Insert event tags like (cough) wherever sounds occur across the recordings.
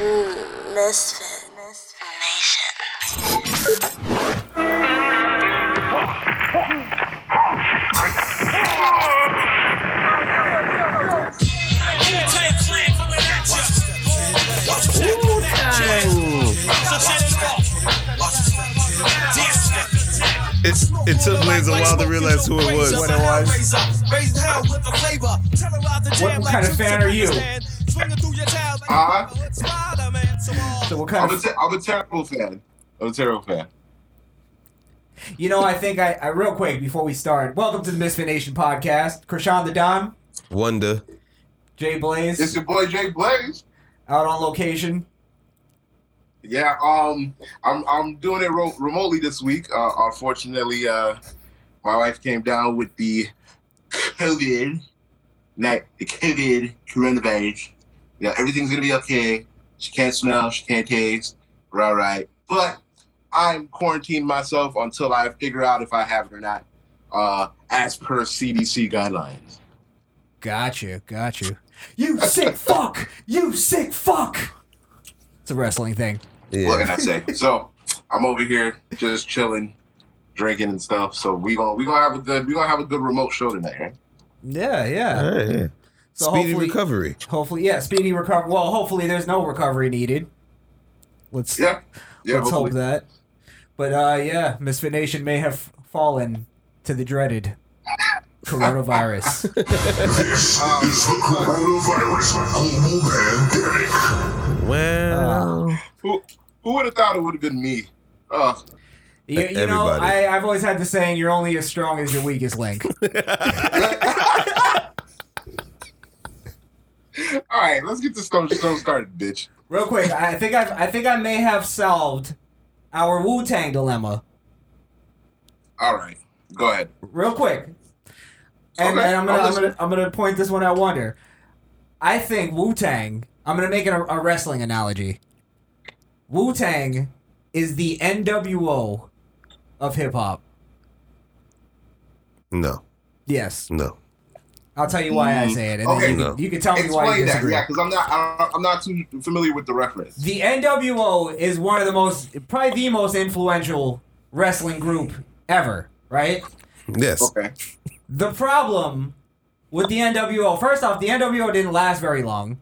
Misfit. Nation. It, it took Blaze a while to realize who it was. What it was. What kind of fan are you? Uh, So what I'm kind a, of? te- I'm a terrible fan. I'm a terrible fan. You know, I think I, I real quick before we start. Welcome to the Misfit Nation podcast. Crishaun the Don, Wunda. J Blaze, It's your boy J Blaze. out on location. Yeah, um, I'm I'm doing it ro- remotely this week. Uh, unfortunately, uh, my wife came down with the COVID, not the COVID coronavirus. You know, everything's gonna be okay. She can't smell, she can't taste. We're all right. But I'm quarantined myself until I figure out if I have it or not, uh, as per CDC guidelines. Gotcha, gotcha. You sick (laughs) fuck! You sick fuck! It's a wrestling thing. What can I say? so I'm over here just chilling, drinking and stuff. So we gonna we gonna have a good we gonna have a good remote show tonight, right? Yeah, yeah. All right, yeah. So Speedy hopefully- recovery. Hopefully, yeah, speedy recovery. Well, hopefully there's no recovery needed. Let's Yeah, yeah. let's hopefully. hope that. But uh, yeah, Misfit Nation may have fallen to the dreaded coronavirus. This is the coronavirus pandemic. Well, Who who would have thought it would have been me? Uh, you, you know, I, I've always had the saying, "You're only as strong as your weakest link." (laughs) (laughs) (laughs) all right, let's get this show show started, bitch. Real quick, I think I I think I may have solved our Wu Tang dilemma. All right, go ahead. Real quick, and, Okay, and I'm gonna I'll I'm gonna I'm gonna point this one out. Wunda, I think Wu Tang. I'm gonna make it a, a wrestling analogy. Wu Tang is the NWO of hip hop. no, Yes, no. I'll tell you why I say it, and then you, No. can, you can tell me why you Explain that, disagree. yeah, because I'm not I- I'm not too familiar with the reference. The NWO is one of the most, probably the most influential wrestling group ever, right? Yes. Okay, The problem with the NWO, first off, the NWO didn't last very long,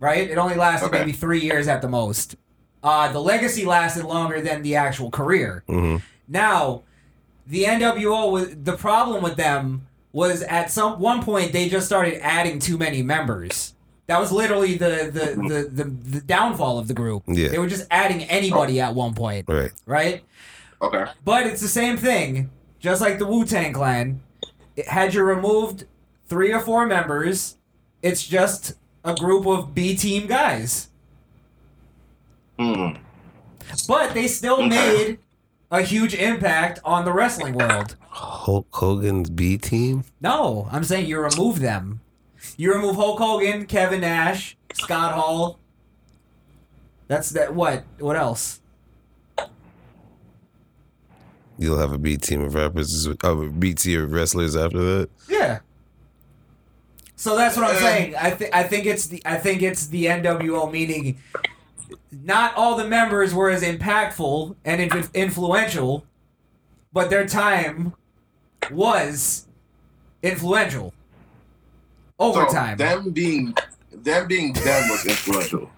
right? It only lasted Okay. maybe three years at the most. Uh, the legacy lasted longer than the actual career. hmm Now, the NWO was the problem with them was at some one point they just started adding too many members. That was literally the the the, the, the downfall of the group. Yeah. They were just adding anybody at one point, Right. right? okay, But it's the same thing, just like the Wu Tang Clan. It, had you removed three or four members, it's just a group of B team guys. hmm. But they still Okay. made a huge impact on the wrestling world. Hulk Hogan's B team. No, I'm saying you remove them. You remove Hulk Hogan, Kevin Nash, Scott Hall. That's that. What? What else? You'll have a B team of rappers, uh, B tier of wrestlers after that. Yeah. So that's what I'm saying. I think I think it's the I think it's the NWO meaning. Not all the members were as impactful and in- influential, but their time was influential. Over So time. them being them being them was influential.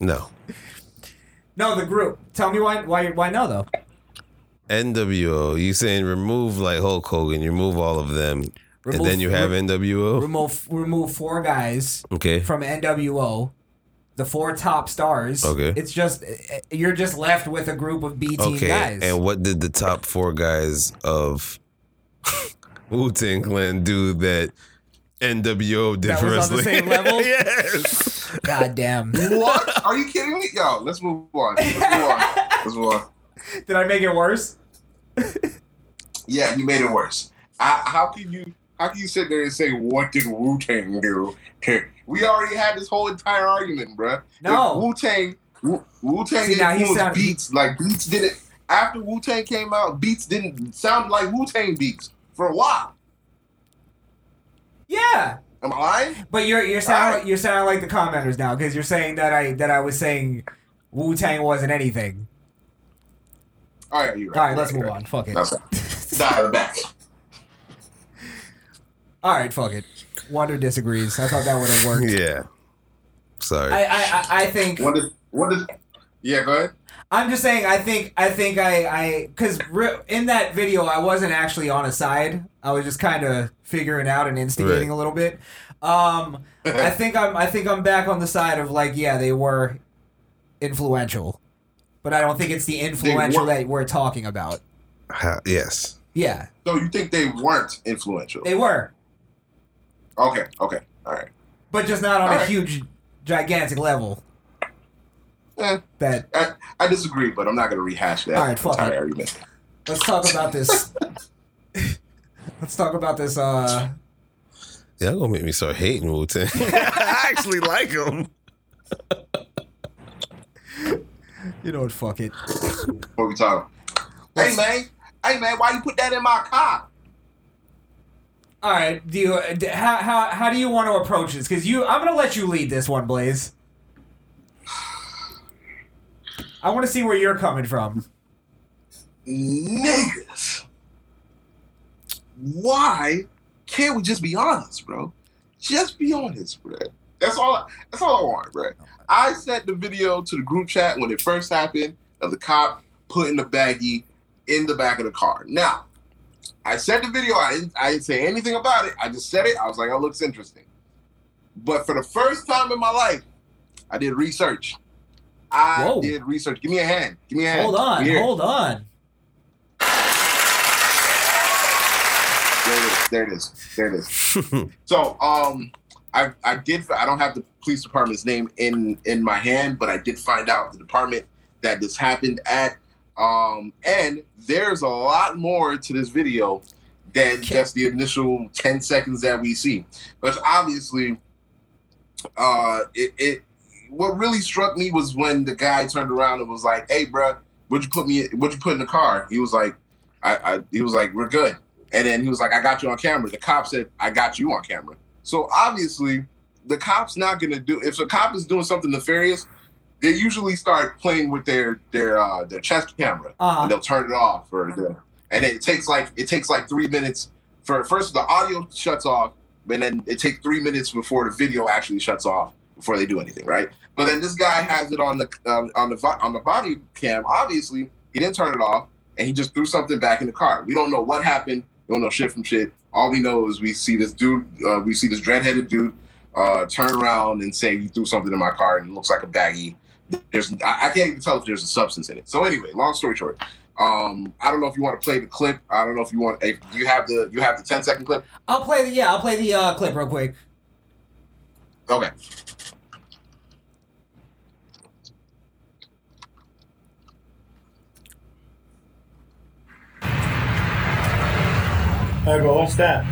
No. no, the group. Tell me why why why no though. NWO. You saying remove like Hulk Hogan, you remove all of them, Remove- and then you have re- NWO. remove remove four guys okay. from NWO, the four top stars. Okay. It's just you're just left with a group of B team Okay. guys. And what did the top four guys of (laughs) Wu Tang Clan do that NWO did That for was on the same level? (laughs) yes. God damn. what? Are you kidding me? Yo, let's move on. Let's move on. Let's move on. (laughs) Did I make it worse? Yeah, you made it worse. I, how can you how can you sit there and say what did Wu Tang do? We already had this whole entire argument, bruh. No. Wu Tang Wu Tang See, now he influenced sound- beats like beats didn't after Wu Tang came out. Beats didn't sound like Wu Tang beats for a while. Yeah. Am I lying? But you're you're sounding you're sounding like the commenters now because you're saying that I that I was saying Wu Tang wasn't anything. All right, you're right. All right, let's move on. Fuck it. That's it back. (laughs) All right, fuck it. Wunda disagrees. I thought that would have worked. (laughs) Yeah. Sorry. I, I I I think What is what is? Yeah, go ahead. I'm just saying. I think I think I I because re- in that video I wasn't actually on a side. I was just kind of figuring out and instigating Right. a little bit. Um, I (laughs) think I'm I think I'm back on the side of like yeah they were influential, but I don't think it's the influential were- that we're talking about. Ha- yes. Yeah, So you think they weren't influential? they were, Okay, okay, all right. but just not on a Alright. huge, gigantic level. Eh, That I, I disagree, but I'm not going to rehash that All right, fuck entire it. argument. let's talk about this. (laughs) let's talk about this. Uh, Y'all gonna make me start hating Wu Tang. (laughs) I actually like him. you know what? Fuck it. What we talking? Hey man, hey man, why you put that in my car? All right. Do you how how how do you want to approach this? Because you, I'm gonna let you lead this one, Blaze. I want to see where you're coming from. Niggas, why can't we just be honest, bro? Just be honest, bro. That's all. That's all I want, bro. I sent the video to the group chat when it first happened of the cop putting the baggie in the back of the car. Now, I said the video. I didn't. I didn't say anything about it. I just said it. I was like, "Oh, looks interesting." But for the first time in my life, I did research. I Whoa. did research. Give me a hand. Give me a hand. Hold on, hold on. There it is. There it is. There it is. (laughs) So, um, I I did. I don't have the police department's name in in my hand, but I did find out the department that this happened at. Um, and there's a lot more to this video than just the initial ten seconds that we see. But obviously, uh, it, it what really struck me was when the guy turned around and was like, "Hey, bruh, what'd you put me? What'd you put in the car?" He was like, "I." I he was like, "We're good." And then he was like, I got you on camera. The cop said, I got you on camera. So obviously, the cop's not gonna do if a cop is doing something nefarious, they usually start playing with their their uh their chest camera Uh-huh. and they'll turn it off or the, and it takes like it takes like three minutes for first the audio shuts off, and then it takes three minutes before the video actually shuts off before they do anything, right? But then this guy has it on the um, on the on the body cam. Obviously, he didn't turn it off, and he just threw something back in the car. We don't know what happened. We don't know shit from shit. All we know is we see this dude, uh, we see this dread-headed dude uh, turn around and say he threw something in my car and it looks like a baggie. There's I, I can't even tell if there's a substance in it. So anyway, long story short, um, I don't know if you want to play the clip. I don't know if you want. If you have the you have the 10 second clip. I'll play the yeah. I'll play the uh, clip real quick. Okay. Hey, bro, what's that?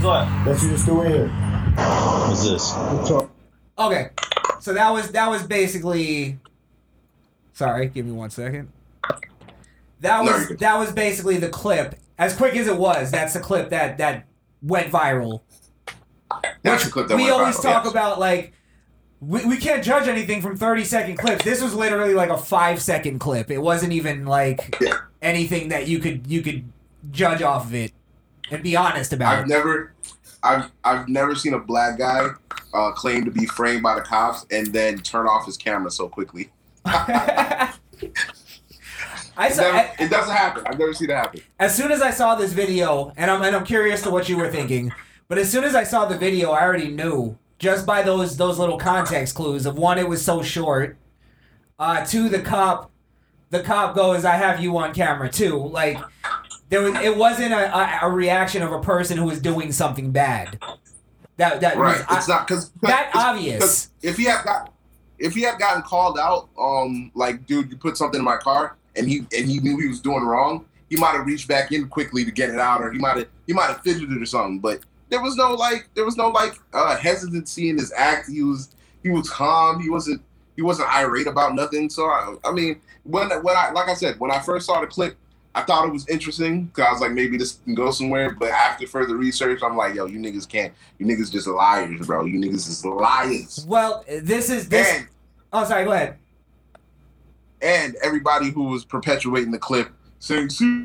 What? That you just threw in here? What's this? Okay, so that was that was basically. Sorry, give me one second. That was that was basically the clip. As quick as it was, that's the clip that that went viral. That's the clip that we always viral, talk yes. about like we, we can't judge anything from 30 second clips this was literally like a five second clip it wasn't even like Yeah. anything that you could you could judge off of it and be honest about I've never, I've I've never seen a black guy uh, claim to be framed by the cops and then turn off his camera so quickly. it (laughs) I It, saw, never, I- it doesn't happen. I've never seen it happen. as soon as I saw this video, and I'm and I'm curious to what you were thinking, but as soon as I saw the video, I already knew just by those those little context clues of one, it was so short. Uh, two, the cop, the cop goes, "I have you on camera too." Like there was, it wasn't a, a, a reaction of a person who was doing something bad. That that Right. was, I- not because that obvious. if he had got if he had gotten called out, um, like dude, you put something in my car, and he and he knew he was doing wrong, he might have reached back in quickly to get it out, or he might have he might have fidgeted or something. But there was no like there was no like uh, hesitancy in his act. He was he was calm. He wasn't he wasn't irate about nothing. So I, I mean, when when I like I said when I first saw the clip, I thought it was interesting because I was like, maybe this can go somewhere. But after further research, I'm like, yo, you niggas can't. You niggas just liars, bro. You niggas is liars. Well, this is this. And Oh, sorry. Go ahead. and everybody who was perpetuating the clip saying, see,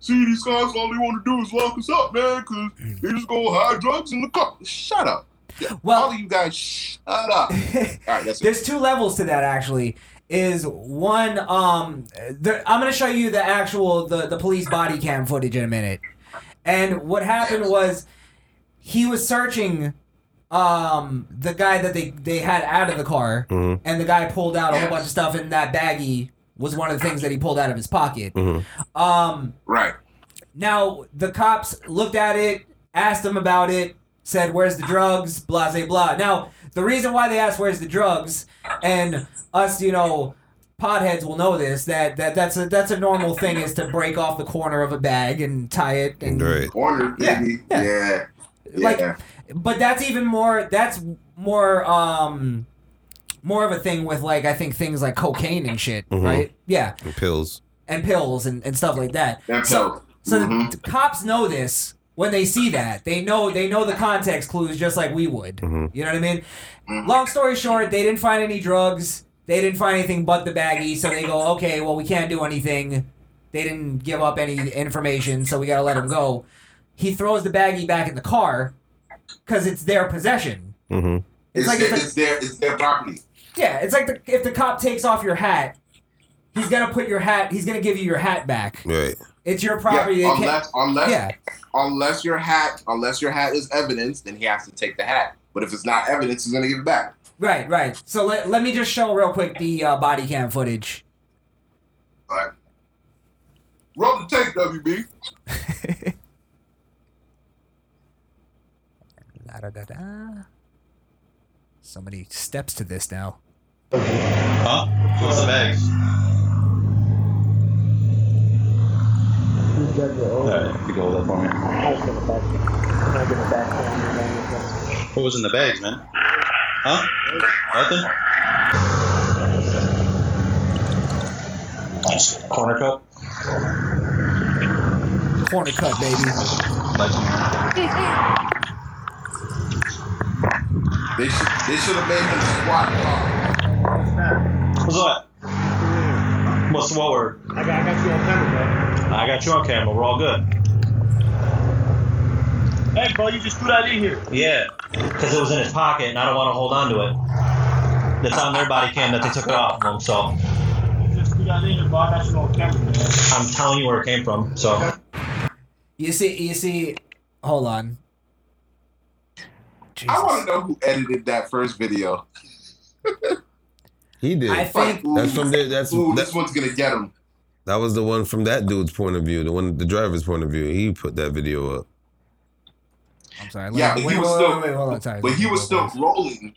see, these guys, all they want to do is lock us up, man, because they just go hide drugs in the car. Shut up. Well- all of you guys, shut up. (laughs) All right, that's it. There's two levels to that actually. Is one um the, I'm gonna show you the actual the, the police body cam footage in a minute. And what happened was he was searching um the guy that they, they had out of the car Mhm. and the guy pulled out a whole bunch of stuff in that baggie was one of the things that he pulled out of his pocket. Mhm. Um Right. now the cops looked at it, asked him about it, said, "Where's the drugs?" Blah blah blah. Now the reason why they asked, "Where's the drugs?" and us, you know, potheads will know this that that that's a that's a normal thing is to break off the corner of a bag and tie it and Right. Corner, Yeah, baby. yeah. Yeah. Like- Yeah. but that's even more that's more um more of a thing with like I think things like cocaine and shit, Mhm. right? Yeah, And pills. and pills and, and stuff like that. That's So- so. So Mhm. the cops know this when they see that. They know they know the context clues just like we would. Mhm. You know what I mean? Mhm. Long story short, they didn't find any drugs. They didn't find anything but the baggie, so they go, okay, well we can't do anything. They didn't give up any information, so we gotta let him go. He throws the baggie back in the car because it's their possession. hmm It's It's, like their, if a- it's their it's their property. Yeah, it's like the, if the cop takes off your hat, he's gonna put your hat. He's gonna give you your hat back. Right. It's your property. yeah, unless unless yeah. unless your hat unless your hat is evidence, then he has to take the hat. But if it's not evidence, he's gonna give it back. Right, right. So let, let me just show real quick the uh, body cam footage. All right. Roll the tape, WB. (laughs) Da, da, da, da. So many steps to this now. Huh? What's the bags? Alright, you go with that for me. What was in the bags, man? Huh? Nothing? Corner cup? Corner cut, baby. Legend. They should they should have made him squat. What's that? What's the what word? I got, I got you on camera, I got you on camera. We're all good. Hey, bro, you just threw that in here. Yeah, because it was in his pocket, and I don't want to hold on to it. That's on their body cam that they took it off of him. So You just threw that in here, bro. I got you on camera, man. I'm telling you where it came from. So You see, you see. Hold on. Jesus. I want to know who edited that first video. He did. I think. Ooh, that's from the, that's ooh, that, this one's gonna get him. That was the one from that dude's point of view, the one the driver's point of view. He put that video up. I'm sorry. Yeah, wait, but he was still, wait, wait, sorry. but he was still rolling.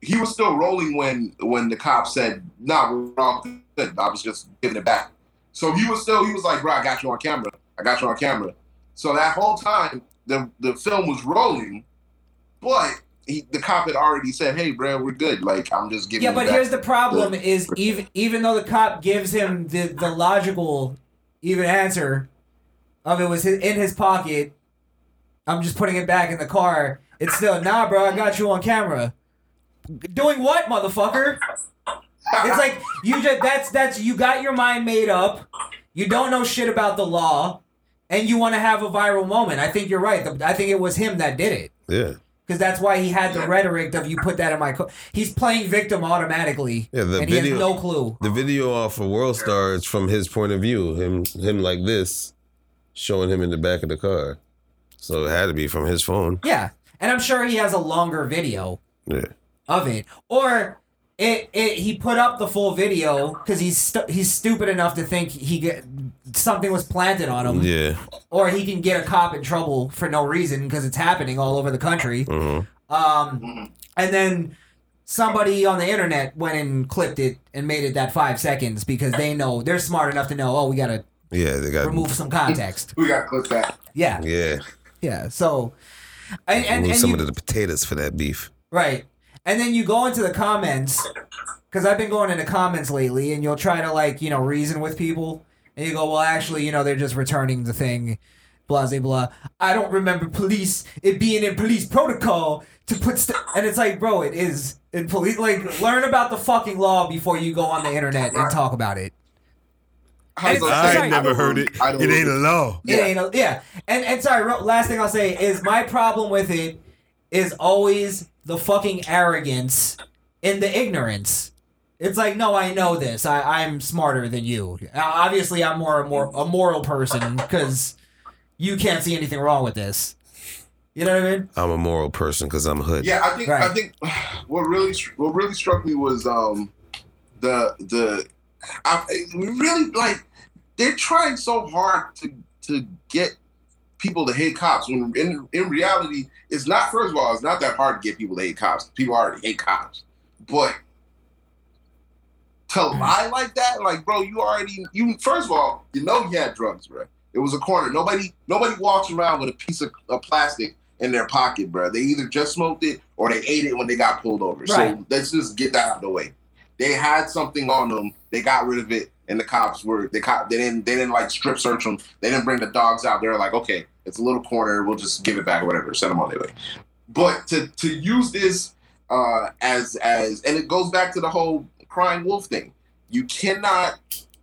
He was still rolling when when the cop said, "Nah, we're all good." I was just giving it back. So he was still he was like, "Bro, I got you on camera. I got you on camera." So that whole time the the film was rolling, but he, the cop had already said, "Hey, bro, we're good. Like I'm just giving." Yeah, but here's the problem: is even even though the cop gives him the the logical, even answer, of it was his, in his pocket. I'm just putting it back in the car. It's still nah, bro. I got you on camera. Doing what, motherfucker? It's like you just that's that's you got your mind made up. You don't know shit about the law, and you want to have a viral moment. I think you're right. The- I think it was him that did it Yeah. Because that's why he had the rhetoric of you put that in my. Co-. He's playing victim automatically, Yeah, the and he video has no clue. the video off of World Star is from his point of view. Him him like this, showing him in the back of the car. So it had to be from his phone. Yeah, and I'm sure he has a longer video Yeah. of it, or it, it he put up the full video because he's stu- he's stupid enough to think he get something was planted on him, Yeah. or he can get a cop in trouble for no reason because it's happening all over the country. hmm Um, and then somebody on the internet went and clipped it and made it that five seconds because they know they're smart enough to know. Oh, we gotta Yeah, they got remove some context. we got to clip that. Yeah, Yeah. yeah. So, and and, remove and some you, of the potatoes for that beef. right, and then you go into the comments because I've been going into comments lately, and you'll try to like you know reason with people, and you go, well, actually, you know, they're just returning the thing, blah blah blah. I don't remember police it being in police protocol to put st-, and it's like, bro, it is in police. Like, learn about the fucking law before you go on the internet and talk about it. I, was I say, ain't never don't- heard it. I It ain't a law. It ain't a, yeah. And and sorry, last thing I'll say is my problem with it is always the fucking arrogance and the ignorance. It's like, no, I know this. I, I'm smarter than you. Uh, Obviously, I'm more a more a moral person because you can't see anything wrong with this. You know what I mean? I'm a moral person because I'm hood. Yeah, I think Right. I think (sighs) what really what really struck me was um the the I, really like they're trying so hard to to get people to hate cops when in in reality it's not first of all it's not that hard to get people to hate cops people already hate cops but to lie like that like bro you already you first of all you know you had drugs bro it was a corner nobody nobody walks around with a piece of, of plastic in their pocket, bro. They either just smoked it or they ate it when they got pulled over. Right. So let's just get that out of the way. They had something on them. They got rid of it, and the cops were they cop. They didn't they didn't like strip search them. They didn't bring the dogs out. They were like, okay, it's a little corner. We'll just give it back or whatever. Send them on their way. But to to use this uh, as as and it goes back to the whole crying wolf thing. You cannot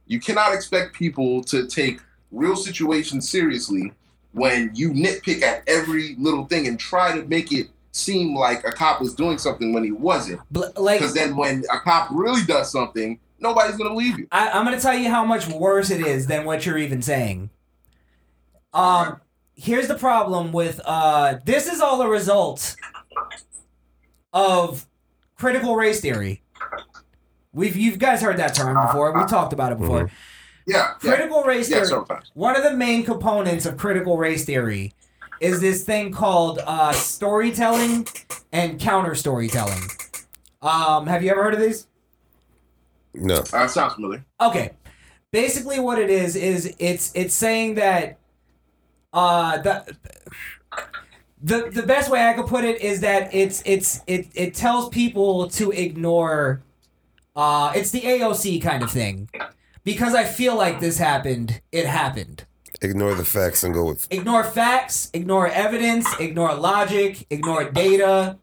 you cannot expect people to take real situations seriously when you nitpick at every little thing and try to make it seem like a cop was doing something when he wasn't. Bl- like, Because then when a cop really does something, nobody's gonna believe you. I, I'm gonna tell you how much worse it is than what you're even saying. Um, here's the problem with uh, this is all a result of critical race theory. We've you've guys heard that term before. We talked about it before. Yeah, yeah, Critical race theory. Several times. One of the main components of critical race theory is this thing called uh, storytelling and counter storytelling. Um, have you ever heard of these? No. Uh, sounds familiar. Okay. Basically what it is is it's it's saying that uh the the the best way I could put it is that it's it's it it tells people to ignore uh it's the AOC kind of thing. Because I feel like this happened, it happened. Ignore the facts and go with. Ignore facts, ignore evidence, ignore logic, ignore data,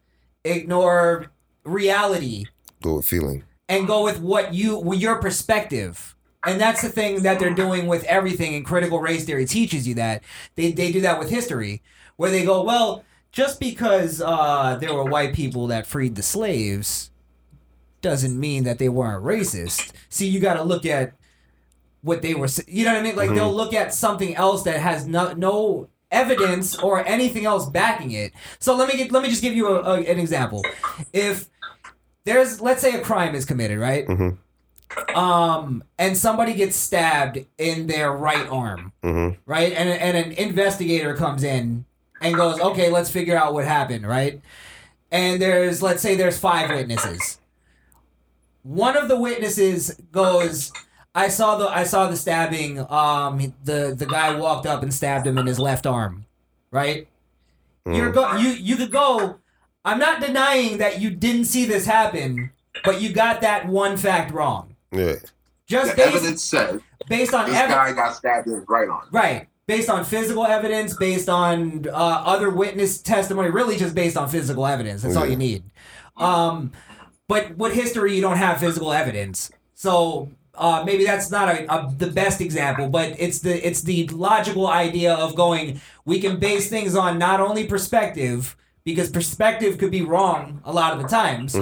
ignore reality Go with feeling. And go with what you with your perspective. And that's the thing that they're doing with everything and critical race theory teaches you that. They they do that with history where they go, well, just because uh, there were white people that freed the slaves doesn't mean that they weren't racist. See, you got to look at what they were you know what I mean? Like they'll look at something else that has no no evidence or anything else backing it. So let me get, let me just give you a, a, an example. If there's let's say a crime is committed, right? Mhm. Um, and somebody gets stabbed in their right arm, Mm-hmm. right? And and an investigator comes in and goes, "Okay, let's figure out what happened," right? And there's let's say there's five witnesses. One of the witnesses goes, "I saw the I saw the stabbing. Um, the the guy walked up and stabbed him in his left arm, right?" You're go you you could go. I'm not denying that you didn't see this happen, but you got that one fact wrong. Yeah. Just The based evidence says based on this evidence. guy got stabbed in his right arm. Right. Based on physical evidence, based on uh, other witness testimony, really just based on physical evidence. That's all you need. Um, but with history, you don't have physical evidence. So uh, maybe that's not a, a, the best example, but it's the it's the logical idea of going. We can base things on not only perspective because perspective could be wrong a lot of the times,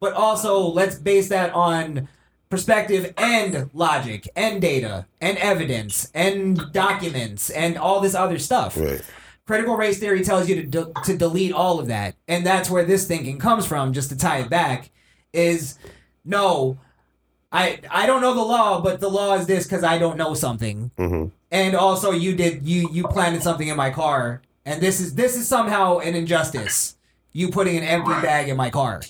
but also let's base that on perspective and logic and data and evidence and documents and all this other stuff. Right. Critical race theory tells you to de- to delete all of that, and that's where this thinking comes from. Just to tie it back, is no, I I don't know the law, but the law is this because I don't know something, Mm-hmm. and also you did you you planted something in my car, and this is this is somehow an injustice. You putting an empty Right. bag in my car.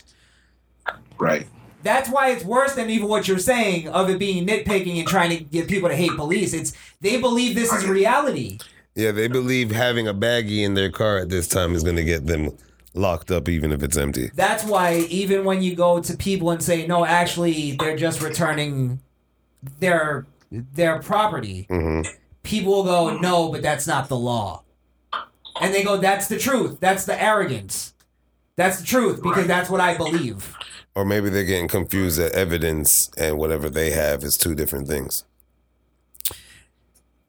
Right. That's why it's worse than even what you're saying of it being nitpicking and trying to get people to hate police. It's they believe this is reality. Yeah, they believe having a baggie in their car at this time is going to get them locked up, even if it's empty. That's why even when you go to people and say, no, actually, they're just returning their their property, hmm people will go, no, but that's not the law. And they go, that's the truth. That's the arrogance. That's the truth because Right. that's what I believe. Or maybe they're getting confused that evidence and whatever they have is two different things.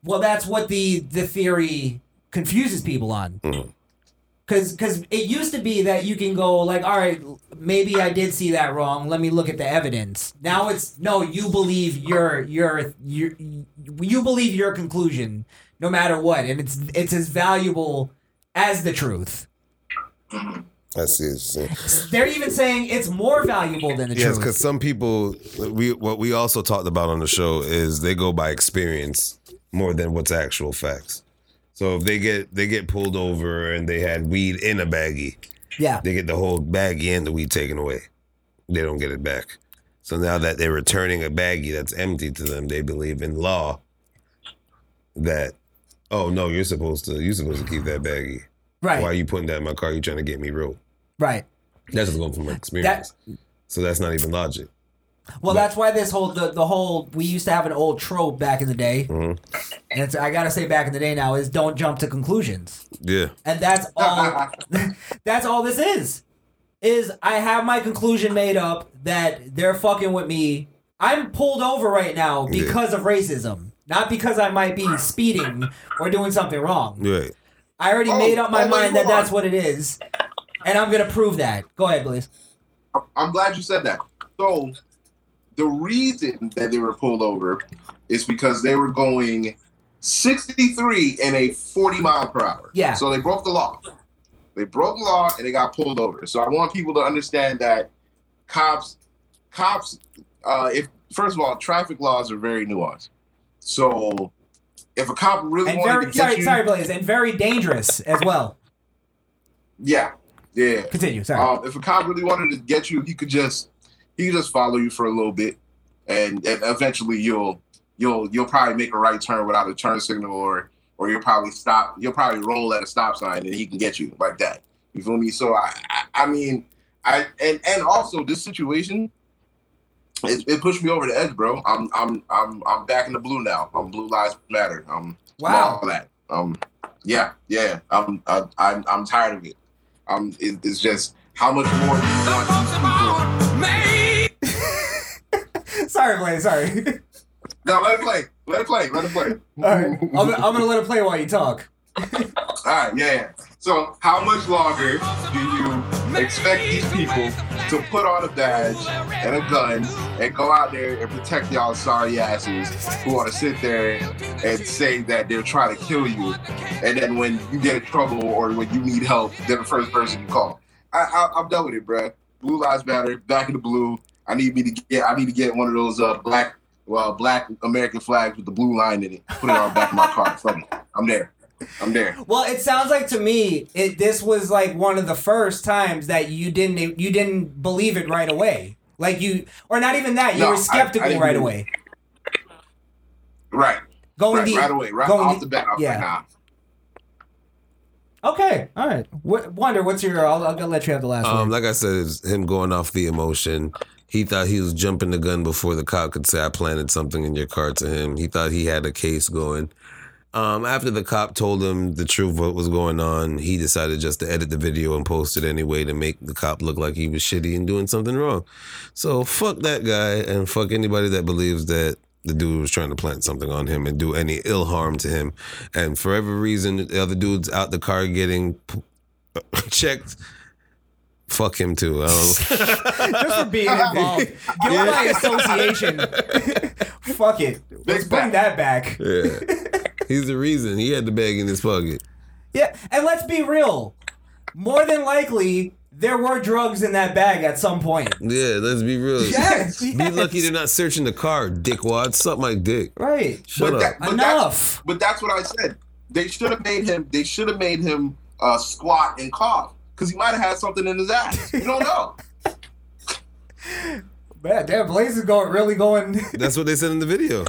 Well, that's what the the theory confuses people on. Mhm. Cause, Cause, it used to be that you can go like, all right, maybe I did see that wrong. Let me look at the evidence. Now it's no, you believe your your your you believe your conclusion, no matter what, and it's it's as valuable as the truth. I see. what you're saying. They're even saying it's more valuable than the Yes, truth. because some people, we what we also talked about on the show is they go by experience more than what's actual facts. So if they get they get pulled over and they had weed in a baggie, yeah, they get the whole baggie and the weed taken away. They don't get it back. So now that they're returning a baggie that's empty to them, they believe in law that oh no, you're supposed to you're supposed to keep that baggie. right, Why are you putting that in my car? You trying to get me rope? right. That's just going from experience. so that's not even logic. Well, that's why this whole the, the whole we used to have an old trope back in the day, Mhm. and it's, I gotta say back in the day now is don't jump to conclusions, Yeah. and that's all. (laughs) that's all this is. Is I have my conclusion made up that they're fucking with me. I'm pulled over right now Yeah. because of racism, not because I might be speeding or doing something wrong. Right. I already Oh, made up my oh, wait, mind that hold on. that's what it is, and I'm gonna prove that. Go ahead, Blaze. I'm glad you said that. So, the reason that they were pulled over is because they were going 63 in a 40 mile per hour. Yeah. So they broke the law. They broke the law and they got pulled over. So I want people to understand that cops, cops, uh, if first of all, traffic laws are very nuanced. So if a cop really And wanted very to get sorry, you, sorry, Blaze, and very dangerous as well. yeah, yeah. Continue. Sorry. Um, if a cop really wanted to get you, he could just he could just follow you for a little bit, and, and eventually you'll you'll you'll probably make a right turn without a turn signal, or or you'll probably stop. You'll probably roll at a stop sign, and he can get you like that. You feel me? So I I, I mean I and and also this situation. It, it pushed me over the edge, bro. I'm I'm I'm I'm back in the blue now. I'm blue lives matter. I'm Wow. all that. Um, yeah, yeah. I'm I, I'm I'm tired of it. Um, it, it's just how much more do you want these people? (laughs) sorry, Blaze. Sorry. No, let it play. Let it play. Let it play. All right. I'm, I'm gonna let it play while you talk. All right, yeah, yeah. So, how much longer do you expect these people to put on a badge and a gun and go out there and protect y'all sorry asses who want to sit there and say that they're trying to kill you, and then when you get in trouble or when you need help, they're the first person you call? I, I'm done with it, bruh. Blue lives matter. Back in the blue. I need me to get. I need to get one of those uh, black, well, black American flags with the blue line in it. Put it on the back of my car. I'm there. I'm there. Well, it sounds like to me, it this was like one of the first times that you didn't you didn't believe it right away. Like you, or not even that. You No, were skeptical didn't right away. Right. Going right, the right away, right going off the- the bat. I yeah. like, nah. Okay, all right. What, Wunda, what's your? I'll, I'll let you have the last Um, one. like I said, it's him going off the emotion. He thought he was jumping the gun before the cop could say I planted something in your car to him. He thought he had a case going. Um, after the cop told him the truth what was going on, he decided just to edit the video and post it anyway to make the cop look like he was shitty and doing something wrong. So fuck that guy and fuck anybody that believes that the dude was trying to plant something on him and do any ill harm to him. And for every reason, the other dude's out the car getting p- (laughs) checked. Fuck him too. I (laughs) Just for being (laughs) involved. Give him my association. Fuck it. Let's bring that back. Yeah. (laughs) He's the reason. He had the bag in his pocket. Yeah, and let's be real. More than likely, there were drugs in that bag at some point. Yeah, let's be real. Yes, (laughs) Be yes. lucky they're not searching the car, dickwad. Suck my dick. Right. Shut But up. that- but Enough. But that's what I said. They should have made him. They should have made him uh, squat and cough because he might have had something in his ass. You don't know. (laughs) Man, damn, Blaze is going really going, That's what they said in the video.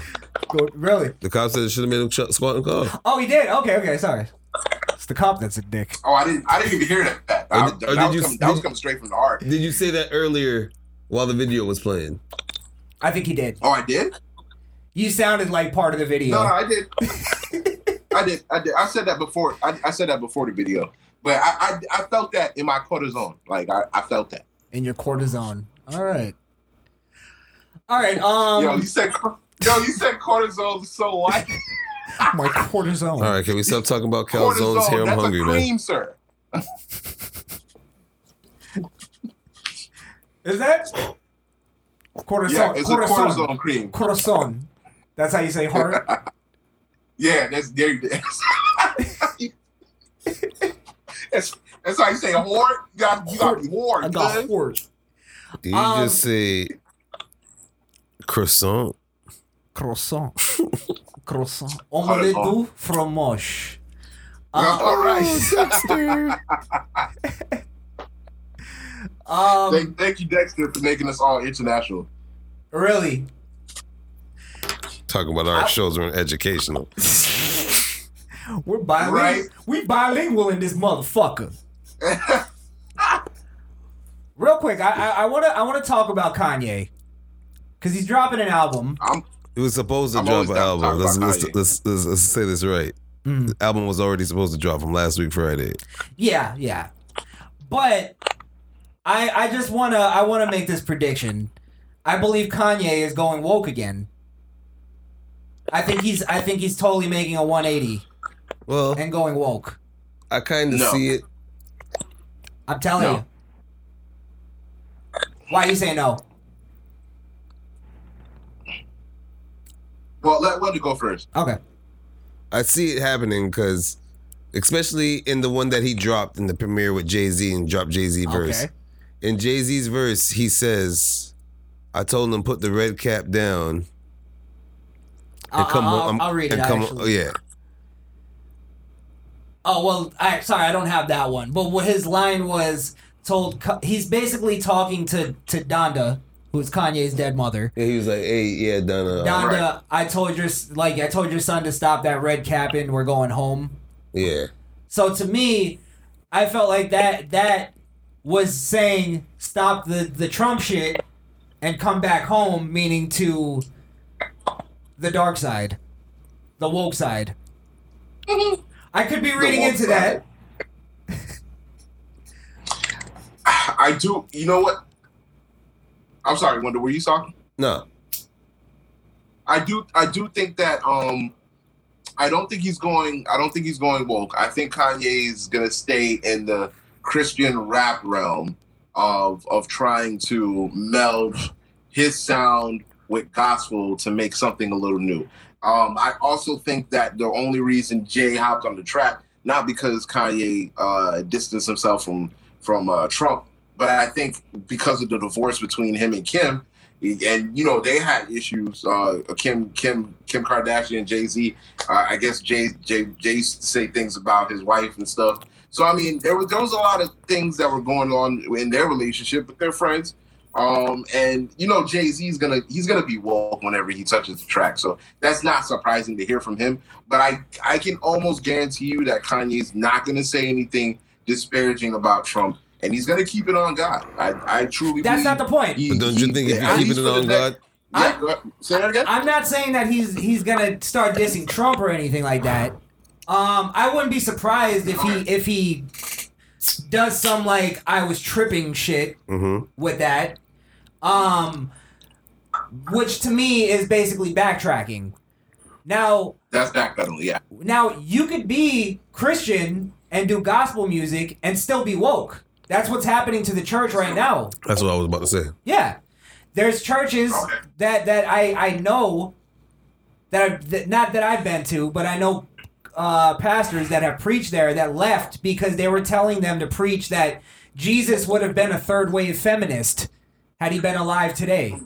Go, really. The cop said it should have made him ch- squat and cough. Oh, he did. Okay, okay, sorry. It's the cop that's a dick. Oh, I didn't. I didn't even hear that. That, Or that, did- or that did you- was, coming, that was did- coming straight from the heart. Did you say that earlier while the video was playing? I think he did. Oh, I did. You sounded like part of the video. No, no, I did. I did. I did. I said that before. I, I said that before the video. But I, I I felt that in my cortisone. Like I, I felt that. in your cortisone. All right. All right. Um, yo, you said cor- yo, you said cortisone so white. (laughs) my cortisone. All right, can we stop talking about calzones? Here, I'm that's hungry, a man. cream, sir. (laughs) Is that cortisone? Yeah, it's a cortisone. cortisone cream. Cortisone. That's how you say heart. (laughs) Yeah, that's there. you that's that's how you say whore. You got you got whore. I got cuz. heart. Did you Um, just say croissant? Croissant. (laughs) Croissant. Omelette du fromage. Uh, All right. Dexter. (laughs) um, thank, thank you, Dexter, for making us all international. really? Talking about our shows are educational. (laughs) We're bilingual. Right. We bilingual in this motherfucker. Real quick, I I, I wanna I wanna talk about Kanye. Cause he's dropping an album. I'm It was supposed to I'm drop an album. Let's, let's, let's, let's, let's say this right. Mm. The album was already supposed to drop from last week Friday. Yeah, yeah. But I I just wanna I wanna make this prediction. I believe Kanye is going woke again. I think he's I think he's totally making a 180 Well, and going woke. I kind of No. see it. I'm telling No. you. Why you say no? Well. Let Wunda go first. Okay. I see it happening because, especially in the one that he dropped in the premiere with Jay Z and dropped Jay Z verse. Okay. In Jay Z's verse, he says, "I told him put the red cap down and I'll, come uh, uh, I'll. I'll read it. and come, actually. oh yeah, Oh well, I sorry, I don't have that one. But what his line was told, he's basically talking to to Donda, who's Kanye's dead mother. Yeah, he was like, "Hey, yeah, Donna, uh, Donda, right. I told your like I told your son to stop that red capping. We're going home. yeah." So to me, I felt like that that was saying stop the the Trump shit and come back home, meaning to the dark side, the woke side. (laughs) I could be reading woke into that. (laughs) I do. You know what? I'm sorry, Wunda. Were you talking? No, I do. I do think that. Um, I don't think he's going. I don't think he's going woke. I think Kanye is gonna stay in the Christian rap realm of of trying to meld his sound with gospel to make something a little new. Um, I also think that the only reason Jay hopped on the track, not because Kanye uh, distanced himself from from uh, Trump, but I think because of the divorce between him and Kim, and you know they had issues. Uh, Kim Kim Kim Kardashian, and Jay Z. Uh, I guess Jay Jay Jay say things about his wife and stuff. So I mean, there was there was a lot of things that were going on in their relationship, but they're friends. Um, and you know, Jay Z's gonna he's gonna be woke whenever he touches the track. So that's not surprising to hear from him. But I I can almost guarantee you that Kanye's not gonna say anything disparaging about Trump, and he's gonna keep it on God. I I truly That's believe not the point. he- but don't you he- think if you're keeping it on next- God, Yeah, go say that again. I'm not saying that he's he's gonna start dissing Trump or anything like that. Um, I wouldn't be surprised if he if he does some like I was tripping shit hmm with that. Um, which to me is basically backtracking. Now, That's backpedaling. Yeah. now you could be Christian and do gospel music and still be woke. That's what's happening to the church right now. that's what I was about to say. Yeah, there's churches Okay. that that I I know that, I, that not that I've been to, but I know uh, pastors that have preached there that left because they were telling them to preach that Jesus would have been a third wave feminist had he been alive today.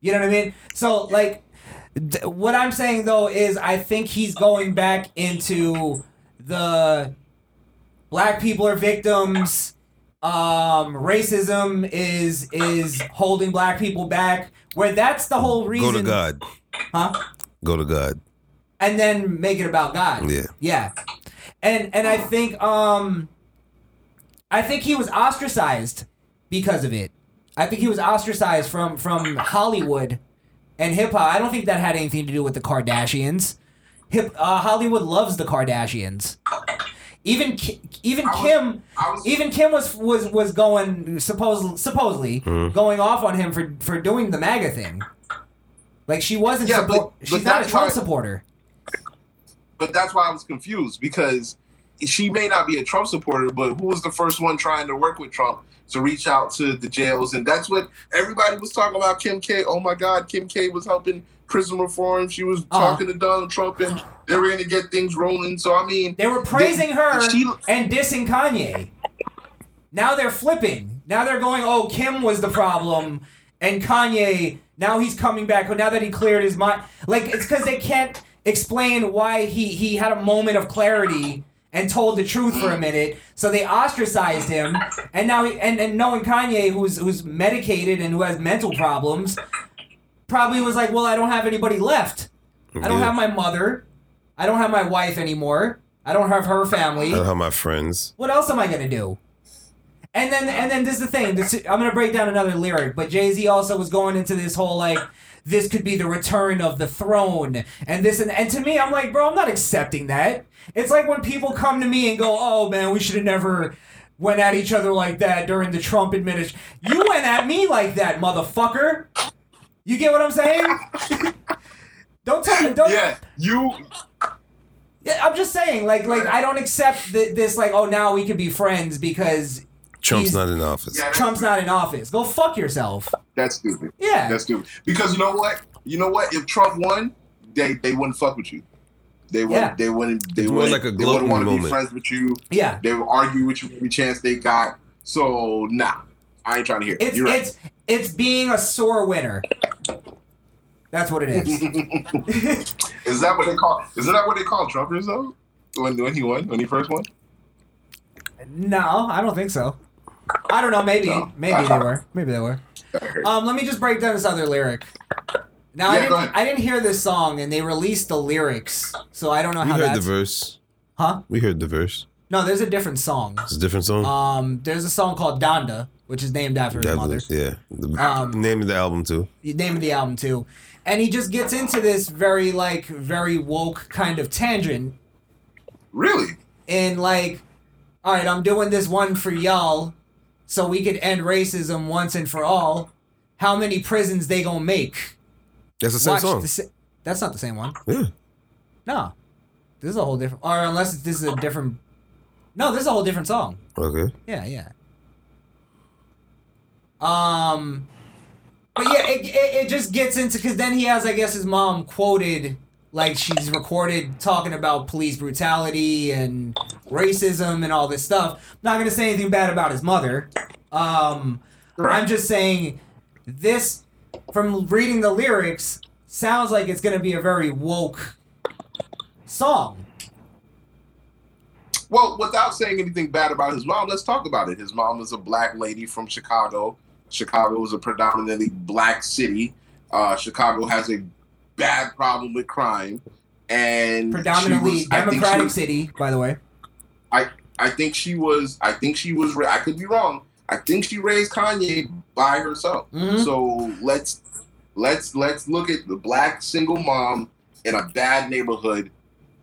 You know what I mean? So like, th- what I'm saying though is I think he's going back into the black people are victims um racism is is holding black people back where that's the whole reason Go to God. huh Go to God. and then make it about god Yeah. yeah and and i think um i think he was ostracized because of it i think he was ostracized from from hollywood and hip hop. I don't think that had anything to do with the Kardashians. Hip uh, Hollywood loves the Kardashians. Even Ki- even was- Kim was even Kim was was was going suppose supposedly going off on him for for doing the MAGA thing. Like she wasn't Yeah, support. but- she's but not a Trump why- supporter. but that's why I was confused because she may not be a Trump supporter, but who was the first one trying to work with Trump to reach out to the jails? And that's what everybody was talking about. Kim K. Oh my God, Kim K. was helping prison reform. She was Uh-huh. talking to Donald Trump, and they were going to get things rolling. So I mean, They were praising her she- and dissing Kanye. Now they're flipping. Now they're going, oh, Kim was the problem, and Kanye. Now he's coming back. Now that he cleared his mind, like it's because they can't explain why he he had a moment of clarity and told the truth for a minute. So they ostracized him, and now he, and and knowing Kanye, who's who's medicated and who has mental problems, probably was like, well, I don't have anybody left. I don't Yeah. have my mother. I don't have my wife anymore. I don't have her family. I don't have my friends. What else am I gonna do? And then and then this is the thing. This, I'm gonna break down another lyric, but Jay Z also was going into this whole like this could be the return of the throne and this and and to me I'm like, bro, I'm not accepting that. It's like when people come to me and go, "Oh man, we should have never went at each other like that during the Trump administration." You went at me like that, motherfucker. You get what I'm saying? (laughs) don't tell me. Don't. yeah, you Yeah, I'm just saying, like, like I don't accept th- this. Like, oh, now we can be friends because Trump's He's- not in office. Yeah. Trump's not in office. Go fuck yourself. that's stupid. Yeah. That's stupid. Because you know what? You know what? If Trump won, they they wouldn't fuck with you. They wouldn't. Yeah. They wouldn't. They It's more wouldn't. like a they wouldn't gloating want to be moment. friends with you. yeah. They would argue with you every chance they got. So nah, I ain't trying to hear. it. It's You're right. it's it's being a sore winner. That's what it is. (laughs) Is that what they call? Isn't that what they call Trumpers though? When when he won, when he first won. no, I don't think so. I don't know. Maybe, No. maybe they were. (laughs) Maybe they were. Um, let me just break down this other lyric. Now I Yeah, go didn't. I didn't hear this song, and they released the lyrics, so I don't know We how We heard the verse. Huh? We heard the verse. No, there's a different song. It's a different song. Um, there's a song called Donda, which is named after his mother. yeah. The Um, name of the album too. the name of the album too. And he just gets into this very like very woke kind of tangent really? in like, all right, I'm doing this one for y'all, so we could end racism once and for all. How many prisons they gonna make? That's the same song. the sa- that's not the same one. yeah. No, this is a whole different. Or unless this is a different. No, this is a whole different song. Okay. Yeah, yeah. Um, but yeah, it, it, it just gets into because then he has, I guess, his mom quoted like she's recorded talking about police brutality and racism and all this stuff. I'm not gonna say anything bad about his mother. Um, I'm just saying this from reading the lyrics sounds like it's gonna be a very woke song. Well, without saying anything bad about his mom, let's talk about it. His mom is a black lady from Chicago. Chicago is a predominantly black city. Uh, Chicago has a bad problem with crime, and Predominantly was- I think she Democratic was- city, by the way. I I think she was. I think she was. I could be wrong. I think she raised Kanye by herself. Mhm. So let's let's let's look at the black single mom in a bad neighborhood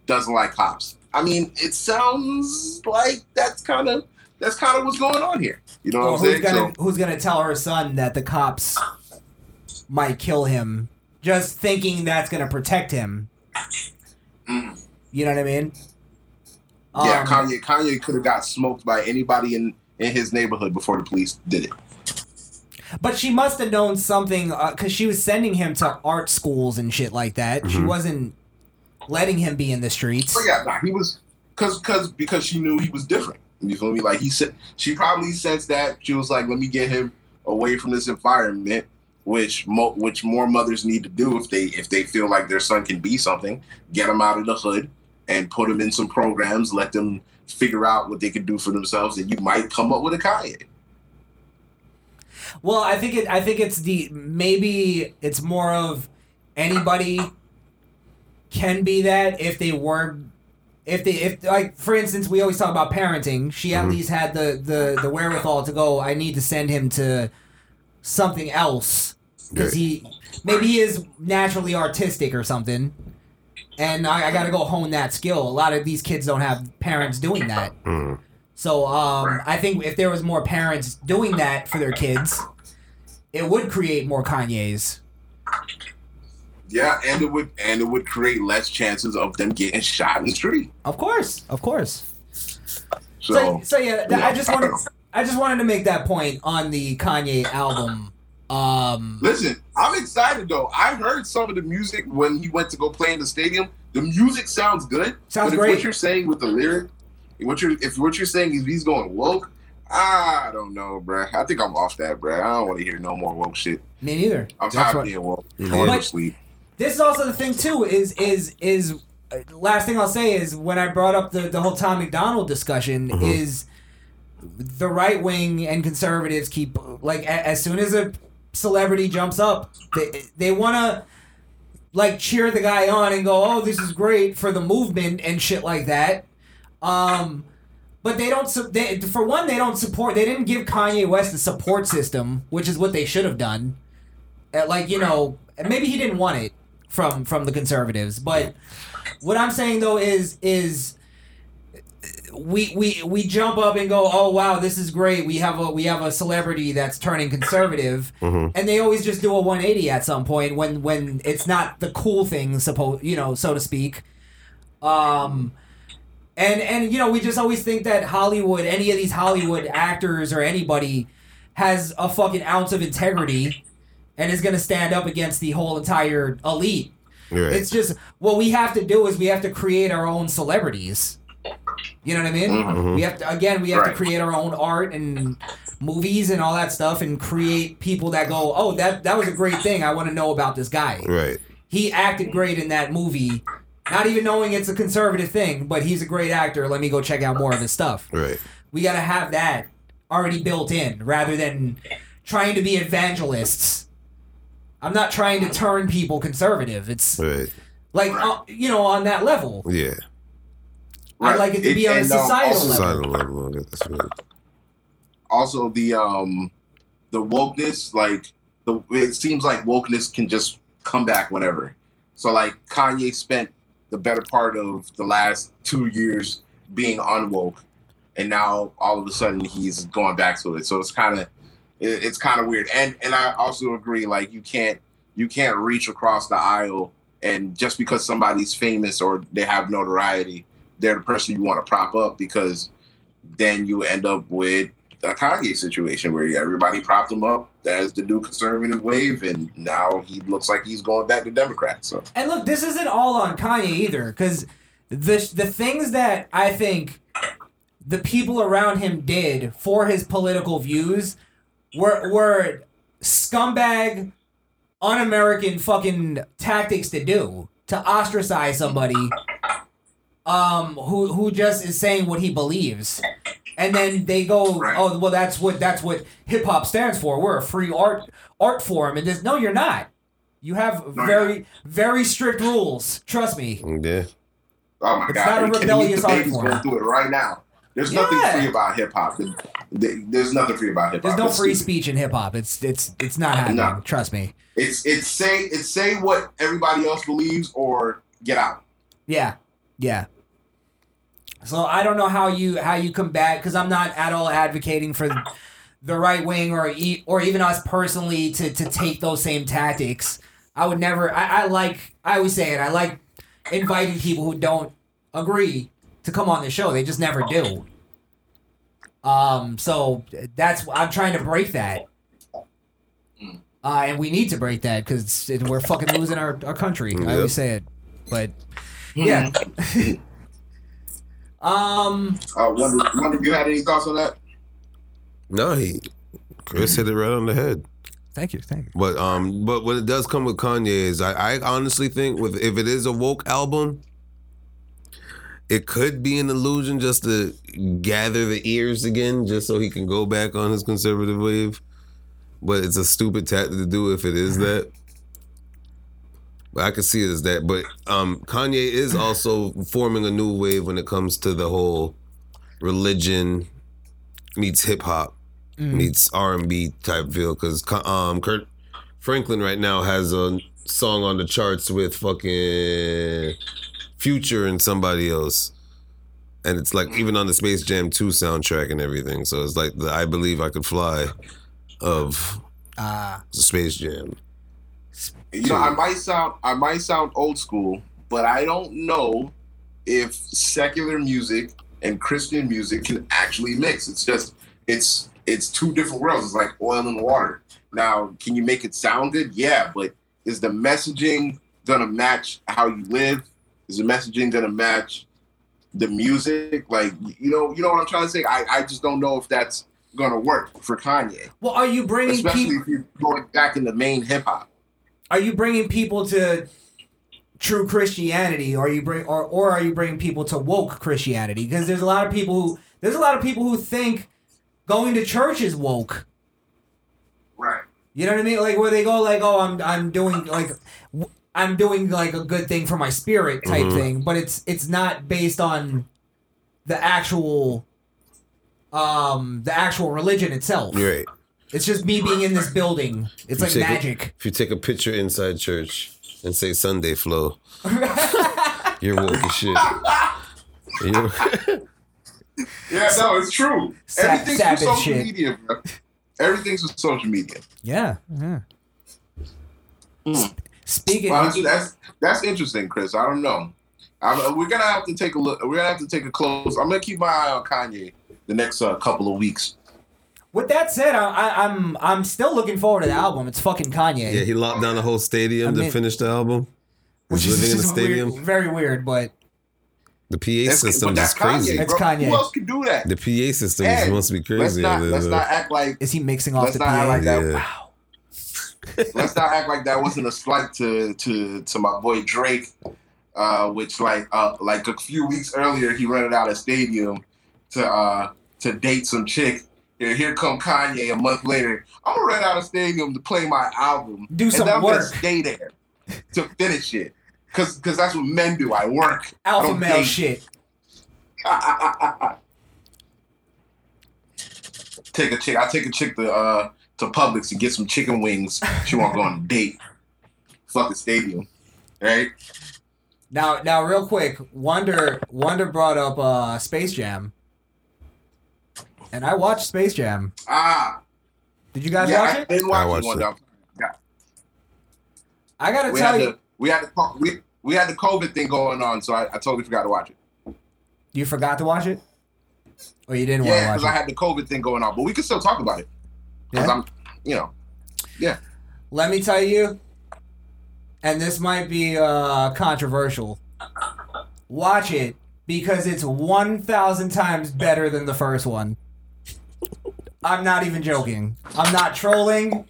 doesn't like cops. I mean, it sounds like that's kind of that's kind of what's going on here. You know Well, what I'm who's saying? gonna who's gonna tell her son that the cops might kill him, just thinking that's gonna protect him? Mm. You know what I mean? Yeah, Um, Kanye Kanye could have got smoked by anybody in in his neighborhood before the police did it. But she must have known something because she was sending him to art schools and shit like that. She Mhm. wasn't letting him be in the streets. But yeah, nah, he was because because because she knew he was different. You feel me? Like he said, she probably sensed that she was like, "Let me get him away from this environment," which mo- which more mothers need to do if they if they feel like their son can be something. Get him out of the hood and put him in some programs. Let them figure out what they can do for themselves, and you might come up with a Kanye. Well, I think it. I think it's the maybe it's more of anybody can be that if they were, if they if like for instance we always talk about parenting. She at Mhm. least had the the the wherewithal to go. I need to send him to something else because he maybe he is naturally artistic or something. And I, I got to go hone that skill. A lot of these kids don't have parents doing that. Mm. So um, I think if there was more parents doing that for their kids, it would create more Kanyes. Yeah, and it would and it would create less chances of them getting shot in the street. Of course, of course. So, So, so yeah, th- I just wanted, I just wanted to make that point on the Kanye album. Um, listen, I'm excited though. I heard some of the music when he went to go play in the stadium. The music sounds good. Sounds but if great. what you're saying with the lyric, what you're if what you're saying is he's going woke, I don't know, bruh. I think I'm off that, bruh. I don't want to hear no more woke shit. me neither. I'm That's tired what- of being woke. I Yeah. want to But- sleep. This is also the thing too is is is uh, last thing I'll say is when I brought up the the whole Tom MacDonald discussion Mhm. is the right wing and conservatives keep like a, as soon as a celebrity jumps up they they want to like cheer the guy on and go oh this is great for the movement and shit like that um but they don't su- they, for one they don't support they didn't give Kanye West a support system which is what they should have done uh, like you know maybe he didn't want it from from the conservatives. But what i'm saying though is is we we we jump up and go oh wow this is great. We have a we have a celebrity that's turning conservative. Mhm. and they always just do a 180 at some point when when it's not the cool thing supposed you know so to speak. Um and and you know we just always think that hollywood any of these hollywood actors or anybody has a fucking ounce of integrity and is going to stand up against the whole entire elite. Right. it's just what we have to do is we have to create our own celebrities. You know what i mean? Mhm. we have to again we have to create our own art and movies and all that stuff and create people that go oh that that was a great thing. I want to know about this guy. Right. he acted great in that movie not even knowing it's a conservative thing but he's a great actor. Let me go check out more of his stuff. Right. we got to have that already built in rather than trying to be evangelists i'm not trying to turn people conservative it's Right. like uh, you know on that level Yeah. I'd like it to be on a and, um, societal level. Level. That's right. also the um the wokeness like the it seems like wokeness can just come back whenever so like kanye spent the better part of the last two years being unwoke and now all of a sudden he's going back to it so it's kind of it, it's kind of weird and and i also agree like you can't you can't reach across the aisle and just because somebody's famous or they have notoriety they're the person you want to prop up because then you end up with a Kanye situation where everybody propped him up as the new conservative wave, and now he looks like he's going back to Democrats. So And look, this isn't all on Kanye either, because the the things that I think the people around him did for his political views were were scumbag, un-American fucking tactics to do to ostracize somebody um who who just is saying what he believes. And then they go, Right. oh well, that's what that's what hip hop stands for. We're a free art art form, and this no, you're not. You have No, very very strict rules. Trust me. Yeah. oh my It's god, not a are you kidding me? rebellious the art baby's form. going through it right now. There's nothing free about hip hop. There's nothing free about hip hop. There's no It's free stupid. speech in hip hop. It's it's it's not happening. No. Trust me. It's it's say it's say what everybody else believes or get out. Yeah, yeah. So I don't know how you how you combat because I'm not at all advocating for the right wing or e- or even us personally to to take those same tactics. I would never. I, I like. I always say it. I like inviting people who don't agree to come on the show. They just never do. Um. So that's I'm trying to break that. Uh, and we need to break that because we're fucking losing our, our country. I always say it, but yeah. (laughs) um. Uh, Wunda, Wunda if you had any thoughts on that? No, he Chris hit it right on the head. Thank you. Thank you. But um, but what it does come with Kanye is I, I honestly think with if it is a woke album, it could be an illusion just to gather the ears again, just so he can go back on his conservative wave. But it's a stupid tactic to do if it is that. But I can see it as that. But um, Kanye is also forming a new wave when it comes to the whole religion meets hip hop Mm. meets R and B type feel because um Kirk Franklin right now has a song on the charts with fucking Future and somebody else. And it's like even on the Space Jam 2 soundtrack and everything. So it's like the I Believe I Could Fly of Ah, Space Jam. You know, I might sound I might sound old school, but I don't know if secular music and Christian music can actually mix. It's just it's it's two different worlds. It's like oil and water. Now, can you make it sound good? Yeah, but is the messaging gonna match how you live? Is the messaging gonna match the music? Like you know, you know what I'm trying to say? I, I just don't know if that's gonna work for Kanye. well, are you bringing Especially people? if you're going back in the main hip hop. Are you bringing people to true Christianity, or are you bring, or or are you bringing people to woke Christianity? Because there's a lot of people who there's a lot of people who think going to church is woke. Right. You know what I mean? Like where they go, like, oh, I'm I'm doing like w- I'm doing like a good thing for my spirit type Mhm. thing, but it's it's not based on the actual um the actual religion itself. You're right. It's just me being in this building. It's like take a- magic. If you take a picture inside church and say Sunday flow, (laughs) you're woke as shit. (laughs) You know? Yeah, no, it's true. Sa- Everything's Sabbath social shit. media, bro. Everything's for social media. yeah. yeah. Hmm. Speaking Well, of, that's, that's that's interesting, Chris. I don't know. I'm, we're gonna have to take a look. We're gonna have to take a close. I'm gonna keep my eye on Kanye the next uh, couple of weeks. with that said, I, I, I'm I'm still looking forward to the album. It's fucking Kanye. Yeah, he locked down the whole stadium I to finish the album. which He's is living in the (laughs) stadium. weird, very weird, but The PA That's- system is that's crazy. Kanye, It's. Kanye. Who else can do that? The PA system And is must be Let's crazy. not out let's not act like is he mixing off let's the not act PA? like that. Yeah. Wow. Let's not act like that wasn't a slight to to to my boy Drake, uh, which like uh, like a few weeks earlier he rented out a stadium to uh, to date some chick. Here, here come Kanye a month later. I'm gonna rent out a stadium to play my album. Do and some then I'm gonna work. stay there to finish it. Cause, Cause that's what men do. I work. Alpha don't male date. shit. (laughs) take a chick. I take a chick to uh to Publix to get some chicken wings. She won't go on a (laughs) date. Fuck the stadium, right? Now, now, real quick, Wunda Wunda brought up uh, Space Jam, and I watched Space Jam. Ah, Did you guys yeah, watch I it? didn't watch I it watched one it. time. Yeah, I gotta we tell had you, the we had the we we had the COVID thing going on, so I, I totally forgot to watch it. you forgot to watch it, or you didn't Yeah, want because to I watch it. had the COVID thing going on, but we can still talk about it. Because Yeah? I'm, you know, yeah. Let me tell you, and this might be uh, controversial. Watch it because it's one thousand times better than the first one. I'm not even joking. I'm not trolling.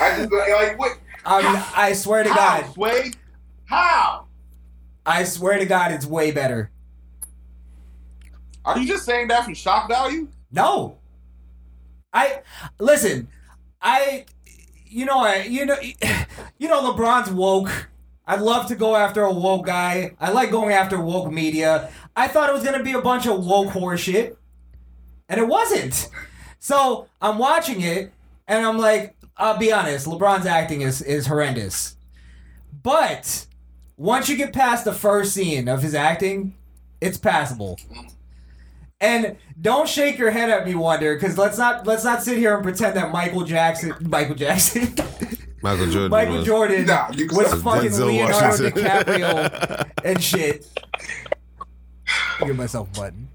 I just like what? I'm, I swear to How, God. Sway? How? I swear to God, it's way better. Are you just saying that for shock value? No. I listen. I, you know, I you know, (sighs) you know, LeBron's woke. I'd love to go after a woke guy. I like going after woke media. I thought it was gonna be a bunch of woke horse shit, and it wasn't. So I'm watching it, and I'm like, I'll be honest. LeBron's acting is is horrendous, but once you get past the first scene of his acting, it's passable. And don't shake your head at me, Wunda, because let's not let's not sit here and pretend that Michael Jackson, Michael Jackson, (laughs) Michael Jordan. Michael was. Jordan Nah, was fucking Denzel Leonardo Washington. DiCaprio (laughs) and shit. Give myself a button.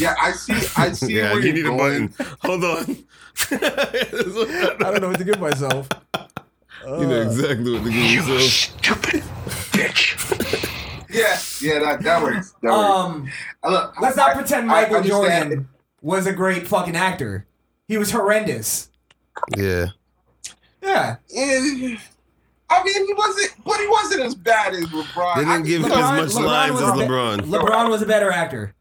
Yeah, I see. I see yeah, where you you're a going. button. Hold on. I don't know what to give myself. You know exactly what to give yourself. (laughs) Yeah, yeah, that, that works. That works. Um, I look, let's not I- pretend I Michael understand. Jordan was a great fucking actor. He was horrendous. Yeah. Yeah. Yeah. I mean, he wasn't, but he wasn't as bad as LeBron. They didn't give him LeBron- as much LeBron lines as a bit- LeBron. LeBron was a better actor.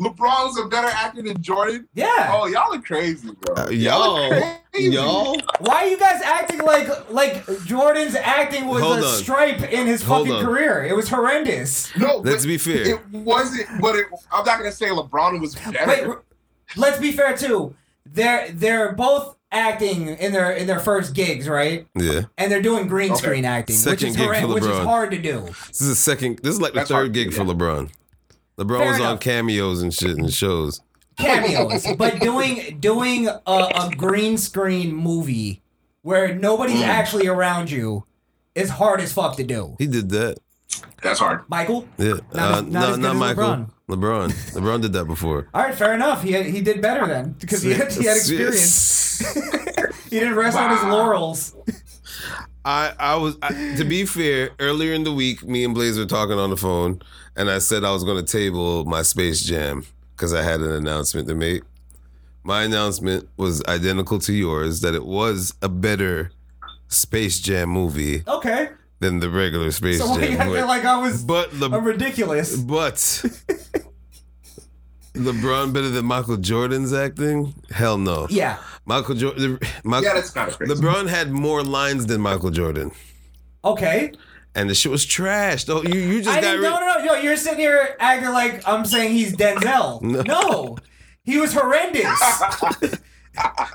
LeBron was a better actor than Jordan. Yeah. Oh, y'all are crazy, bro. Uh, y'all, y'all, crazy. y'all. Why are you guys acting like like Jordan's acting was Hold a on. stripe in his Hold fucking on. career? It was horrendous. No, Let's be fair. It wasn't, but it, I'm not gonna say LeBron was better. Wait, let's be fair too. They're they're both acting in their in their first gigs, right? Yeah. And they're doing green Okay. screen acting, which is gig horrend- which is hard to do. This is the second. This is like the That's third hard, gig for. LeBron. LeBron Fair was on cameos and shit and shows. cameos, (laughs) but doing doing a, a green screen movie where nobody's Mm. actually around you is hard as fuck to do. He did that. That's hard. Michael, Yeah. Not uh, as- not no, as good not as Michael. LeBron. LeBron. LeBron did that before. all right, fair enough. He had, he did better then because he had, he had (laughs) experience. (laughs) he didn't rest on his laurels. I, I was I, to be fair. Earlier in the week, me and Blaze were talking on the phone, and I said I was going to table my Space Jam because I had an announcement to make. My announcement was identical to yours that it was a better Space Jam movie Okay, than the regular Space so why you Jam. acting like I was but a ridiculous? but (laughs) LeBron better than Michael Jordan's acting? Hell no. Yeah, Michael Jordan. Michael, Yeah, that's kind of crazy. LeBron had more lines than Michael Jordan, okay. and the shit was trash. Oh, you you just I got didn't. rid. No, no, no. Yo, you're sitting here acting like I'm saying he's Denzel. (laughs) No. no he was horrendous. (laughs)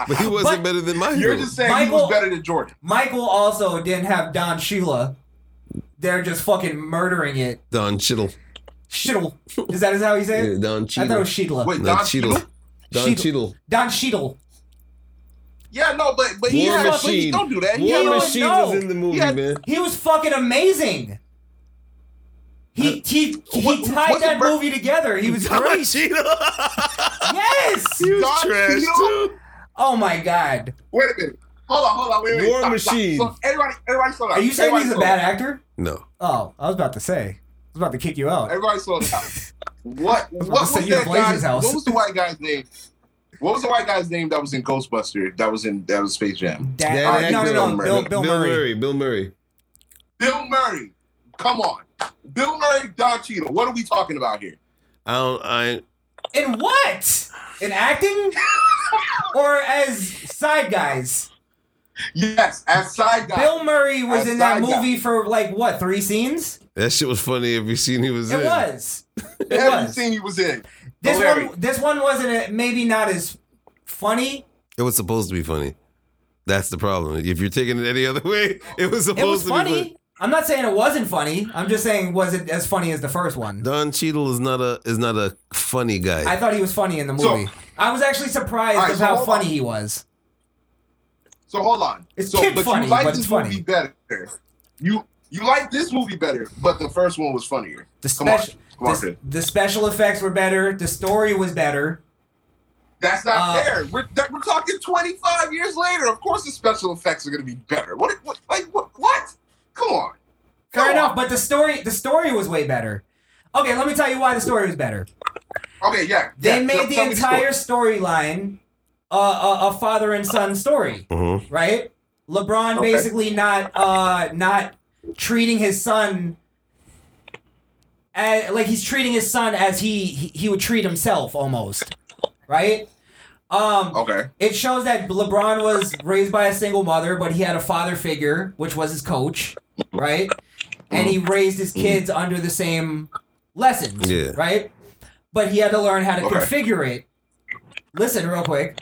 But he wasn't But- better than Michael. You're just saying he was better than Jordan. Michael also didn't have Don Sheila. They're just fucking murdering it. Don Cheadle. Shittle. Is that is how you say Yeah, it? Don I thought it was Sheila. Wait, No, Don Cheadle. Cheadle? Don Cheadle. Cheadle. Don Sheetle. Yeah, no, but but he War had, Machine. please don't do that. He War had, don't Machine was in the movie, Yeah. man. He was fucking amazing. He he he What- tied that the bur- movie together. He was Don great. Cheadle. Yes. (laughs) he was Don trash Cheadle? too. Oh my god. Wait a minute. Hold on, hold on. Wait, wait. War stop, stop. Machine. So everybody, everybody slow down. Are you saying everybody he's a bad actor? No. Oh, I was about to say. I was about to kick you out. Everybody slow down. What? (laughs) was What was to say you to that Blaze's guy? house. What was the white guy's name? What was the white guy's name that was in Ghostbuster? That was in that was Space Jam. Dan, That uh, no, actor- no, no. Bill, Bill Bill, Murray. Bill Murray. Bill Murray. Come on. Bill Murray, Don Cheadle. What are we talking about here? I don't. I. In what? In acting? (laughs) or as side guys? Yes, as side guy. Bill Murray was As in that side guy. movie for like what, three scenes? That shit was funny. Every scene he was in. It in. was. It Every was. scene he was in. This Hilarious. one, this one wasn't a, maybe not as funny. It was supposed to be funny. That's the problem. If you're taking it any other way, (laughs) it was supposed It was to be funny. funny. I'm not saying it wasn't funny. I'm just saying was it as funny as the first one? Don Cheadle is not a is not a funny guy. I thought he was funny in the So- movie. I was actually surprised Alright, of so how funny on. he was. So hold on. It's so, kid but funny, you like but this it's funny. movie better. You you like this movie better, but the first one was funnier. The Come on. special, Come on, the, kid. the special effects were better. The story was better. That's not Uh, fair. We're, that, we're talking 25 years later. Of course, the special effects are going to be better. What? What? Like what? What? Come on. Fair Come enough, on. but the story the story was way better. Okay, let me tell you why the story was better. Okay, yeah. They yeah, made tell- the tell me entire story. storyline uh, a, a father and son story, Mhm. right? LeBron Okay. basically not uh not treating his son as, like he's treating his son as he, he he would treat himself almost, right? Um, Okay. it shows that LeBron was raised by a single mother, but he had a father figure, which was his coach, right? And he raised his kids under the same lessons, Yeah. right? But he had to learn how to Okay. configure it. Listen, real quick.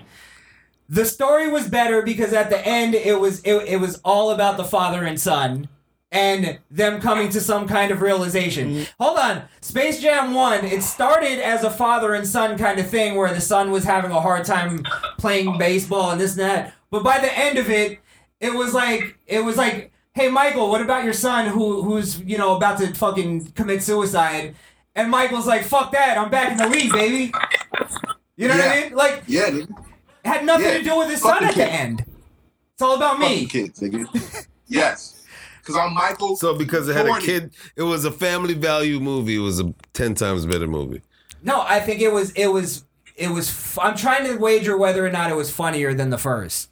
The story was better because at the end it was it, it was all about the father and son and them coming to some kind of realization. Mm-hmm. Hold on. Space Jam 1, it started as a father and son kind of thing where the son was having a hard time playing baseball and this and that. But by the end of it, it was like it was like, "Hey Michael, what about your son who who's, you know, about to fucking commit suicide?" And Michael's like, "Fuck that. I'm back in the league, baby." You know what I mean? Like Yeah, it had nothing Yeah. to do with his Fuck son at the end. It's all about Fucking me. kids, nigga. (laughs) yes. Because I'm Michael. So because it had a kid, it was a family value movie. It was a ten times better movie. No, I think it was it was it was. F- I'm trying to wager whether or not it was funnier than the first,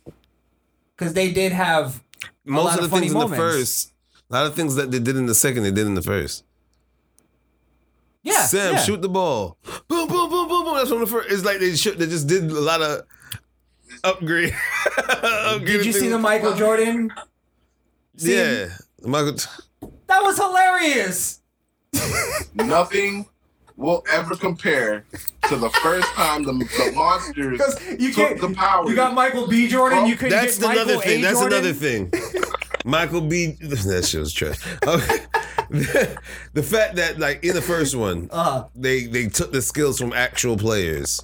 because they did have Most lot of the of funny things in the first, a lot of things that they did in the second, they did in the first. yeah. Sam, yeah. shoot the ball. Boom, boom, boom, boom, boom. That's from the first. It's like they shoot, they just did a lot of upgrade. (laughs) Did you see the Michael Jordan? Scene? Yeah, Michael. that was hilarious. (laughs) nothing, will ever compare to the first time the, the monsters you took can't. the power. You got Michael B. Jordan. You couldn't That's get Michael another thing. A. That's Jordan. another thing. Michael B. (laughs) That shit was trash. Okay. (laughs) the fact that like in the first one, Uh, they they took the skills from actual players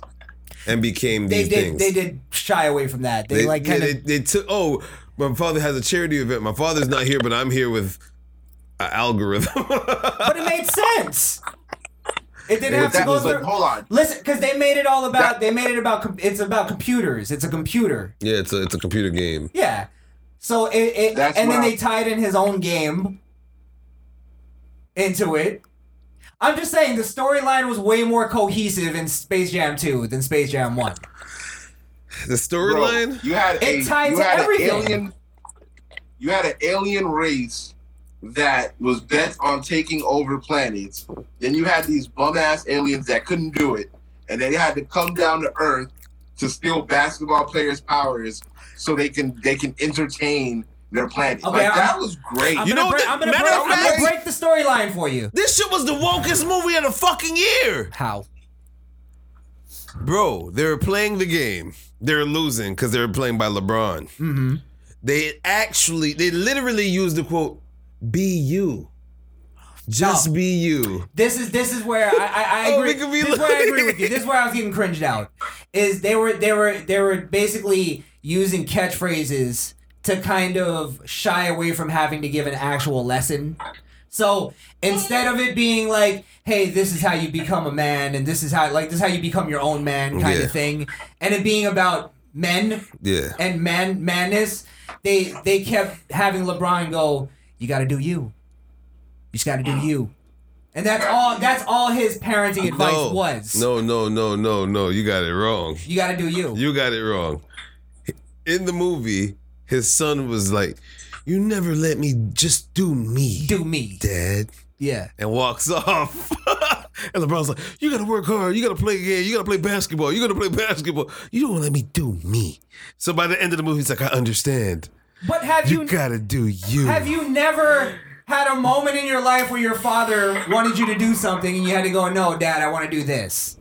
and became they these did. things. They did shy away from that. They, like kind of. they, they took. Oh, my father has a charity event. My father's not here, but I'm here with an algorithm. (laughs) But it made sense. It didn't have to go like, through. hold on. Listen, because they made it all about. That- they made it about. com- It's about computers. It's a computer. yeah, it's a it's a computer game. Yeah. So it, it That's and then what I- they tied in his own game into it. I'm just saying the storyline was way more cohesive in Space Jam 2 than Space Jam 1. (laughs) The storyline. you had a It tied you to had everything. alien. You had an alien race that was bent on taking over planets. Then you had these bum ass aliens that couldn't do it, and they had to come down to Earth to steal basketball players' powers so they can they can entertain their planet. Okay, like I'm- that was great. I'm You know break, that- I'm, gonna matter break, of I'm gonna break the storyline for you. This shit was the wokest movie of the fucking year. How? Bro, they were playing the game. They were losing because they were playing by LeBron. Mm-hmm. They actually, they literally used the quote, "Be you, just No. be you." This is this is where I I, I (laughs) Oh, agree. this is where I agree with you. This is where I was getting cringed out. Is they were they were they were basically using catchphrases to kind of shy away from having to give an actual lesson. So instead of it being like, "Hey, this is how you become a man," and this is how like this is how you become your own man kind Yeah. of thing, and it being about men Yeah, and man madness, they they kept having LeBron go, "You got to do you. You just got to do you." And that's all. That's all his parenting advice no, was. no, no, no, no, no. You got it wrong. You got to do you. You got it wrong. In the movie, his son was like, "You never let me just do me, do me. Dad," Yeah. and walks (laughs) off. and LeBron's like, "You gotta work hard. You gotta play a game. You gotta play basketball. You gotta play basketball. You don't let me do me." So by the end of the movie, he's like, "I understand. But have You you, gotta do you." have you never had a moment in your life where your father wanted you to do something and you had to go, "No, Dad, I want to do this."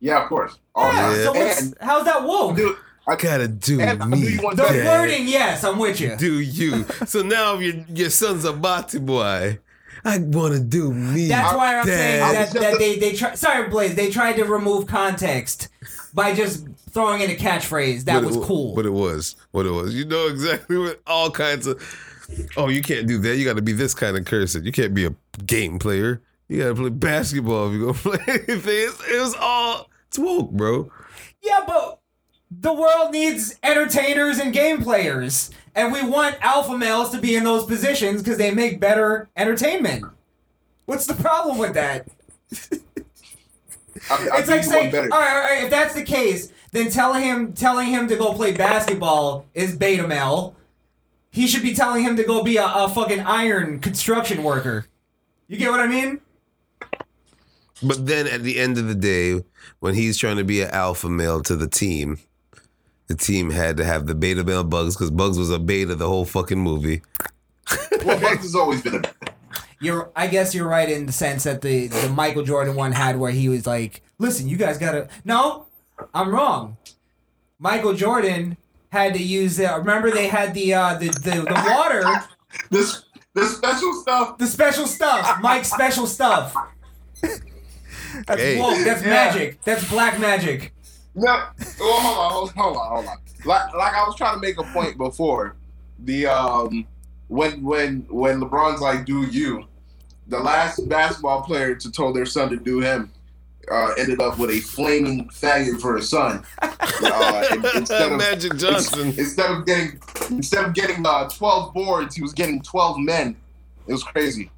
yeah, of course. Oh, Yeah. yeah. So what's, how's that woke? dude, I gotta do And me. do The. Dad. flirting, yes, I'm with you. Do you? so now your your son's a body boy. I wanna do me. That's why I'm saying Dad. that, that they they try. Sorry, Blaze. They tried to remove context by just throwing in a catchphrase. That it was cool. But it was what it was. You know exactly what all kinds of. Oh, you can't do that. You got to be this kind of cursing. You can't be a game player. You got to play basketball if you gonna (laughs) play anything. It's, it was all it's woke, bro. yeah, but the world needs entertainers and game players, and we want alpha males to be in those positions because they make better entertainment. What's the problem with that? I, I It's like saying, all right, all right, if that's the case, then telling him telling him to go play basketball is beta male. He should be telling him to go be a, a fucking iron construction worker. You get what I mean? But then at the end of the day, when he's trying to be an alpha male to the team, the team had to have the beta male Bugs because Bugs was a beta the whole fucking movie. Well, Bugs has always been a. You're I guess you're right in the sense that the the Michael Jordan one had where he was like, "Listen, you guys got to No, I'm wrong. Michael Jordan had to use the remember they had the uh the the, the water, (laughs) This this special stuff. the special stuff, Mike's special stuff. That's Hey. woke. That's Yeah. magic. That's black magic. No, oh, hold on, hold, hold on, hold on. Like, like I was trying to make a point before. The um, when when when LeBron's like, "Do you?" The last basketball player to tell their son to do him uh, ended up with a flaming faggot for his son. Uh, in- (laughs) instead of Magic Johnson. instead of getting instead of getting uh, twelve boards, he was getting twelve men. It was crazy.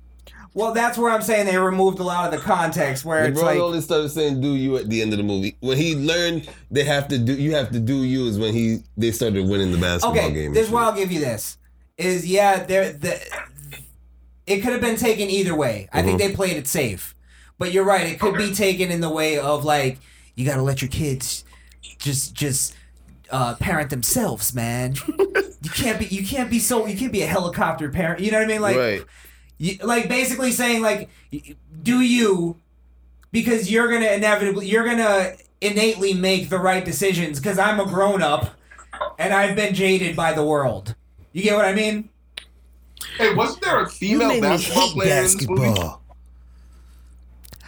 Well, that's where I'm saying they removed a lot of the context where it's LeBron like only started saying "do you" at the end of the movie. When he learned they have to do, you have to do you is when he they started winning the basketball okay, game. this is why I'll give you this. Is yeah, there the it could have been taken either way. I think Mhm. they played it safe. But you're right, it could be taken in the way of like you got to let your kids just just uh, parent themselves, man. (laughs) you can't be you can't be so you can't be a helicopter parent. You know what I mean? Like right. You, like basically saying like do you because you're gonna inevitably you're gonna innately make the right decisions because I'm a grown up and I've been jaded by the world. You get what I mean? Hey, wasn't there a female basketball player in this movie?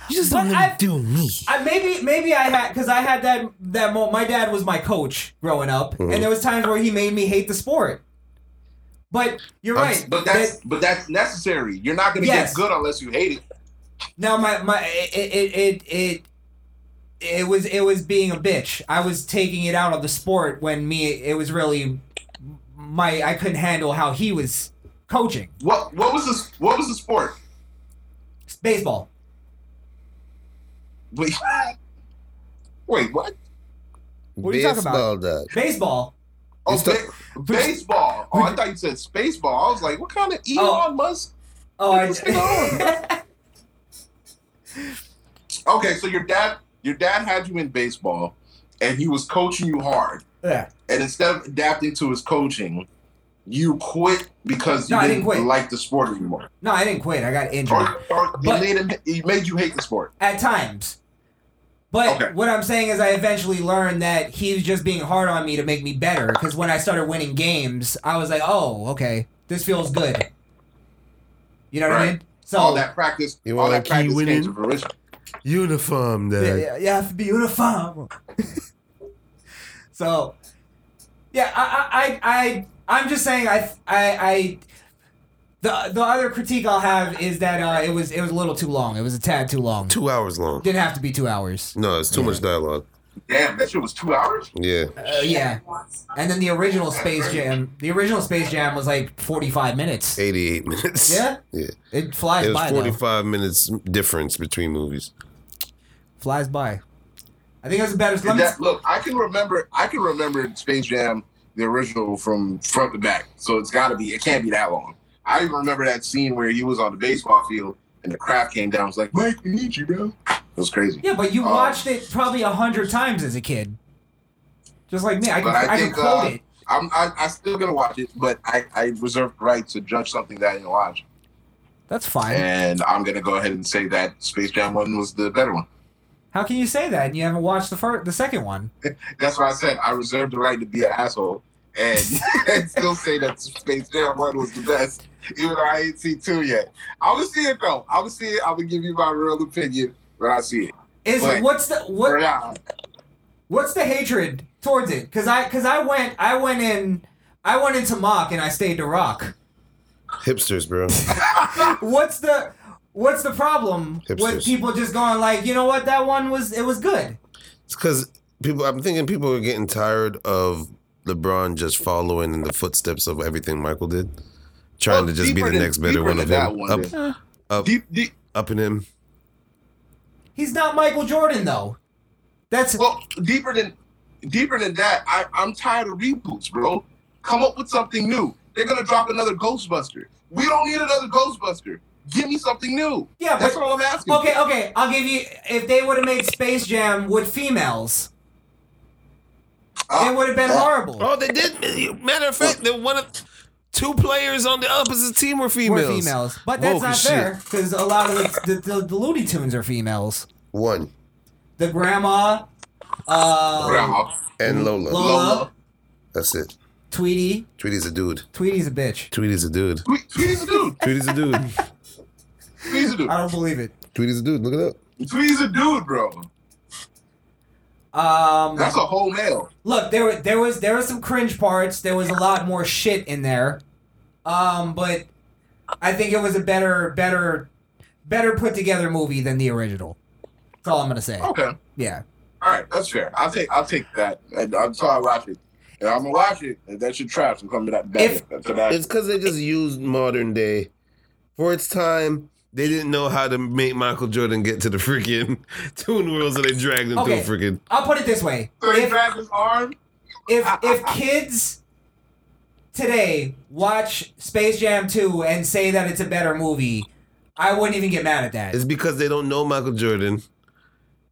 You just But don't want to do me. I maybe maybe I had because I had that that mo- my dad was my coach growing up, Mhm. and there was times where he made me hate the sport. But you're I'm- right. But that's that- but that's necessary. You're not gonna Yes. get good unless you hate it. now my my it it it. it it was it was being a bitch. I was taking it out of the sport when me it was really my I couldn't handle how he was coaching What what was this? What was the sport? baseball. Wait, (laughs) wait, what? What are you talking about? Baseball. Baseball. Oh, You still- ba- baseball. Oh, I thought you said spaceball. I was like, what kind of oh. Elon Oh. Musk? Oh, I, What's going on? (laughs) Okay, so your dad, your dad had you in baseball, and he was coaching you hard. yeah. And instead of adapting to his coaching, you quit because you No, I didn't, didn't quit. like the sport anymore. No, I didn't quit. I got injured. Or, or he But- made him, he made you hate the sport. at times. But Okay. what I'm saying is, I eventually learned that he was just being hard on me to make me better. Because when I started winning games, I was like, "Oh, okay, this feels good." You know what I mean? So all that practice, You all that practice keep came winning? to fruition. Uniform dog. yeah, yeah, you have to be uniform. (laughs) so, yeah, I, I, I, I, I'm just saying, I, I, I. The, the other critique I'll have is that uh, it was it was a little too long. It was a tad too long. Two hours long. Didn't have to be two hours. No, it's too much dialogue. Damn, that shit was two hours. Yeah. Uh, yeah. And then the original Space Jam, the original Space Jam was like 45 minutes. 88 minutes. Yeah? (laughs) Yeah. It flies It was by though. 45 minutes difference between movies. Flies by. I think it was a better. Let me, that, look, I can remember, I can remember Space Jam, the original, from front to back. So it's got to be, it can't be that long. I even remember that scene where he was on the baseball field and the crowd came down. It was like, Mike, we need you, bro. It was crazy. yeah, but you Oh. watched it probably a hundred times as a kid. Just like me, I But I I, think, quote uh, it. I'm, I, I'm still gonna watch it, but I, I reserve the right to judge something that I didn't watch, That's fine. and I'm gonna go ahead and say that Space Jam one was the better one. How can you say that and you haven't watched the first, the second one? (laughs) That's why I said I reserve the right to be an asshole and, (laughs) and still say that Space Jam one was the best, even though I ain't seen two yet. I will see it though. I will see it. I will give you my real opinion when I see it. Is Wait. what's the For what? now, What's the hatred towards it? Cause I, cause I went, I went in, I went into mock and I stayed to rock. Hipsters, bro. (laughs) What's the what's the problem with people just going like, you know what, that one was it was good. It's because people. I'm thinking people are getting tired of LeBron just following in the footsteps of everything Michael did, trying Well, to just be the than- next better one of him. one, Up, then. up, deep, deep, up in him. He's not Michael Jordan though. That's well, deeper than deeper than that. I, I'm tired of reboots, bro. Come up with something new. They're gonna drop another Ghostbuster. We don't need another Ghostbuster. Give me something new. yeah, That's but all I'm asking. okay, okay. I'll give you if they would have made Space Jam with females, it would have been uh, horrible. Oh, they did. Matter of fact, they one of two players on the opposite team were females. Were females, but that's Whoa, not shit. fair because a lot of the, the, the, the Looney Tunes are females. One The grandma, uh, Grandma, and Lola. Lola. Lola. That's it. Tweety. Tweety's a dude. Tweety's a bitch. Tweety's a dude. Tweety's a dude. (laughs) Tweety's a dude. (laughs) Tweety's a dude. I don't believe it. Tweety's a dude. Look it up. Tweety's a dude, bro. Um, That's a whole male. Look, there were there was there was some cringe parts. There was a lot more shit in there. Um, but I think it was a better better better put together movie than the original. That's all I'm gonna say. Okay. Yeah. All right, that's fair. I'll take I'll take that. And until I watch it. And I'm gonna watch it, and that should trash and come to that better. If- to that. It's because they just used modern day. For its time, they didn't know how to make Michael Jordan get to the freaking Toon World, so they dragged him Okay. through freaking. I'll put it this way: So if grabbed his arm. if if kids today watch Space Jam 2 and say that it's a better movie, I wouldn't even get mad at that. It's because they don't know Michael Jordan,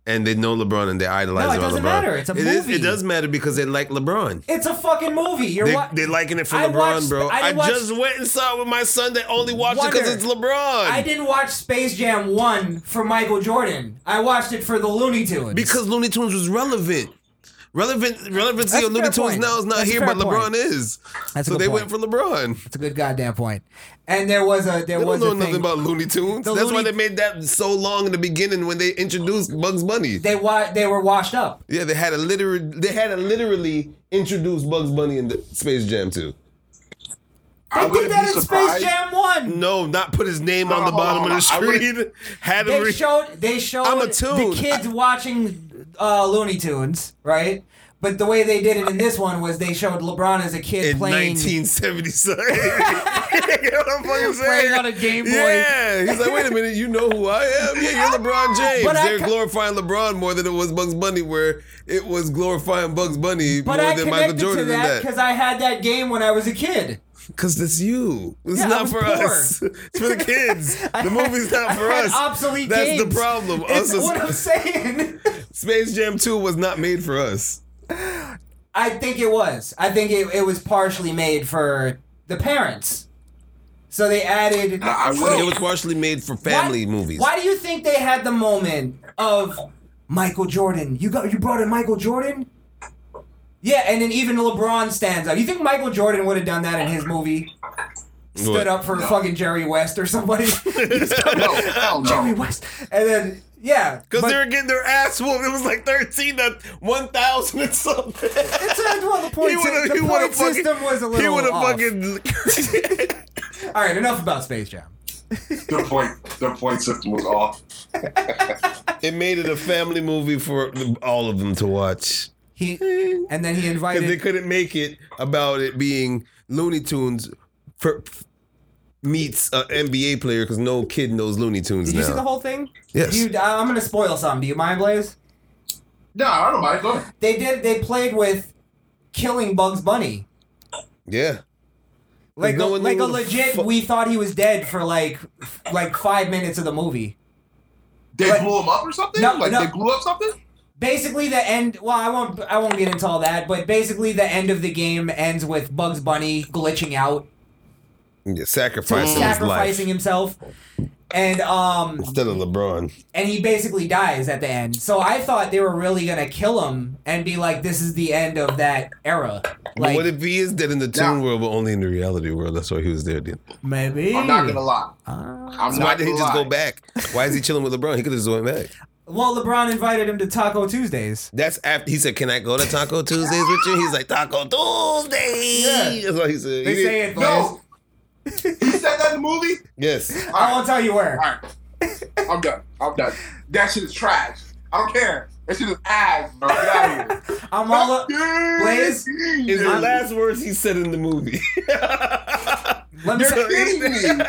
and they know LeBron and they idolize No, it doesn't LeBron. matter. It's a It is- movie. it does matter because they like LeBron. It's a fucking movie. You're They, wa- they liking it for I LeBron, watched- bro. I I, just went and saw it with my son. They only watched it because it's LeBron. I didn't watch Space Jam 1 for Michael Jordan. I watched it for the Looney Tunes. because Looney Tunes was relevant. Relevant relevancy That's a of Looney fair Tunes now is not That's here, but LeBron point. is. That's a so they point. went for LeBron. It's a good goddamn point. And there was a there They was don't know a thing. nothing about Looney Tunes. The That's why they made that so long in the beginning when they introduced Bugs Bunny. they wa- they were washed up. yeah, they had a literally they had to literally introduce Bugs Bunny in the Space Jam too. They I did that in surprised. Space Jam 1. No, not put his name on the bottom on, of the hold on. I wouldn't- screen. (laughs) Had him They re- showed they showed I'm a the tune. kids watching uh, Looney Tunes, right? But the way they did it in this one was they showed LeBron as a kid in playing 1977. (laughs) you know what I'm fucking saying? Playing on a Game Boy. Yeah, he's like, wait a minute, you know who I am? Yeah, you're LeBron (laughs) James. But I They're glorifying LeBron more than it was Bugs Bunny, where it was glorifying Bugs Bunny But more I than Michael connected Jordan to than that that. because I had that game when I was a kid. Because that's you. It's Yeah, not for poor. us. It's for the kids. (laughs) The movie's not I for had us. Obsolete That's games. the problem. It's Us as- what I'm saying. (laughs) Space Jam 2 was not made for us. I think it was. I think it, it was partially made for the parents. So they added. I- I so- It was partially made for family why, movies. Why do you think they had the moment of Michael Jordan? You got you brought in Michael Jordan? Yeah, and then even LeBron stands up. You think Michael Jordan would have done that in his movie? Stood What? up for fucking Jerry West or somebody? (laughs) No, hell Jerry. West. And then yeah. Because they were getting their ass whooped. It was like 13 to 1,000 and something. It's a, well, the point, He would've- the he point would've fucking- system was a little He would have off. fucking. (laughs) (laughs) All right, enough about Space Jam. The point, the point system was off. it made it a family movie for all of them to watch. He and then he (laughs) invited. Because they couldn't make it about it being Looney Tunes for, meets an NBA player because no kid knows Looney Tunes Did now. you see the whole thing? Yes. You, I'm gonna spoil something. Do you mind, Blaze? No, I don't mind. Go ahead. They did. They played with killing Bugs Bunny. yeah. Like, no a, like a legit. fu- we thought he was dead for like, like five minutes of the movie. They But- blew him up or something? No, like no. they blew up something? Basically, the end. Well, I won't. I won't get into all that. But basically, the end of the game ends with Bugs Bunny glitching out, yeah sacrificing his life sacrificing himself, and um, instead of LeBron. and he basically dies at the end. So I thought they were really gonna kill him and be like, "This is the end of that era." Like what if he is dead in the Toon Now- world, but only in the reality world? That's why he was there then. maybe. I'm not gonna lie. I'm So why not did he gonna just go back? Why is he chilling with LeBron? He could have just went back. Well, LeBron invited him to Taco Tuesdays. That's after he said, "Can I go to Taco Tuesdays with you?" He's like, "Taco Tuesdays." Yeah. That's what he said. They He say did- it, No. he said that in the movie? Yes. I won't tell you where. All right. I'm done. I'm done. That shit is trash. I don't care. That shit is ass, bro. Get out of here. (laughs) I'm all up. Blaze, Is the last words he said in the movie. Let me (laughs) You're say, kidding me.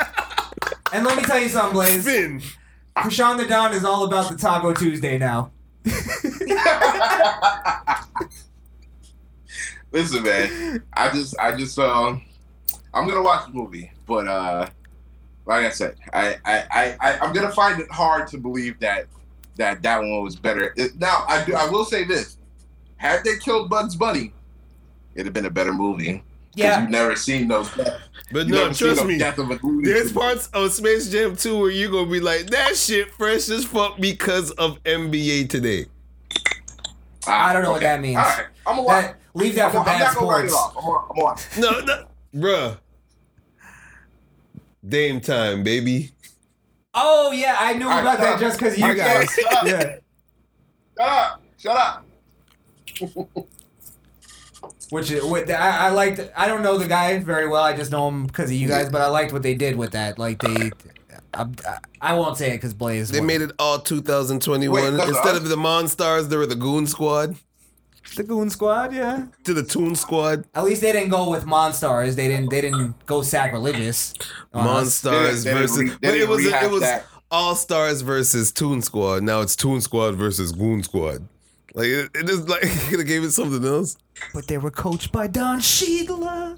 and let me tell you something, Blaze. Finn. Crishaun the Don is all about the Taco Tuesday now. (laughs) Listen, man. I just, I just, um, I'm gonna watch the movie, but uh, like I said, I, I, I, I I'm gonna find it hard to believe that that that one was better. It, now, I do, I will say this: had they killed Bugs Bunny, it'd have been a better movie. Yeah. you've never seen those. Death, But you no, trust me. death of a movie. There's parts of Space Jam 2 where you're gonna be like, that shit fresh as fuck because of NBA today. I don't know what that means. All right, I'm gonna watch. That, leave that I'm, for I'm bad not gonna write it sports. I'm gonna, I'm gonna. No, no, bruh. Dame time, baby. Oh yeah, I knew All right, about that shut just because you All right, guys. shut up. Yeah. Shut up! Shut up! (laughs) Which is, what, I, I liked. I don't know the guy very well. I just know him because of you guys. But I liked what they did with that. Like they, I, I won't say it because Blaze. They won. made it all 2021. Wait, Instead us? of the Monstars, there were the Goon Squad the Goon Squad. Yeah. to the Toon Squad. At least they didn't go with Monstars. They didn't. They didn't go sacrilegious. on us. Monstars They didn't- they didn't versus. re- they but it didn't was it was that. All Stars versus Toon Squad. Now it's Toon Squad versus Goon Squad. Like it, it is like (laughs) could have gave it something else. But they were coached by Don Cheadle.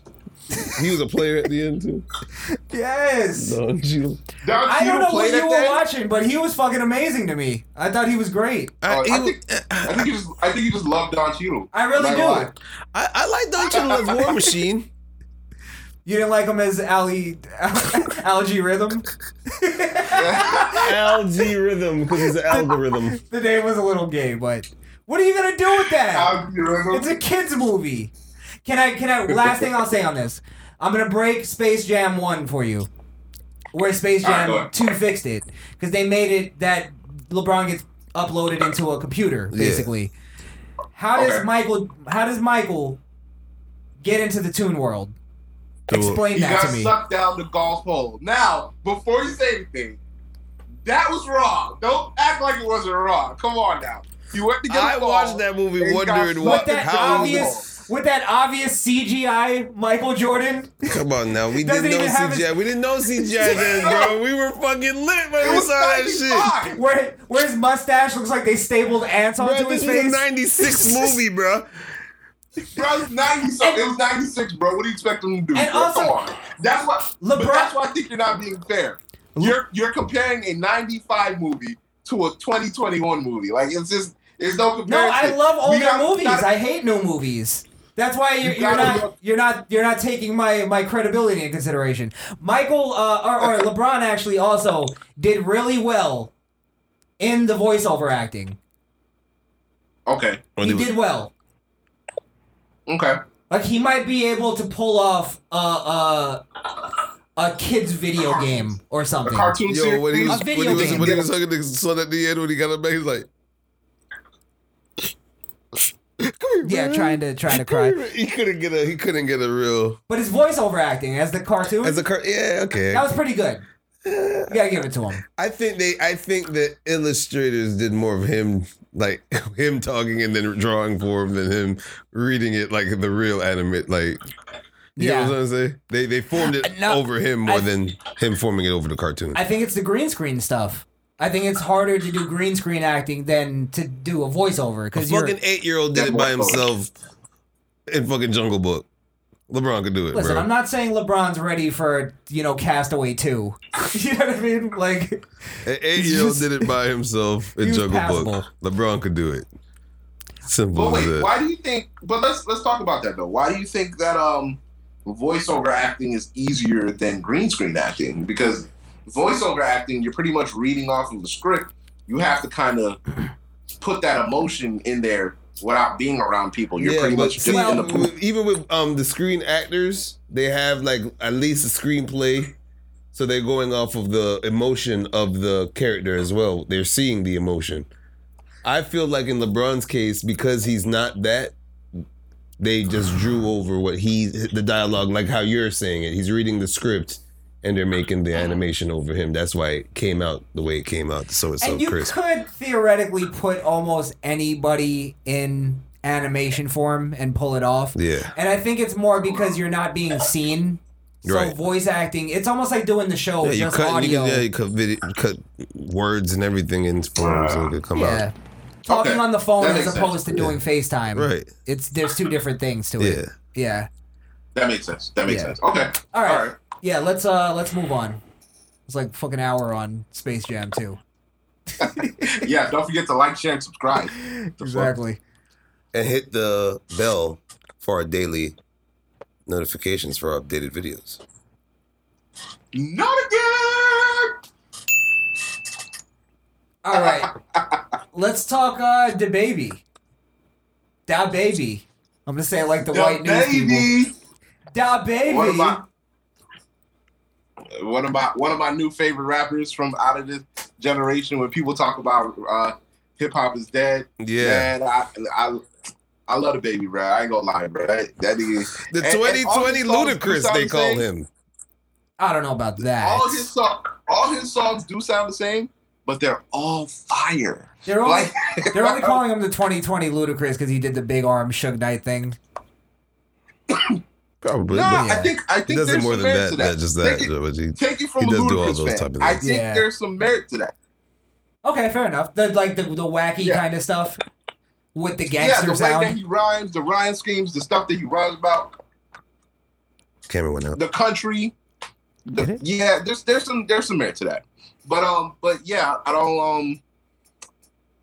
He was a player at the end too. (laughs) Yes. Don Cheadle. Don I don't know what you were that? watching, but he was fucking amazing to me. I thought he was great. I, he I was- think- I think you just I think you just love Don Cheadle. I really do. lie. I, I like Don Cheadle as War Machine. (laughs) You didn't like him as Ali Al-G Rhythm? Algae rhythm because it's an algorithm. the name was a little gay, but what are you gonna do with that? It's a kids movie. Can I? Can I? Last thing I'll say on this, I'm gonna break Space Jam One for you, where Space Jam ahead. Two fixed it because they made it that LeBron gets uploaded into a computer, Yeah. basically. How does Okay. Michael? How does Michael get into the Toon World? Cool. Explain He that got to me. Got sucked down the golf hole. Now, before you say anything, that was wrong. Don't act like it wasn't wrong. Come on now. You went to get a I ball, watched that movie wondering what With that down how the obvious, with that obvious CGI Michael Jordan. Come on now, we (laughs) didn't know even have CGI. his- We didn't know CGI then, (laughs) bro. We were fucking lit when It we saw that shit. Where, where his mustache looks like they stapled ants Bro, onto this his was a face. '96 (laughs) movie, bro. Bro, it was 90 something. It was 96, bro. What do you expect him to do? And bro? also- Come on. That's why but LeBron- that's why I think you're not being fair. You're you're comparing a 95 movie to a 2021 movie. Like it's just there's no No. I love We older got- movies. gotta- I hate new movies. That's why you're, You you're not look- you're not you're not taking my my credibility into consideration. Michael uh, or, or LeBron actually also did really well in the voiceover acting. Okay. When He he was- did well. Okay. Like he might be able to pull off a a, a kids video game or A something. cartoon Yo, series. when he A was when video he was game. when he was hugging the son at the end when he got him back, he was like, "Come here, Yeah, man. trying to trying to cry. He couldn't get a he couldn't get a real But his voiceover acting as the cartoon as a car. Yeah, okay. that was pretty good. You gotta give it to him. I think they. I think the illustrators did more of him, like (laughs) him talking and then drawing for him, than him reading it like the real animate. Like, you Yeah. know what I'm saying? They they formed it No, over him more I- than him forming it over the cartoon. I think it's the green screen stuff. I think it's harder to do green screen acting than to do a voiceover because you're fucking eight year old did it by himself in fucking Jungle Book. LeBron could do it, Listen, bro. I'm not saying LeBron's ready for you know Castaway two. (laughs) you know what I mean? Like, An eight year old (laughs) did it by himself in Jungle passable. Book. LeBron could do it. Simple But as wait, that. why do you think? But let's let's talk about that though. Why do you think that um voiceover acting is easier than green screen acting? Because voiceover acting, you're pretty much reading off of the script. You have to kind of put that emotion in there without being around people. You're pretty but much see, in the with- even with um the screen actors, they have like at least a screenplay, so they're going off of the emotion of the character as well. They're seeing the emotion. I feel like in LeBron's case, because he's not that, they just drew over what he the dialogue, like how you're saying it. He's reading the script. And they're making the animation over him. That's why it came out the way it came out. So it's so and you crisp. could theoretically put almost anybody in animation form and pull it off. Yeah. And I think it's more because you're not being seen. So Right. voice acting, it's almost like doing the show Yeah, with you just cut, audio. can, yeah, you cut, video, cut words and everything in form so it could come Yeah. out. Talking Okay. on the phone as makes opposed to doing FaceTime. Right. It's there's two different things to it. Yeah. Yeah. That makes sense. That makes Yeah. sense. Okay. All right. All right. Yeah, let's uh let's move on. It's like fucking hour on Space Jam too. (laughs) Yeah. Don't forget to like, share, and subscribe. Exactly. And hit the bell for our daily notifications for our updated videos. Not again. All right. (laughs) let's talk uh the baby. DaBaby. I'm gonna say it like the, The white news people. baby. DaBaby. One of my one of my one of my new favorite rappers from out of this generation. When people talk about uh, hip hop is dead, Yeah. man, I, I I love the baby, bro. I ain't gonna lie, bro. That, that nigga, The and- and all 2020 his songs do Ludacris, they call same. him. I don't know about that. all his song, all his songs do sound the same, but they're all fire. they're only Like they're only (laughs) calling him the 2020 Ludacris because he did the big arm Suge Knight thing. (coughs) Probably. No, but yeah. I think I he think does it there's more some than merit that, to that. that, Take that. it- But he, Take it from He a does do all Ludacris those fan. type of I think Yeah. there's some merit to that. Okay, fair enough. The like the the wacky Yeah. kind of stuff with the gangster Yeah, gangster the way that he rhymes, the rhyme schemes, the stuff that he rhymes about. Camera went out. the country. the- yeah, there's there's some there's some merit to that. But um, but yeah, I don't um.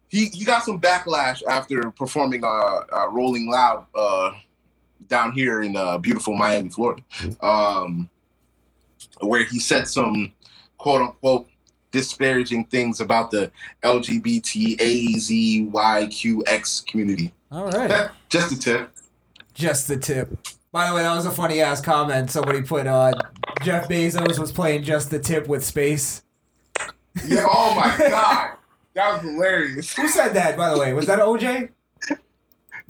He he got some backlash after performing uh, uh Rolling Loud uh down here in uh beautiful Miami, Florida, um, where he said some quote unquote disparaging things about the LGBTAZYQX community. All right. (laughs) Just a tip. Just the tip. By the way, that was a funny ass comment. Somebody put uh, Jeff Bezos was playing just the tip with space. Yeah. Oh my god, that was hilarious. Who said that? By the way, was that OJ?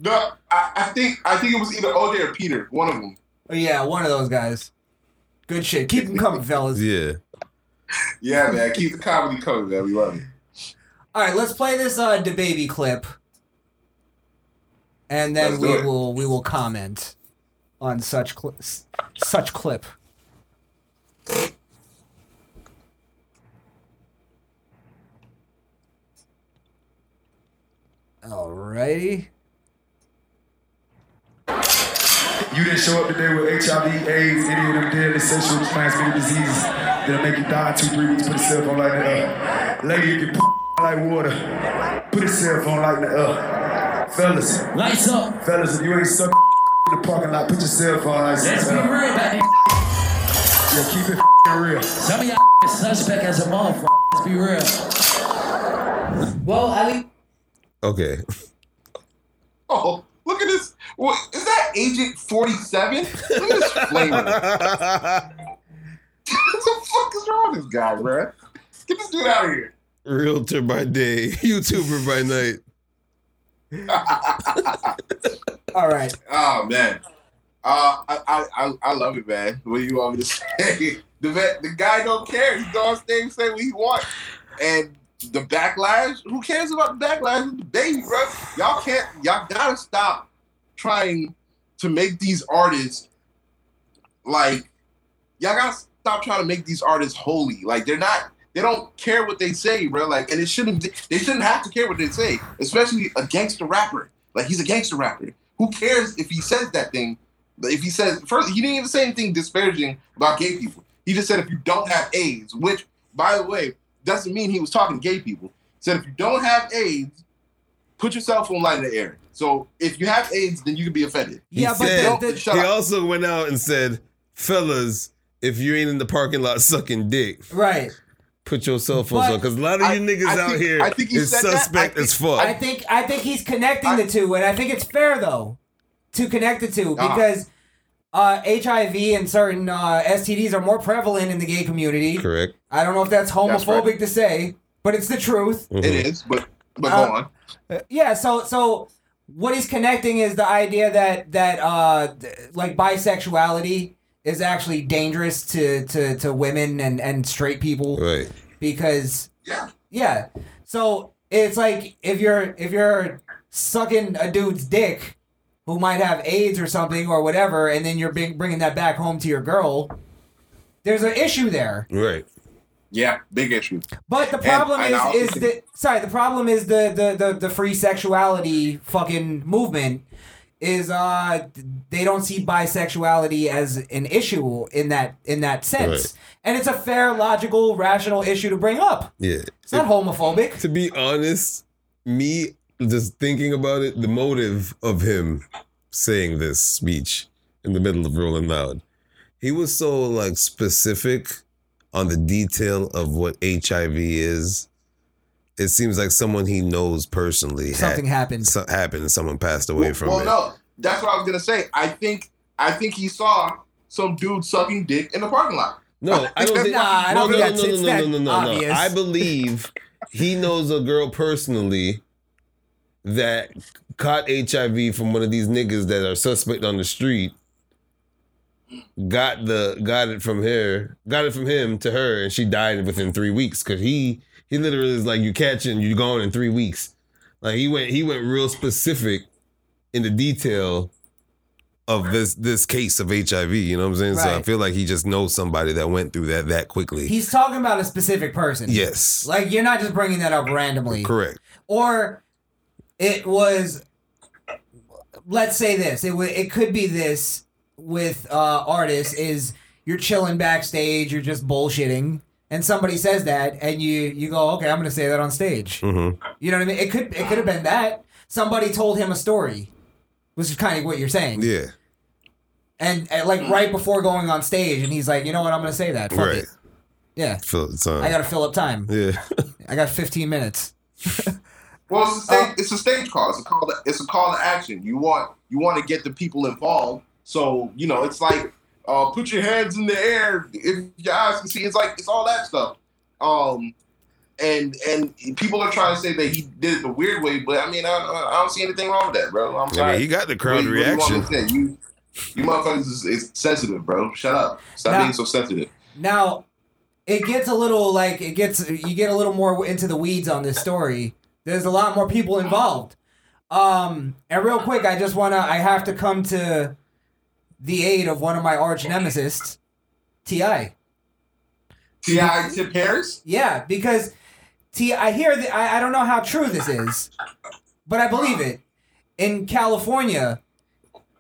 No, I, I think I think it was either OJ or Peter, one of them. Oh, yeah, one of those guys. Good shit. Keep them coming, fellas. Yeah. Yeah, man. Keep the comedy coming, man. We love it. All right, let's play this uh baby clip, and then we it. will we will comment on such cli- s- such clip. Alrighty. You didn't show up today with HIV, AIDS, any of them deadly sexually transmitted diseases that'll make you die in two, three weeks. Put a cell phone light in the air. Lady, if you put (laughs) like water, put a cell phone light in the air. Fellas, Lights up. fellas, if you ain't suck (laughs) in the parking lot, put your cell phone lights in Let's be real about this. Yeah, keep it (laughs) real. Some of y'all is suspect as a motherfucker. Let's be real. Well, Ali. Okay. Oh, look at this. What, is that Agent 47? Look at this flavor. (laughs) (laughs) what the fuck is wrong with this guy, bro? Get this dude out of here. Realtor by day, (laughs) YouTuber by night. All right. Oh man, uh, I, I I I love it, man. What do you want me to say? The vet, the guy don't care. He go on stage and say what he wants, and the backlash. Who cares about the backlash? It's the baby, bro. Y'all can't. Y'all gotta stop trying to make these artists like. Y'all gotta stop trying to make these artists holy. Like they're not. They don't care what they say, bro. Like, and it shouldn't. They shouldn't have to care what they say, especially a gangster rapper. Like he's a gangster rapper. Who cares if he says that thing? If he says first, he didn't even say anything disparaging about gay people. He just said if you don't have AIDS, which, by the way, doesn't mean he was talking to gay people. He said if you don't have AIDS, put your cell phone light in the air. So if you have AIDS, then you can be offended. He Yeah, but said- the, the, he up. also went out and said, "Fellas, if you ain't in the parking lot sucking dick, right. put your cell phones But on." Because a lot of I- you niggas I out think- here I think he is said that. I suspect think- as fuck. I think I think he's connecting the two, and I think it's fair though to connect the two because uh, HIV and certain uh, STDs are more prevalent in the gay community. Correct. I don't know if that's That's homophobic right. to say, but it's the truth. Mhm. It is, but but Uh, go on. Yeah, so so what he's connecting is the idea that that uh like bisexuality is actually dangerous to to to women and and straight people Right. because Yeah. yeah. So it's like if you're if you're sucking a dude's dick who might have AIDS or something or whatever, and then you're bring, bringing that back home to your girl, there's an issue there. Right. Yeah, big issue. But the problem and I also is is think- that sorry, the problem is the the the, the free sexuality fucking movement is uh they don't see bisexuality as an issue in that in that sense. Right. And it's a fair, logical, rational issue to bring up. Yeah. It's not homophobic. to be honest, me just thinking about it, the motive of him saying this speech in the middle of Rolling Loud, he was so like specific on the detail of what HIV is. It seems like someone he knows personally had- Something happened. so, happened and someone passed away well, from well, it. no, that's what I was gonna say. I think I think he saw some dude sucking dick in the parking lot. No, (laughs) I don't think. Nah, I no, don't no, think no, that's- no, it's no, no, no, no, no. I believe he knows a girl personally that caught HIV from one of these niggas that are suspect on the street. Got the got it from her, got it from him to her, and she died within three weeks. Cause he he literally is like, you catch it and you gone in three weeks. Like he went he went real specific in the detail of this this case of HIV. You know what I'm saying? So I feel like he just knows somebody that went through that that quickly. He's talking about a specific person. yes, Like you're not just bringing that up randomly. correct. Or it was let's say this. It wa it could be this with uh, artists is you're chilling backstage, you're just bullshitting, and somebody says that, and you you go, okay, I'm gonna say that on stage. hmm You know what I mean? It could it could have been that somebody told him a story, which is kind of what you're saying, Yeah. and, and like right before going on stage, and he's like, you know what, I'm gonna say that. Fuck Right. it. Yeah, Feel the time. I gotta fill up time. yeah. I got 15 minutes. (laughs) Well, it's a stage, it's a stage call. It's a call. To, it's a call to action. You want you want to get the people involved. So you know, it's like uh, put your hands in the air if your eyes can see. It's like it's all that stuff. Um, and and people are trying to say that he did it the weird way, but I mean, I, I don't see anything wrong with that, bro. I'm I sorry. mean, he got the crowd What do you- what you reaction. me to say? You you motherfuckers is, is sensitive, bro. Shut up. Stop Nah. being so sensitive. Now, it gets a little like it gets you get a little more into the weeds on this story. There's a lot more people involved. Um, and real quick, I just wanna I have to come to the aid of one of my arch nemesis, Ti. T.I. Tip Harris. Yeah, because T.I., I hear that I, I don't know how true this is, but I believe it. In California,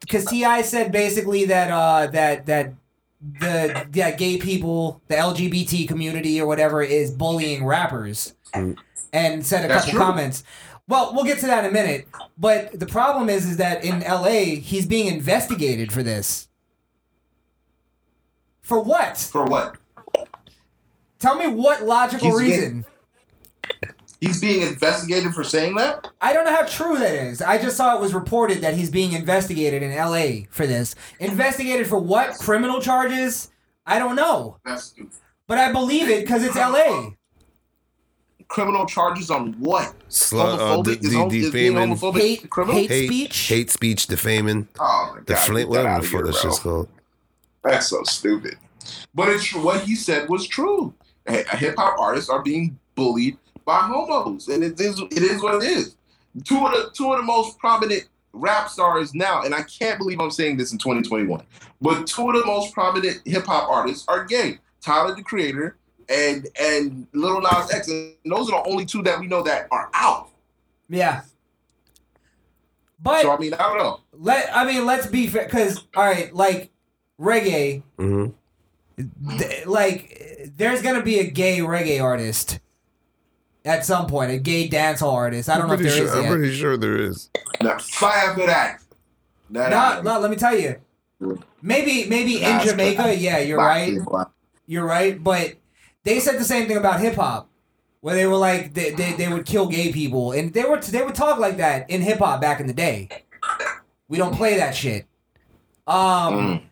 because T.I. said basically that uh that that the that gay people, the LGBT community or whatever is bullying rappers, Mm. and said a That's couple true. comments. Well, we'll get to that in a minute. But the problem is, is that in L.A. he's being investigated for this. For what? For what? Tell me what logical He's reason. He's being investigated for saying that. I don't know how true that is. I just saw it was reported that he's being investigated in LA for this. Investigated for what? Criminal charges? I don't know. That's stupid. But I believe it because it's LA. Criminal charges on what? Slut, uh, de- Homophobic? is, hom- is defaming, homophobic Hate, criminal? hate hate speech? hate speech, defaming, Oh my the god! flint, get that whatever the fuck here, that shit's called. That's so stupid. But it's what he said was true. Hip hop artists are being bullied by homos, and it is it is what it is. Two of the two of the most prominent rap stars now, and I can't believe I'm saying this in 2021, but two of the most prominent hip hop artists are gay. Tyler the Creator and and Little Nas X, and those are the only two that we know that are out. Yeah. But So I mean, I don't know. let I mean let's be fair because all right, like reggae, hmm th- like there's gonna be a gay reggae artist at some point, a gay dancehall artist. I don't know if pretty there sure, is I'm yet. pretty sure there is. Now, fire for that. That No, no, let me tell you. Maybe maybe in Jamaica, yeah, you're right. You're right, but they said the same thing about hip hop, where they were like they, they, they would kill gay people, and they were they would talk like that in hip hop back in the day. We don't play that shit. Um, Mm.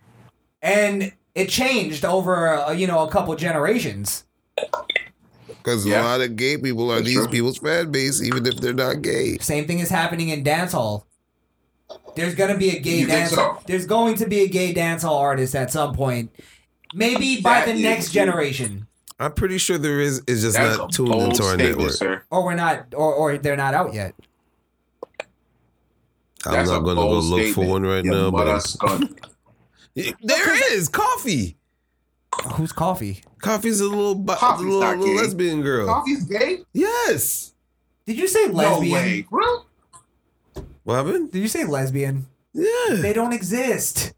and it changed over uh, you know a couple generations. Because a lot of gay people are That's these true. people's fan base, even if they're not gay. Same thing is happening in dancehall. There's gonna be a gay You dance. so? There's going to be a gay dancehall artist at some point, maybe by That the next true. generation. I'm pretty sure there is. It's just That's not tuned into our network. sir. or we're not or, or they're not out yet I'm That's not going to go bold look for one right Yeah, now, but. I'm- (laughs) there is Koffee. who's Koffee Koffee's a little, bi- Koffee's little, little lesbian girl. Koffee's gay? Yes. did you say No lesbian way, bro. What happened? did you say lesbian Yeah. they don't exist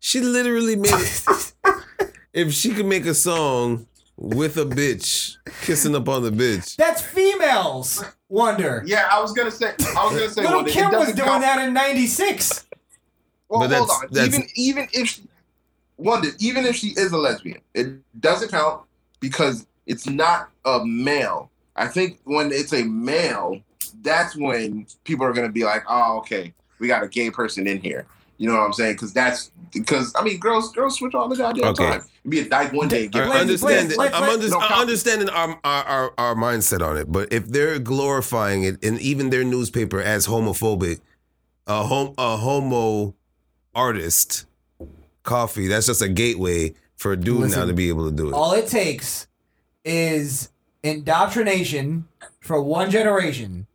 She literally made it. (laughs) if she could make a song with a bitch kissing up on the bitch, that's females wonder Yeah, I was gonna say. I was gonna say. little well, kim was doing count- that in 96 Well, But hold that's- on. that's- Even even if she, wonder even if she is a lesbian, it doesn't count because it's not a male. I think when it's a male, that's when people are gonna be like, "Oh, okay, we got a gay person in here." You know what I'm saying? Because that's because I mean, girls girls switch all the goddamn Okay. time. Be a dyke one day. and Get I Let's- understand. let's- it. let's- I'm, under- No, I'm understanding our, our our our mindset on it. But if they're glorifying it, and even their newspaper as homophobic, a hom a homo artist, Koffee. That's just a gateway for a dude now to be able to do it. all it takes is indoctrination for one generation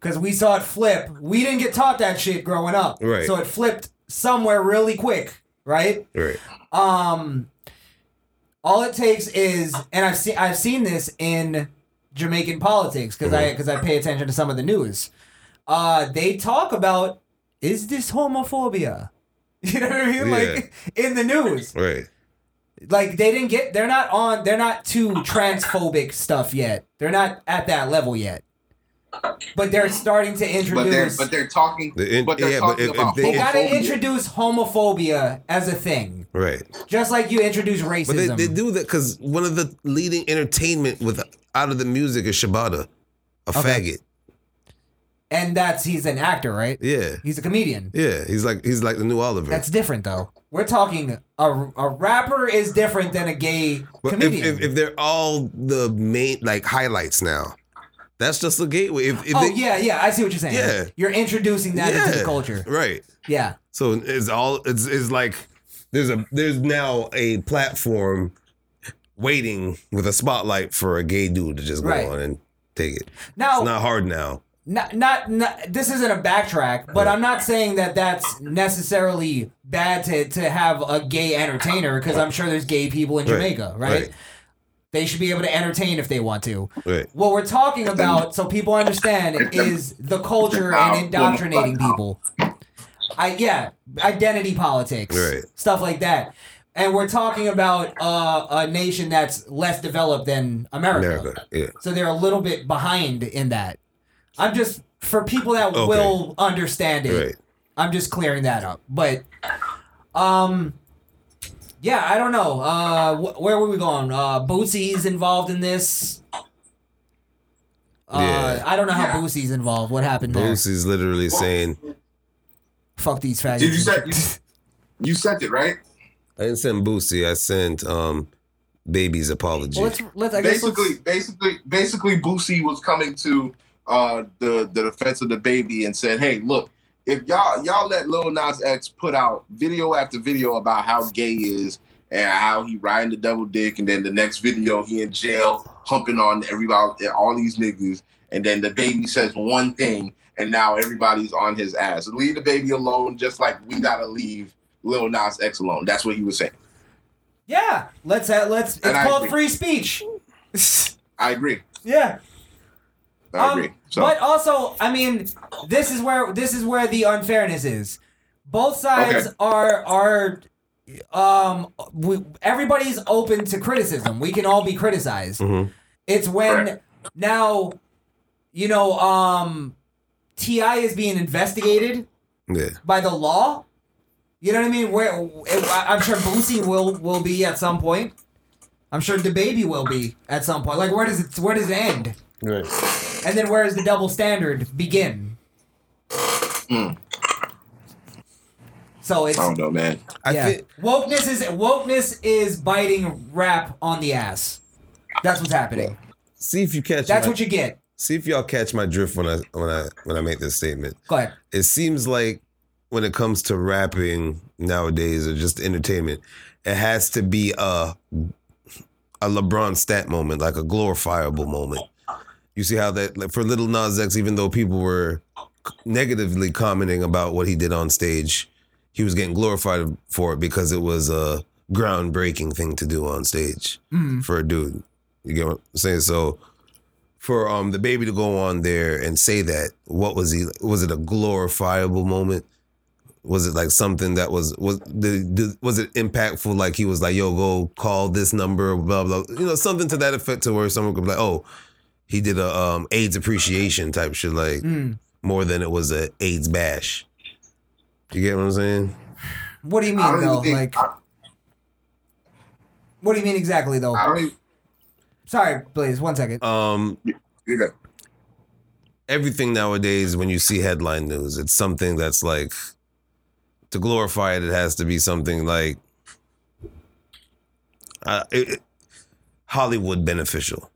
because we saw it flip we didn't get taught that shit growing up Right. so it flipped somewhere really quick right right. um all it takes is and i've seen i've seen this in jamaican politics because i because i pay attention to some of the news uh they talk about is this homophobia (laughs) You know what I mean? Like in the news. Right. Like they didn't get they're not on they're not too transphobic stuff yet. They're not at that level yet. But they're starting to But they're introduce but they're talking. The in- but they're yeah, talking if- if about they- they gotta introduce homophobia as a thing. Right. Just like you introduce But racism. they, they do that because one of the leading entertainment with out of the music is Shebada, a Okay. faggot. and that's he's an actor, right? Yeah. He's a comedian. Yeah. He's like he's like the new Oliver. That's different though. We're talking a, a rapper is different than a gay But if, comedian. if, if they're all the main like highlights now, that's just the gateway. If, if oh they, yeah, yeah, I see what you're saying. Yeah. You're introducing that into the culture. Right. Yeah. So it's all it's, it's like there's a there's now a platform waiting with a spotlight for a gay dude to just go Right. on and take it. Now It's not hard now. not, not not this isn't a backtrack, but I'm not saying that that's necessarily bad to to have a gay entertainer because I'm sure there's gay people in Right. Jamaica, right? Right. They should be able to entertain if they want to. Right. What we're talking about, so people understand, is the culture and indoctrinating people. I yeah, identity politics, Right. stuff like that. And we're talking about uh, a nation that's less developed than America. America. Yeah. So they're a little bit behind in that. I'm just for people that Okay. will understand it. Right. I'm just clearing that up. But um yeah, I don't know. Uh wh- where were we going? Uh Boosie's involved in this. Uh, Yeah. I don't know how Yeah. Boosie's involved. What happened there? Boosie's literally saying, Fuck these faggots. Did you say you, you sent it right? I didn't send Boosie, I sent um Baby's apology. well, let's let's I guess basically, let's, basically, basically, Boosie was coming to uh, the the defense of the baby and said, "Hey, look, if y'all y'all let Lil Nas X put out video after video about how gay he is and how he riding the double dick, and then the next video he in jail humping on everybody, all these niggas, and then the baby says one thing, and now everybody's on his ass. Leave the baby alone, just like we gotta leave Lil Nas X alone. That's what he was saying. yeah. Let's uh, let's. It's And I called agree. free speech. (laughs) I agree. yeah. I Um, agree. So. But also, I mean, this is where this is where the unfairness is. Both sides Okay. are are um we, everybody's open to criticism. We can all be criticized. Mhm. It's when Correct. now you know um TI is being investigated Yeah. by the law. You know what I mean? Where I- I'm sure Boosie will will be at some point. I'm sure the baby will be at some point. Like where does it where does it end? Right. And then where does the double standard begin? Mm. So it's I don't know, man. I yeah. think wokeness is wokeness is biting rap on the ass. That's what's happening. see if you catch That's my, what you get. See if y'all catch my drift when I when I when I make this statement. Go ahead. it seems like when it comes to rapping nowadays or just entertainment, it has to be a a LeBron stat moment, like a glorifiable moment. You see how that like for Little Nas X, even though people were negatively commenting about what he did on stage, he was getting glorified for it because it was a groundbreaking thing to do on stage Mm. for a dude. You get what I'm saying? So for um the baby to go on there and say that, what was he? Was it a glorifiable moment? Was it like something that was was the, the was it impactful? Like he was like, "Yo, go call this number," blah blah. You know, something to that effect, to where someone could be like, "Oh, he did a um AIDS appreciation type shit, like Mm. more than it was a AIDS bash." You get what I'm saying? What do you mean though? think. Like I, what do you mean exactly though? I don't even. Sorry, please, one second. Um, You got, everything nowadays when you see headline news it's something that's like to glorify it it has to be something like uh, it, it- hollywood beneficial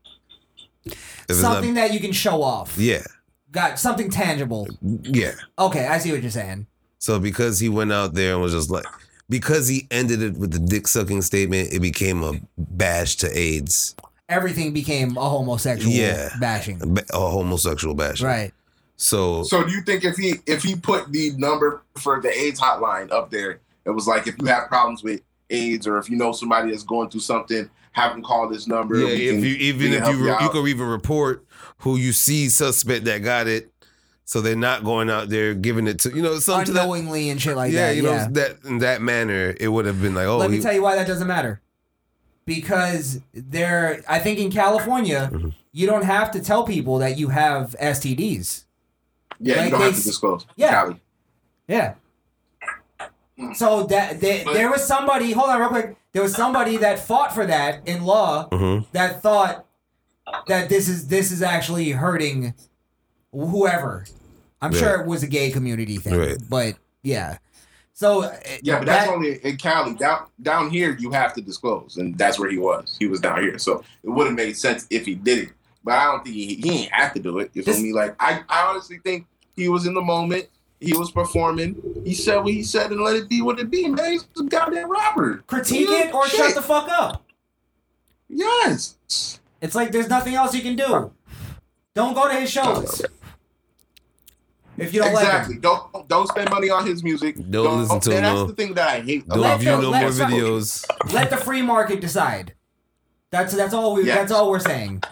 If it's not- Something that you can show off. yeah Got something tangible. yeah Okay, I see what you're saying. so because he went out there and was just like because he ended it with the dick sucking statement it became a bash to aids Everything became a homosexual Yeah. bashing. a, homosexual bash Right. so so do you think if he if he put the number for the AIDS hotline up there, it was like if you have problems with AIDS or if you know somebody that's going through something, have them call this number. Yeah, if can- you even if help you re- you out. could even report who you see suspect that got it, So they're not going out there giving it to you know some to that, Unknowingly and shit like that. yeah, that. you know that in that manner it would have been like oh Let me he- tell you why that doesn't matter. Because there, I think in California, Mm-hmm. you don't have to tell people that you have STDs. Yeah, Like you don't they have to disclose. Yeah. Cali. Yeah. So that they, there was somebody. Hold on, real quick. There was somebody that fought for that in law Mhm. that thought that this is this is actually hurting whoever. I'm sure it was a gay community thing, Right. but yeah. So uh, Yeah, but that's that- only in Cali. Down down here, you have to disclose, and that's where he was. He was down here, so it would have made sense if he did it. But I don't think he, he ain't have to do it. You feel me? Like I, I honestly think he was in the moment. He was performing. He said what he said, and let it be what it be. Man, he's a goddamn rapper. critique Yeah, it or shit. shut the fuck up. Yes. It's like there's nothing else you can do. Don't go to his shows. If you don't exactly. like him. Don't don't spend money on his music. Don't listen to oh, and him, That's no. the thing that I hate. don't Let view the- no more videos. Let the free market decide. That's that's all we Yes. that's all we're saying.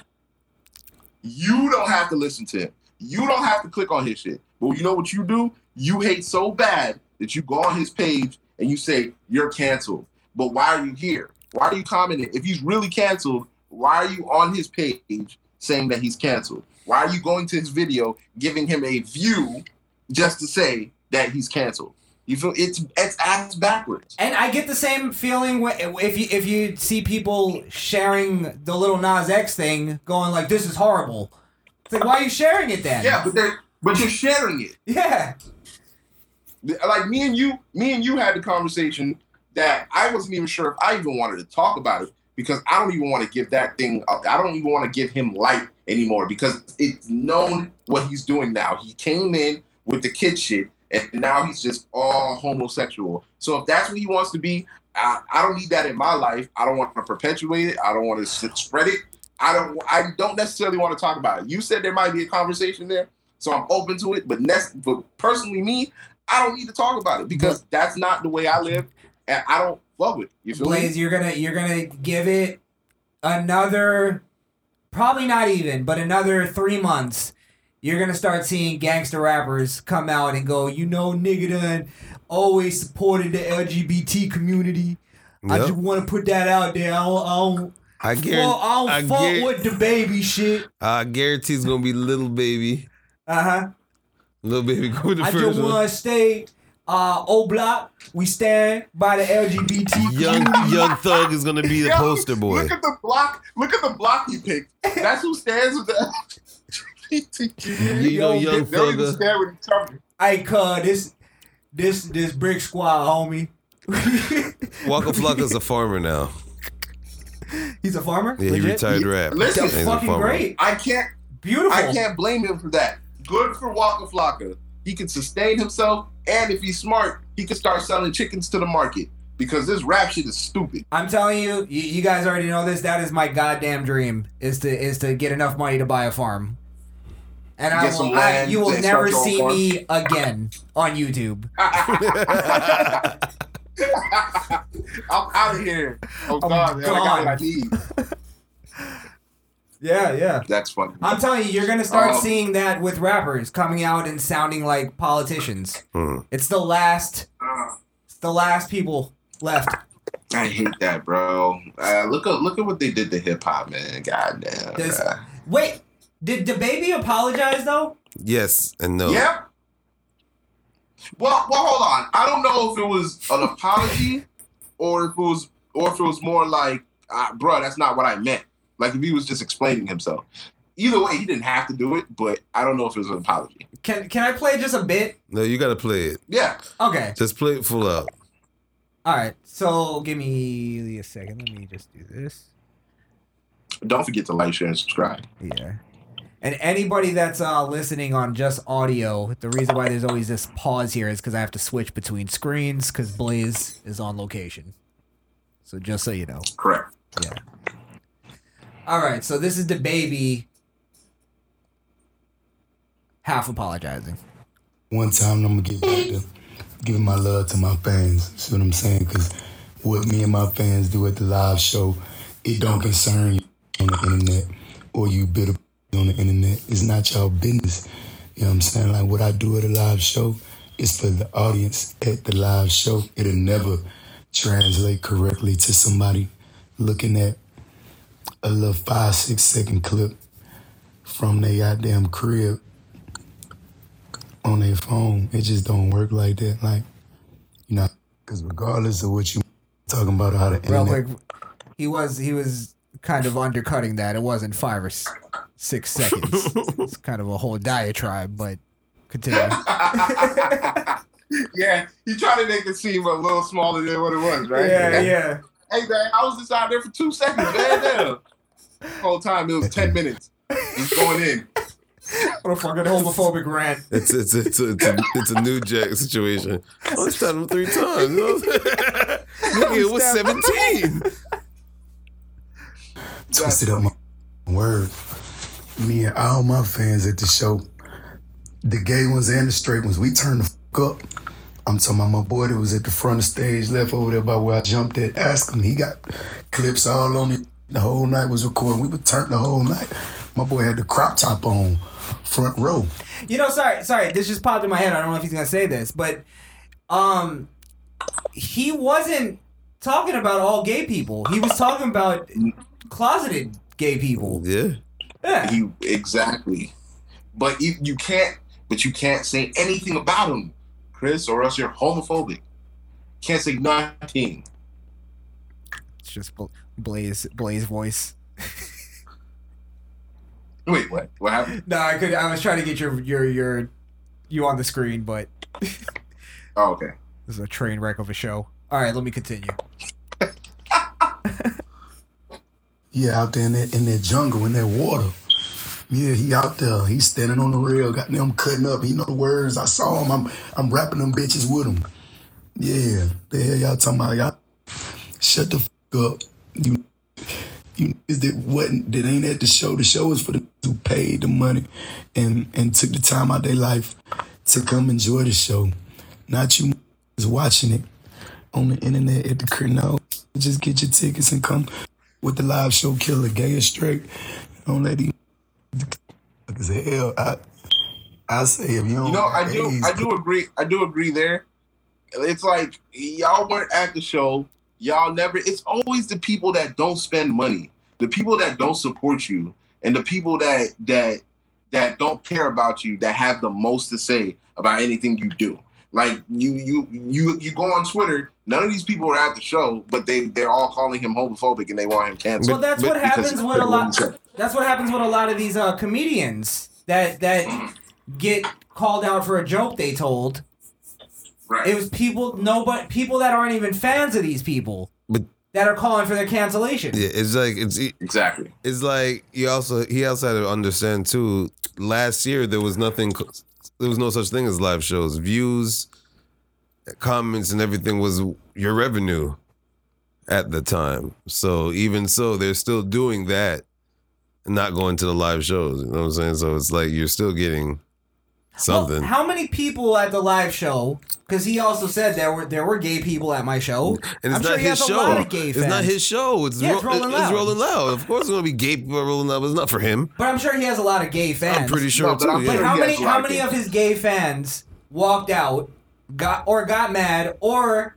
You don't have to listen to him. You don't have to click on his shit. But you know what you do? You hate so bad that you go on his page and you say you're canceled. But why are you here? Why are you commenting? If he's really canceled, why are you on his page saying that he's canceled? Why are you going to his video giving him a view just to say that he's canceled? You feel it's it's ass backwards. And I get the same feeling if you if you see people sharing the little Nas X thing, going like, "This is horrible." It's like, why are you sharing it then? Yeah, but they but you're sharing it. yeah. like me and you, me and you had the conversation that I wasn't even sure if I even wanted to talk about it because I don't even want to give that thing. up. I don't even want to give him light anymore because it's known what he's doing now. He came in with the kid shit, and now he's just all homosexual. So if that's what he wants to be, I, I don't need that in my life. I don't want to perpetuate it. I don't want to spread it. I don't. I don't necessarily want to talk about it. You said there might be a conversation there, so I'm open to it. But, nec- but personally, me, I don't need to talk about it because that's not the way I live, and I don't fuck with. It. You feel Blaze, me? you're gonna you're gonna give it another, probably not even, but another three months. You're gonna start seeing gangster rappers come out and go, you know, nigga done always supported the LGBT community. I just want to put that out there. I don't, I don't, I fuck, guarantee. I don't I fuck guar- with the baby shit. I guarantee it's gonna be little baby. Uh huh. Little baby go with the I first just one. want to stay. Uh, O block, we stand by the LGBT Young. Young Thug is gonna be the Yo, poster boy. Look at the block. Look at the block he picked. That's who stands with the LGBTQ. You know, Yo, Young They don't even stand with each other. Hey, cuz this this this brick squad, homie. (laughs) Waka Flocka's a farmer now. He's a farmer. Yeah, he Legit? retired rap. Listen, That's He's fucking farmer. great. I can't. Beautiful. I can't blame him for that. Good for Waka Flocka. He can sustain himself, and if he's smart, he can start selling chickens to the market. Because this rap shit is stupid. I'm telling you, you, you guys already know this. That is my goddamn dream is to is to get enough money to buy a farm. And I will, I, you will never see farm. me again on YouTube. (laughs) (laughs) I'm out of here. Oh I'm God, man, I got what I need. Yeah, yeah. That's funny. I'm telling you, you're gonna start Um, seeing that with rappers coming out and sounding like politicians. Hmm. It's the last, it's the last people left. I hate that, bro. Uh, look at look at what they did to hip hop, man. God damn. This- Wait, did the baby apologize though? Yes and no. Yep. Well, well, hold on. I don't know if it was an apology or if it was or if it was more like, uh, bro, that's not what I meant. Like if he was just explaining himself. Either way, he didn't have to do it, but I don't know if it was an apology. Can can I play just a bit? No, you gotta play it. Yeah. Okay. Just play it full out. All right. So give me a second. Let me just do this. Don't forget to like, share, and subscribe. Yeah. And anybody that's uh, listening on just audio, the reason why there's always this pause here is because I have to switch between screens because Blaze is on location. So just so you know. Correct. Yeah. All right. So this is the baby half apologizing. One time I'm gonna get back to giving my love to my fans. See what I'm saying? Because what me and my fans do at the live show, it don't concern you on the internet or you bitter on the internet. It's not y'all business. You know what I'm saying? Like what I do at a live show is for the audience at the live show. It'll never translate correctly to somebody looking at a little five, six second clip from their goddamn crib on their phone. It just don't work like that. Like, you know, because regardless of what you talking about, how the Real internet quick, he was he was kind of undercutting that. It wasn't five or s- six seconds. (laughs) it's kind of a whole diatribe, but continue. (laughs) yeah, he tried to make it seem a little smaller than what it was, right? Yeah, yeah. Hey man, I was just out there for two seconds, man. Damn. Whole time it was ten (laughs) minutes. He's going in. What a fucking homophobic rant. It's it's it's a, it's a, it's a new jack situation. I was shot him three times. (laughs) You know? Nigga was seventeen. (laughs) twisted up my word. Me and all my fans at the show, the gay ones and the straight ones, we turned the fuck up. I'm talking about my boy that was at the front of stage, left over there by where I jumped at. Ask him, he got clips all on it. The whole night was recording. We were turn the whole night. My boy had the crop top on, front row. You know, sorry, sorry. This just popped in my head. I don't know if he's gonna say this, but um, he wasn't talking about all gay people. He was talking about closeted gay people. Yeah. Yeah. He exactly. But you, you can't but you can't say anything about him, Chris, or else you're homophobic. Can't say nothing. It's just Bla- Blaze Blaze voice. Wait, what? What happened? No, I could. I was trying to get your your your you on the screen, but (laughs) Oh, okay. this is a train wreck of a show. All right, let me continue. (laughs) Yeah, out there in that in that jungle, in that water. Yeah, he out there. He's standing on the rail, got them cutting up. He know the words. I saw him. I'm I'm rapping them bitches with him. Yeah, the hell y'all talking about? Y'all shut the fuck up. You you is that wasn't that ain't at the show. The show is for the who paid the money and and took the time out of their life to come enjoy the show. Not you is watching it on the internet at the. No, just get your tickets and come with the live show killer, gay or straight. Don't let these hell. I I say if you don't You know, I do I do agree I do agree there. It's like y'all weren't at the show. Y'all never it's always the people that don't spend money, the people that don't support you, and the people that that that don't care about you that have the most to say about anything you do. Like you you you you go on Twitter, none of these people are at the show, but they they're all calling him homophobic and they want him canceled. Well, that's but what happens of with a lot. That's what happens with a lot of these uh, comedians that that get called out for a joke they told. Right. It was people, no, but people that aren't even fans of these people But that are calling for their cancellation. yeah, it's like it's exactly. it's like you also he also had to understand too. Last year there was nothing. There was no such thing as live shows. Views, comments, and everything was your revenue at the time. So even so, they're still doing that, and not going to the live shows. You know what I'm saying? So it's like you're still getting Well, something. how many people at the live show? Because he also said there were there were gay people at my show. and it's I'm not sure he his has show. a lot of gay it's not his show. It's, Yeah, ro- it's Rolling it's Loud. rolling loud. Of course, it's gonna be gay people rolling loud, it's not for him. But I'm sure he has a lot of gay fans. I'm pretty sure No, but too. I'm yeah. But how many has a lot how of many of his gay fans walked out, got or got mad, or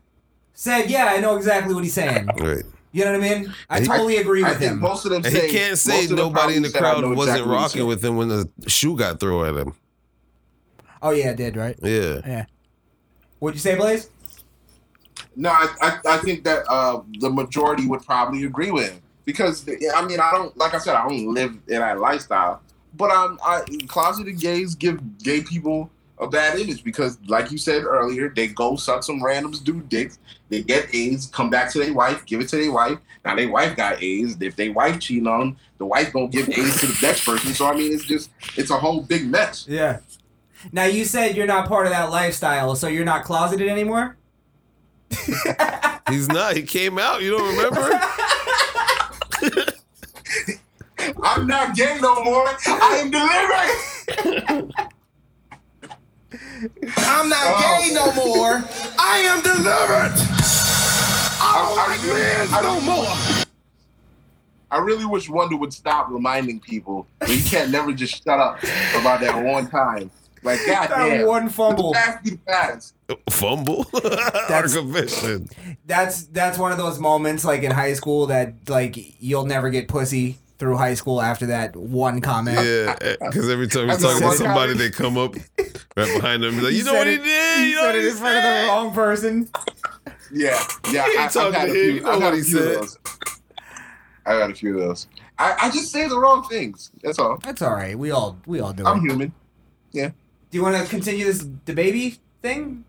said, "Yeah, I know exactly what he's saying." Right. You know what I mean? I He- totally agree I with think him. most of them say he can't say most of them nobody in the probably said, "I crowd know wasn't exactly rocking with him when the shoe got thrown at him. Oh yeah, it did right. Yeah. Yeah. What'd you say, Blaze? No, I, I, I think that uh, the majority would probably agree with him because I mean I don't like I said I don't live in that lifestyle, but um, I closeted gays give gay people a bad image because like you said earlier, they go suck some randoms dude dicks, they get AIDS, come back to their wife, give it to their wife. Now their wife got AIDS. If their wife cheating on them, the wife gonna give AIDS to the next person. So I mean it's just it's a whole big mess. Yeah. Now you said you're not part of that lifestyle, so you're not closeted anymore. He's not. He came out. You don't remember? (laughs) I'm not gay no more. I am delivered. I'm not Oh. gay no more. I am delivered. I, I, really, I no don't more. I really wish Wunda would stop reminding people that you can't never just shut up about that one time. Like that goddamn, one fumble. pass be the pass. Fumble. (laughs) That's- Archivation. That's that's one of those moments like in high school that like you'll never get pussy through high school after that one comment. Yeah, eh, because every time he's talk talking to somebody, comment. they come up right behind them, Like, you know what he did? He You know said what it he in front of the wrong person. (laughs) Yeah, yeah. ain't I, I've talking a few. You know I've what a he few said. of those. I got a few of those. I, I just say the wrong things. That's all. That's all right. We all we all do I'm it. human. Do you want to continue this DaBaby thing?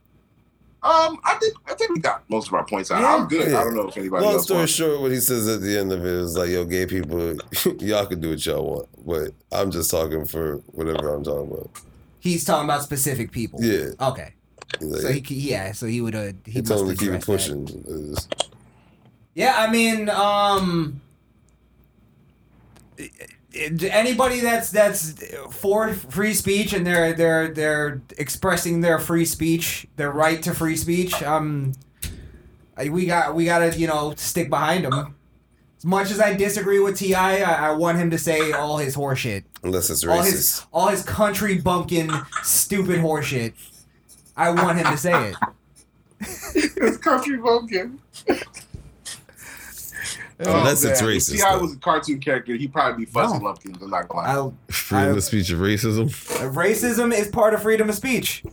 Um, I think I think we got most of our points out. Yeah. I'm good. Yeah. I don't know if anybody Long else story wants. short, what he says at the end of it is like, "Yo, gay people, (laughs) y'all can do what y'all want, but I'm just talking for whatever I'm talking about." He's talking about specific people. Yeah, Okay. Like, So he yeah. So he would uh, he, he must told him to keep it address that. pushing. Yeah, I mean, um, anybody that's that's for free speech and they're they're they're expressing their free speech, their right to free speech. Um, we got we gotta you know stick behind them. As much as I disagree with T.I., I, I want him to say all his horseshit, unless it's all his all his country bumpkin stupid horseshit. I want him to say it. (laughs) It's country bumpkin. (laughs) Unless it's racist, If T.I. though. was a cartoon character, he'd probably be Fuzzy No. Lumpkins. I'm not gonna lie. I'll, (laughs) Freedom I- of speech of racism. racism is part of freedom of speech.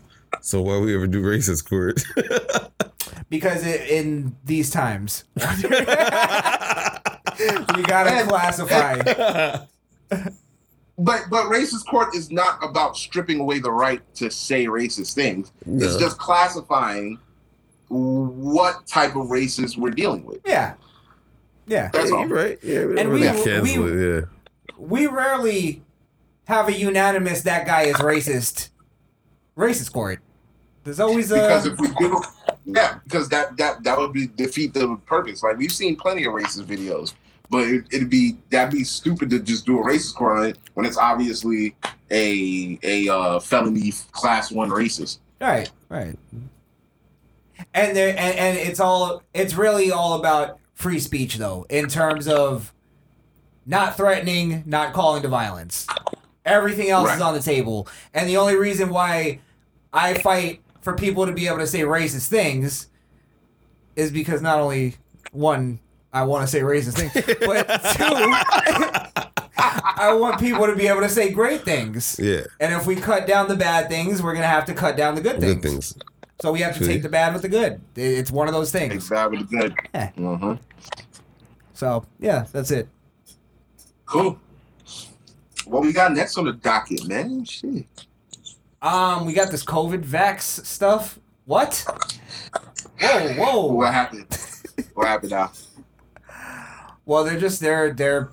So why we ever do racist court? (laughs) Because it, in these times, (laughs) we gotta And- classify. But but racist court is not about stripping away the right to say racist things. It's just classifying what type of racists we're dealing with. Yeah, yeah. That's Yeah, all. right. Yeah, we And we- cancel we- it. We rarely have a unanimous that guy is racist. Racist court. There's always a Because if we do, yeah, because that that that would be defeat the purpose. Like we've seen plenty of racist videos, but it, it'd be that'd be stupid to just do a racist court when it's obviously a a uh, felony class one racist. right, right. And there, and, and it's all. It's really all about free speech, though, in terms of not threatening, not calling to violence. Everything else is on the table, and the only reason why I fight for people to be able to say racist things is because not only one, I want to say racist things, but (laughs) two, I want people to be able to say great things. Yeah, And if we cut down the bad things, we're gonna have to cut down the good things. good things. So we have to See? take the bad with the good. It's one of those things. bad with the good. Yeah. hmm So yeah, that's it. Cool. What we got next on the docket, man? Shit. Um, we got this COVID vax stuff. What? Whoa, whoa. What happened? (laughs) what happened now? Well, they're just they're they're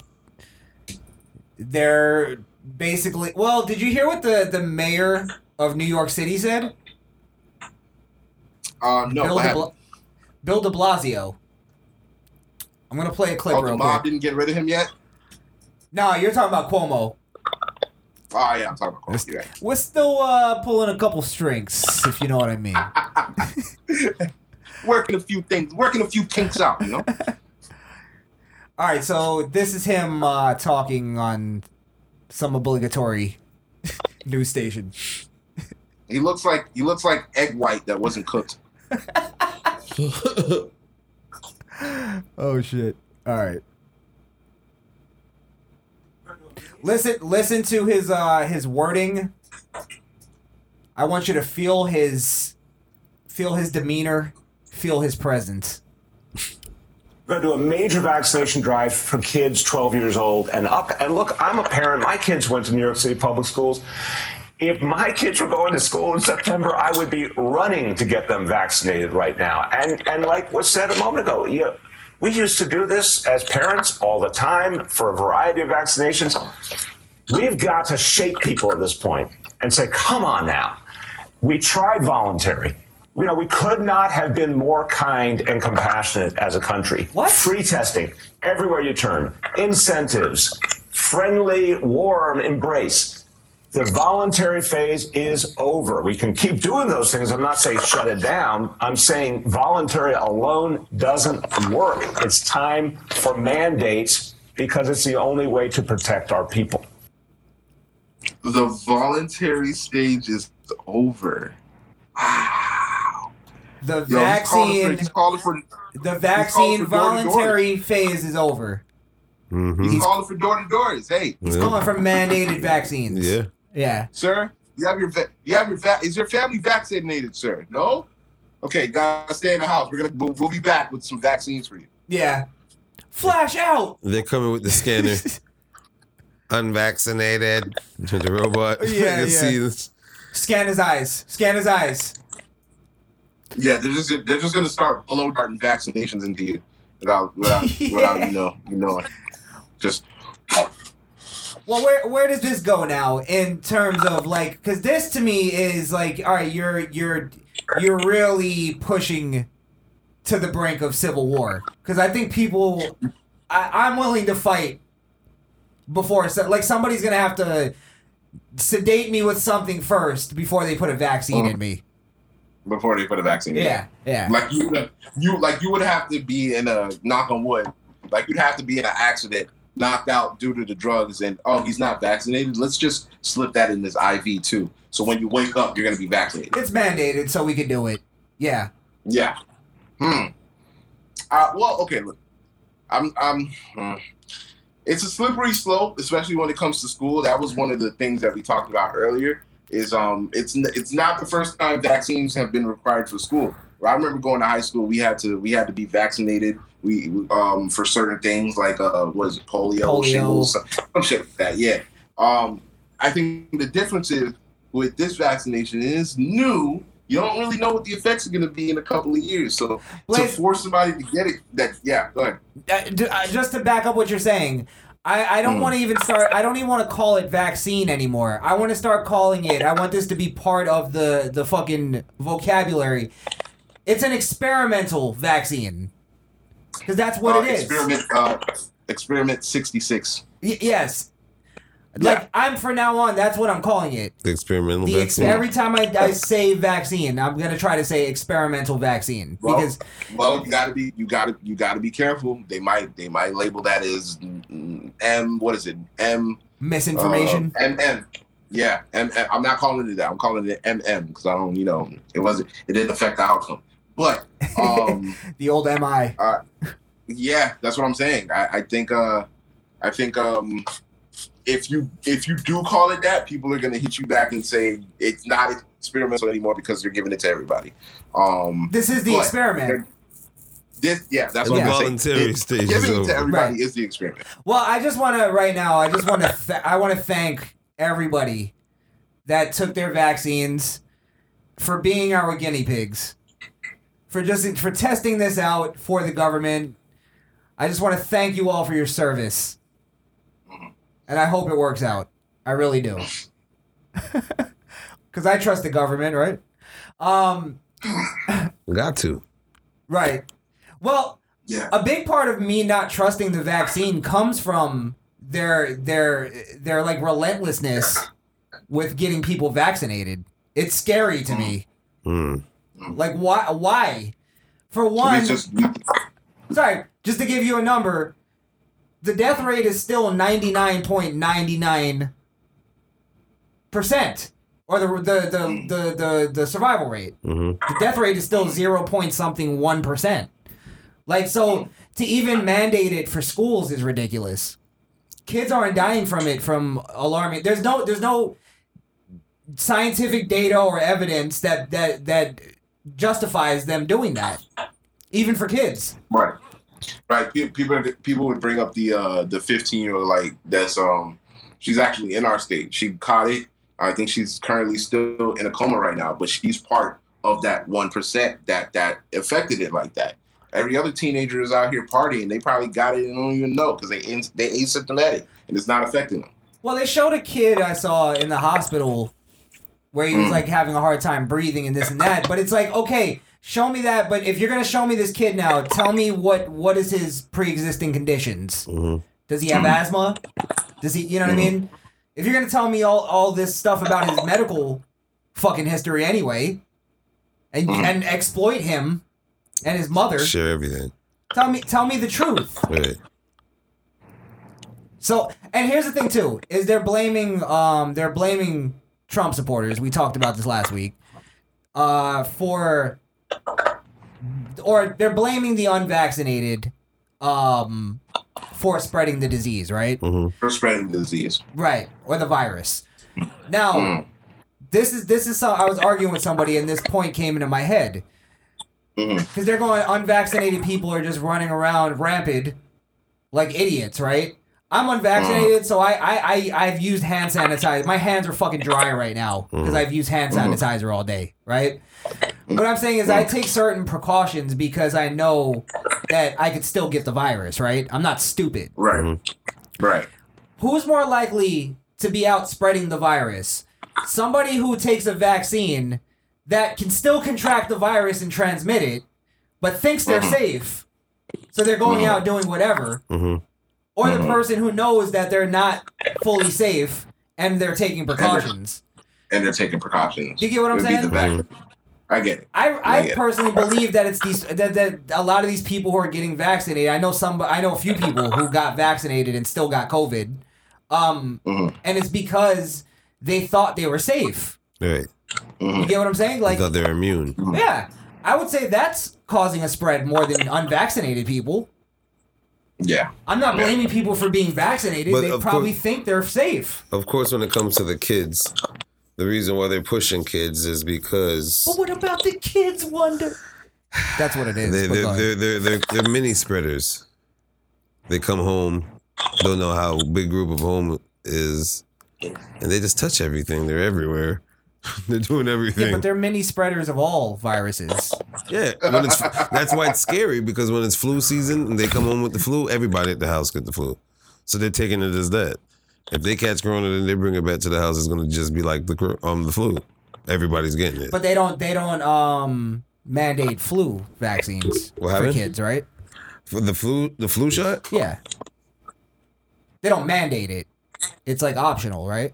they're basically. Well, did you hear what the the mayor of New York City said? Uh, no, Bill, de? Bla- Bill De Blasio. I'm gonna play a clip Oh, the mob quick. didn't get rid of him yet? No, you're talking about Cuomo. Oh, yeah, I'm talking about Corey. You're. We're still uh, pulling a couple strings, if you know what I mean. (laughs) (laughs) Working a few things, working a few kinks out, you know? (laughs) All right, so this is him uh, talking on some obligatory news station. He looks like he looks like egg white that wasn't cooked. (laughs) Oh shit! All right. Listen, listen to his uh his wording. I want you to feel his, feel his demeanor, feel his presence. We're going to do a major vaccination drive for kids 12 years old and up. And look, I'm a parent. My kids went to New York City public schools. If my kids were going to school in September, I would be running to get them vaccinated right now. And and like was said a moment ago, you, we used to do this as parents all the time for a variety of vaccinations. We've got to shake people at this point and say, come on now. We tried voluntary. You know, we could not have been more kind and compassionate as a country. What? Free testing everywhere you turn, incentives, friendly, warm embrace. The voluntary phase is over. We can keep doing those things. I'm not saying shut it down. I'm saying voluntary alone doesn't work. It's time for mandates because it's the only way to protect our people. The voluntary stage is over. Wow. The Yo, he's calling vaccine, for, he's calling for the vaccine for door-to-door. voluntary phase is over. hmm he's calling for door to doors. Hey, He's Yeah. calling for mandated vaccines. Yeah. Yeah. sir, you have your va- you have your va- is your family vaccinated, sir? No. Okay, guys, stay in the house. We're gonna we'll, we'll be back with some vaccines for you. Yeah. Flash out. They're coming with the scanner. (laughs) Unvaccinated. To the robot. (laughs) Yeah, (laughs) yeah. see. Scan his eyes. Scan his eyes. Yeah, they're just they're just gonna start blow darting vaccinations into you without without without you know you know just Well, where where does this go now in terms of like? Because this to me is like, all right, you're you're you're really pushing to the brink of civil war. Because I think people, I, I'm willing to fight before. Like somebody's gonna have to sedate me with something first before they put a vaccine in oh. me. before they put a vaccine. in. Yeah, yeah. Like you, you like you would have to be in a knock on wood. Like you'd have to be in an accident, knocked out due to the drugs, and oh, he's not vaccinated. Let's just slip that in this IV too. So when you wake up, you're gonna be vaccinated. It's mandated, so we can do it. Yeah. Yeah. Hmm. Uh, well, okay. Look, I'm. I'm. hmm. It's a slippery slope, especially when it comes to school. That was one of the things that we talked about earlier. Is um, it's it's not the first time vaccines have been required for school. I remember going to high school. We had to we had to be vaccinated. We um for certain things like uh was it polio, Polio. shingles, some shit like that. Yeah. Um, I think the difference is with this vaccination is new. You don't really know what the effects are going to be in a couple of years. So to Blaze- force somebody to get it, that yeah, go ahead. Uh, uh, just to back up what you're saying, I, I don't Hmm. want to even start. I don't even want to call it vaccine anymore. I want to start calling it. I want this to be part of the the fucking vocabulary. It's an experimental vaccine, because that's what Uh, it is. Experiment, uh, experiment sixty six. Y- yes. Yeah. Like I'm for now on. That's what I'm calling it. The experimental The ex- vaccine. every time I, I say vaccine, I'm gonna try to say experimental vaccine Well, because Well, you gotta be, you gotta, you gotta be careful. They might, they might label that as M. What is it? M. misinformation. Uh, MM. Yeah, M. I'm not calling it that. I'm calling it MM because I don't, you know, it wasn't, it didn't affect the outcome. But (laughs) um, the old MI. Yeah, that's what I'm saying. I, I think, uh, I think, um, if you if you do call it that, people are gonna hit you back and say it's not experimental anymore because you're giving it to everybody. Um, This is the experiment. This, yeah, that's The what I'm saying. It- Giving it to everybody Right. is the experiment. Well, I just want to right now. I just want to. Th- I want to thank everybody that took their vaccines for being our guinea pigs, for just for testing this out for the government. I just want to thank you all for your service, and I hope it works out. I really do, (laughs) because I trust the government, right? Um, (laughs) Got to. right. Well, Yeah. a big part of me not trusting the vaccine comes from their their their like relentlessness with getting people vaccinated. It's scary to me. Mm. Like why why? For So one, just sorry, just to give you a number, the death rate is still 99.99 percent or the the, the the the the survival rate. hmm The death rate is still 0 point something 1%. Like so to even mandate it for schools is ridiculous. Kids aren't dying from it from alarming. There's no there's no scientific data or evidence that that that justifies them doing that. Even for kids. right, right. People people would bring up the uh the 15 year old like that's um she's actually in our state. She caught it. I think she's currently still in a coma right now, but she's part of that one percent that that affected it like that. Every other teenager is out here partying. They probably got it and don't even know because they they asymptomatic and it's not affecting them. Well, they showed a kid I saw in the hospital where he was Mm. like having a hard time breathing and this and that. But it's like, okay, show me that. But if you're gonna show me this kid now, tell me what what is his pre-existing conditions? hmm Does he have asthma? Does he? You know what I mean? If you're gonna tell me all all this stuff about his medical fucking history anyway, and Mhm. and exploit him and his mother, Share everything. tell me tell me the truth. Right. So, and here's the thing too: is they're blaming, um, they're blaming Trump supporters. We talked about this last week. Uh, for or they're blaming the unvaccinated um for spreading the disease, right? For spreading the disease. Right, or the virus. Now, Mm. this is this is so I was arguing with somebody and this point came into my head. Mhm. Because they're going unvaccinated people are just running around rampant like idiots, right? I'm unvaccinated, so I, I, I I've used hand sanitizer. My hands are fucking dry right now because mm-hmm. I've used hand mm-hmm. sanitizer all day, right? What I'm saying is I take certain precautions because I know that I could still get the virus, right? I'm not stupid. Right. Mm-hmm. Right. Who's more likely to be out spreading the virus? Somebody who takes a vaccine that can still contract the virus and transmit it, but thinks they're safe. So they're going out doing whatever. Mhm. Or the person who knows that they're not fully safe and they're taking precautions. And they're taking precautions. You get what I'm saying? back- I get it. I, I Yeah. personally believe that it's these that, that a lot of these people who are getting vaccinated. I know some. I know a few people who got vaccinated and still got COVID. Um, Mhm. and it's because they thought they were safe. Right. You get what I'm saying? I Like, thought they're immune. yeah, I would say that's causing a spread more than unvaccinated people. Yeah. I'm not blaming people for being vaccinated. But they probably course- think they're safe. Of course, when it comes to the kids, the reason why they're pushing kids is because But what about the kids? Wunda. That's what it is. they're, ahead. they're, they're, they're, they're mini spreaders. They come home, don't know how big group of home is, and they just touch everything. They're everywhere. (laughs) they're doing everything. yeah, but they're mini spreaders of all viruses. Yeah, that's why it's scary because when it's flu season and they come home with the flu, everybody at the house get the flu, so they're taking it as that. If they catch corona and they bring it back to the house, it's gonna just be like the um the flu. Everybody's getting it. But they don't. They don't um mandate flu vaccines for kids, right? For the flu, the flu shot. Yeah. They don't mandate it. It's like optional, right?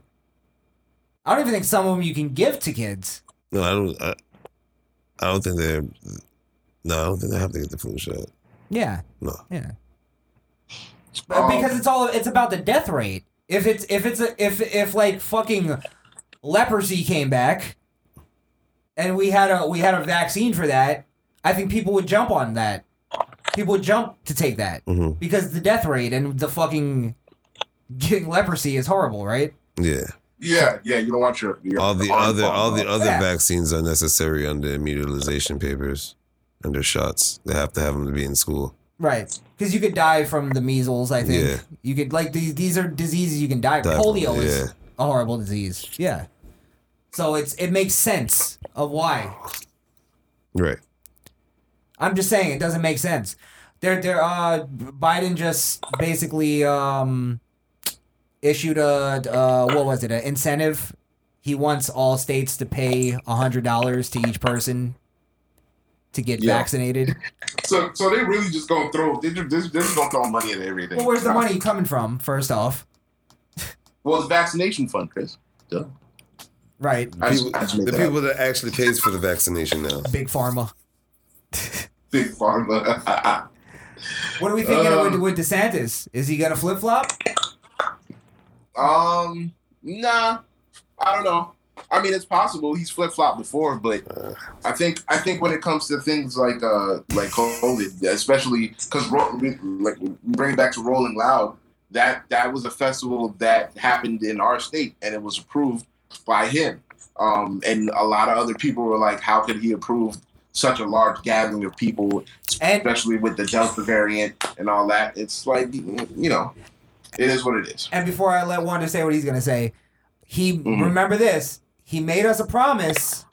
I don't even think some of them you can give to kids. No, I don't. I, I don't think they're. No, I don't think they have to get the flu shot. Yeah. No. Yeah. But Um, because it's all it's about the death rate. If it's if it's a, if if like fucking leprosy came back and we had a we had a vaccine for that, I think people would jump on that. People would jump to take that Mhm. because the death rate and the fucking getting leprosy is horrible, right? Yeah. Yeah. Yeah. You don't want your, your All the other all the other Yeah. vaccines are necessary under immunization papers, under shots. They have to have them to be in school. Right. Because you could die from the measles. I think Yeah. you could like these. These are diseases you can die. from. Die from, Polio is a horrible disease. Yeah. So it's it makes sense of why. Right. I'm just saying it doesn't make sense. They're they're uh Biden just basically um issued a uh what was it an incentive. He wants all states to pay a hundred dollars to each person to get Yeah. vaccinated. (laughs) So, so they really just gonna throw. They just, they're just gonna throw money at everything. Well, where's the money coming from? First off, (laughs) Well, it's vaccination fund, Chris. Duh. right? I just, People, I just the that people that actually pays for the vaccination now. Big pharma. (laughs) big pharma. What are we thinking Um, with, with DeSantis? Is he gonna flip flop? Um, nah, I don't know. I mean, it's possible he's flip flopped before, but I think I think when it comes to things like uh like COVID, especially because like bring it back to Rolling Loud, that that was a festival that happened in our state and it was approved by him. Um, and a lot of other people were like, how could he approve such a large gathering of people, And especially with the Delta variant and all that? It's like you know, it is what it is. and before I let Wunda say what he's gonna say, he Mhm. remember this. He made us a promise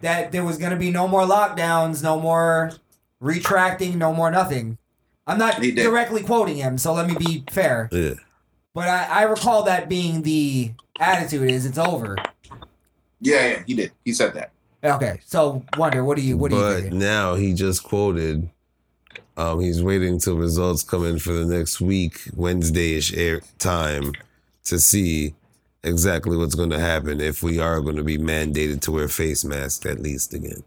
that there was gonna be no more lockdowns, no more retracting, no more nothing. I'm not directly quoting him, so let me be fair. Yeah. But I, I recall that being the attitude is it's over. Yeah, yeah, he did. He said that. Okay, so Wunda, what do you what do you but now he just quoted. Um, he's waiting till results come in for the next week, Wednesday-ish air time, to see exactly what's going to happen if we are going to be mandated to wear face masks at least again.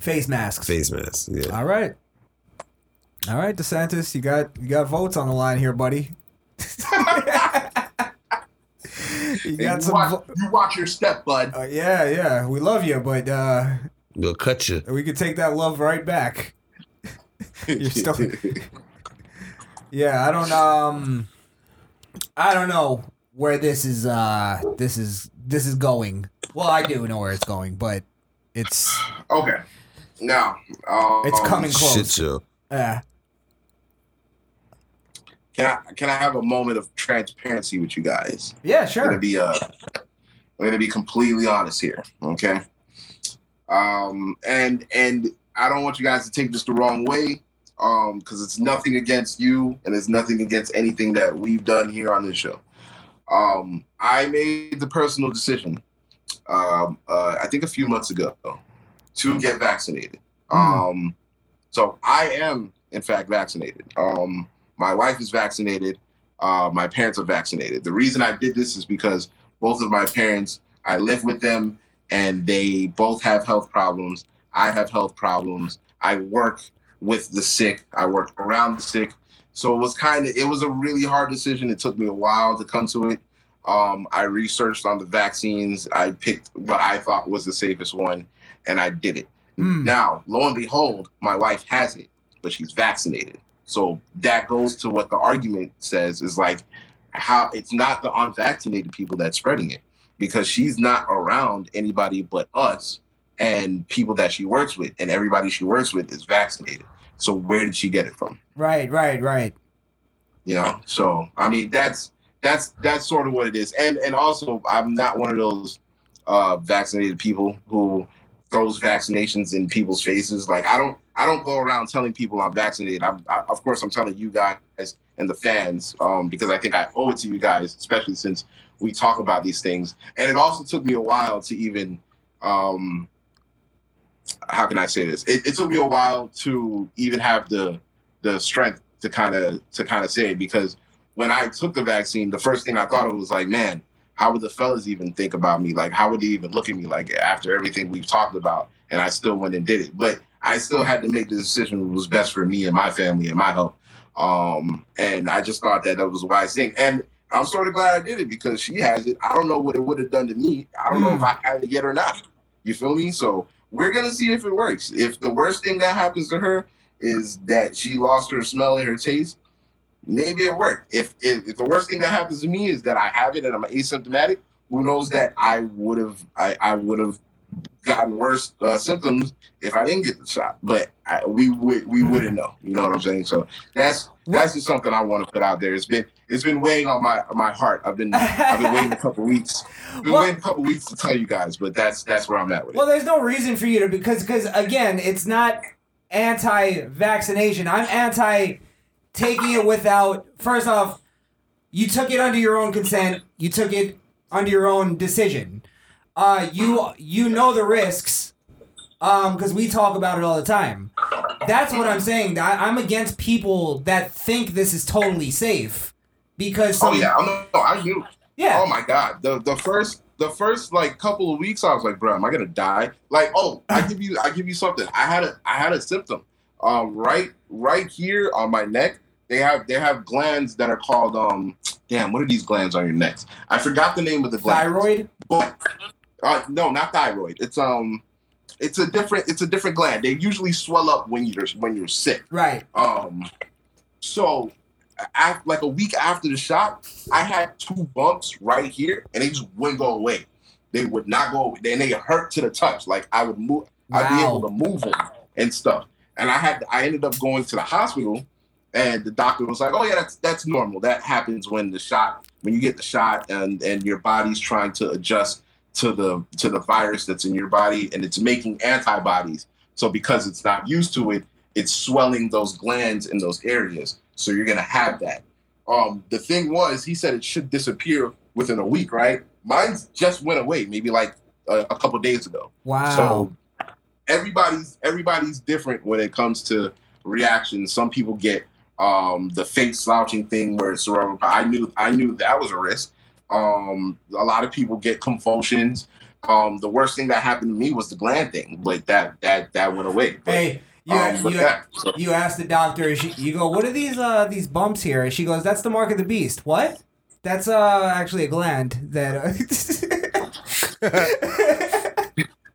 Face masks. Face masks, yeah. All right. All right, DeSantis, you got you got votes on the line here, buddy. (laughs) You And got you, some. watch, vo- you watch your step, bud. Uh, yeah, yeah, we love you, but uh, We'll cut you. we could take that love right back. (laughs) You're still. (laughs) Yeah, I don't um, I don't know where this is. Uh, this is this is going. Well, I do know where it's going, but it's okay. Now, um, it's coming Shit close. show. Yeah. Can I can I have a moment of transparency with you guys? Yeah, sure. I'm gonna sure. be uh, I'm gonna be completely honest here, okay? Um, and and I don't want you guys to take this the wrong way, um, because it's nothing against you, and it's nothing against anything that we've done here on this show. Um, I made the personal decision, um, uh, I think a few months ago, to get vaccinated. Um, so I am in fact vaccinated. Um, my wife is vaccinated. Uh, my parents are vaccinated. The reason I did this is because both of my parents, I live with them, and they both have health problems. I have health problems. I work with the sick. I work around the sick. So it was kind of it was a really hard decision. It took me a while to come to it. Um, I researched on the vaccines. I picked what I thought was the safest one, and I did it. Mm. Now, lo and behold, my wife has it, but she's vaccinated. So that goes to what the argument says is like how it's not the unvaccinated people that's spreading it because she's not around anybody but us and people that she works with, and everybody she works with is vaccinated. So where did she get it from? Right, right, right. you know so i mean that's that's that's sort of what it is and and also i'm not one of those uh vaccinated people who throws vaccinations in people's faces like i don't i don't go around telling people i'm vaccinated i'm I, of course i'm telling you guys and the fans um because i think i owe it to you guys especially since we talk about these things and it also took me a while to even um how can i say this it, it took me a while to even have the the strength to kind of to kind of say it because when I took the vaccine, the first thing I thought of was like, man, how would the fellas even think about me? Like, how would they even look at me? Like after everything we've talked about, and I still went and did it, but I still had to make the decision what was best for me and my family and my health. Um, and I just thought that that was a wise thing, and I'm sort of glad I did it because she has it. I don't know what it would have done to me. I don't know if I had it yet or not. You feel me? So we're gonna see if it works. If the worst thing that happens to her is that she lost her smell and her taste, maybe it worked. If, if if the worst thing that happens to me is that I have it and I'm asymptomatic, who knows that I would have I, I would have gotten worse uh, symptoms if I didn't get the shot. But I, we would we wouldn't know. You know what I'm saying? So that's that's just something I want to put out there. It's been it's been weighing on my my heart. I've been I've been waiting a (laughs) couple weeks. Been Well- waiting a couple weeks to tell you guys, but that's that's where I'm at with it. Well, there's no reason for you to because because again, it's not anti-vaccination. I'm anti taking it without. First off, you took it under your own consent. You took it under your own decision. Uh, you you know the risks, um, because we talk about it all the time. That's what I'm saying. I, I'm against people that think this is totally safe because Oh yeah, I know. I knew. yeah Oh my god. The the first the first like couple of weeks I was like, bro, am I gonna die? Like, oh, I (laughs) give you I give you something. I had a I had a symptom. Um right right here on my neck, they have they have glands that are called um damn, what are these glands on your necks? I forgot the name of the glands. thyroid. But uh, no, not thyroid. It's um it's a different it's a different gland. They usually swell up when you're when you're sick. Right. Um, so, af like a week after the shot, I had two bumps right here, and they just wouldn't go away. They would not go away. And they hurt to the touch. Like I would move, wow. I'd be able to move them and stuff. And I had, I ended up going to the hospital, and the doctor was like, "Oh yeah, that's that's normal. That happens when the shot, when you get the shot, and and your body's trying to adjust to the to the virus that's in your body, and it's making antibodies. So because it's not used to it, it's swelling those glands in those areas. So you're gonna have that. Um, the thing was, he said it should disappear within a week, right? Mine just went away, maybe like a, a couple days ago. Wow. So everybody's everybody's different when it comes to reactions. Some people get um, the face slouching thing where it's cerebral. I knew I knew that was a risk. Um, a lot of people get convulsions. Um, the worst thing that happened to me was the gland thing, but that that that went away. But, Hey, you, um, you, that- so- you ask the doctor, she, you go, what are these uh these bumps here? And she goes, that's the mark of the beast. What? That's uh actually a gland that. Uh,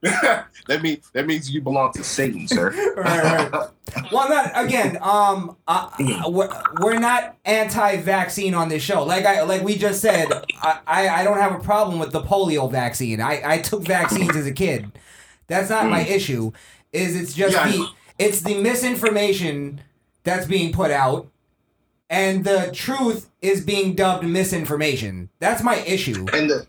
(laughs) (laughs) (laughs) that means that means you belong to Satan, sir. (laughs) right, right. Well, not again. Um, uh, we're, we're not anti-vaccine on this show. Like I like we just said, I, I, I don't have a problem with the polio vaccine. I, I took vaccines as a kid. That's not my issue. Is it's just Yeah, the it's the misinformation that's being put out, and the truth is being dubbed misinformation. That's my issue. and the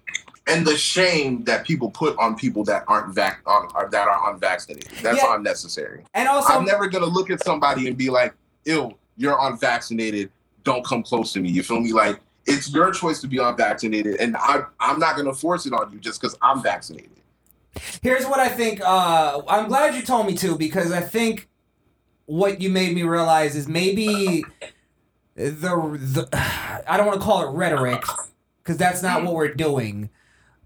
and the shame that people put on people that aren't vac on are, that are unvaccinated. That's Yeah. unnecessary. And also, I'm never gonna look at somebody and be like, "Ew, you're unvaccinated. Don't come close to me." You feel me? Like it's your choice to be unvaccinated, and I I'm not gonna force it on you just because I'm vaccinated. Here's what I think. Uh, I'm glad you told me to because I think what you made me realize is maybe the the (sighs) I don't want to call it rhetoric because that's not what we're doing,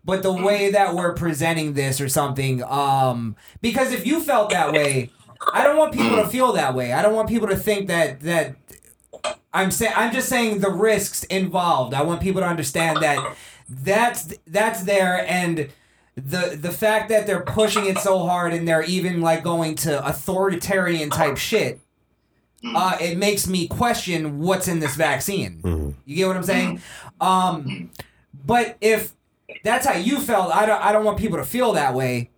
but the way that we're presenting this or something. Um, because if you felt that way, I don't want people to feel that way. I don't want people to think that that. I'm saying I'm just saying the risks involved. I want people to understand that that's that's there and the the fact that they're pushing it so hard and they're even like going to authoritarian type shit uh it makes me question what's in this vaccine you get what i'm saying um but if that's how you felt i don't i don't want people to feel that way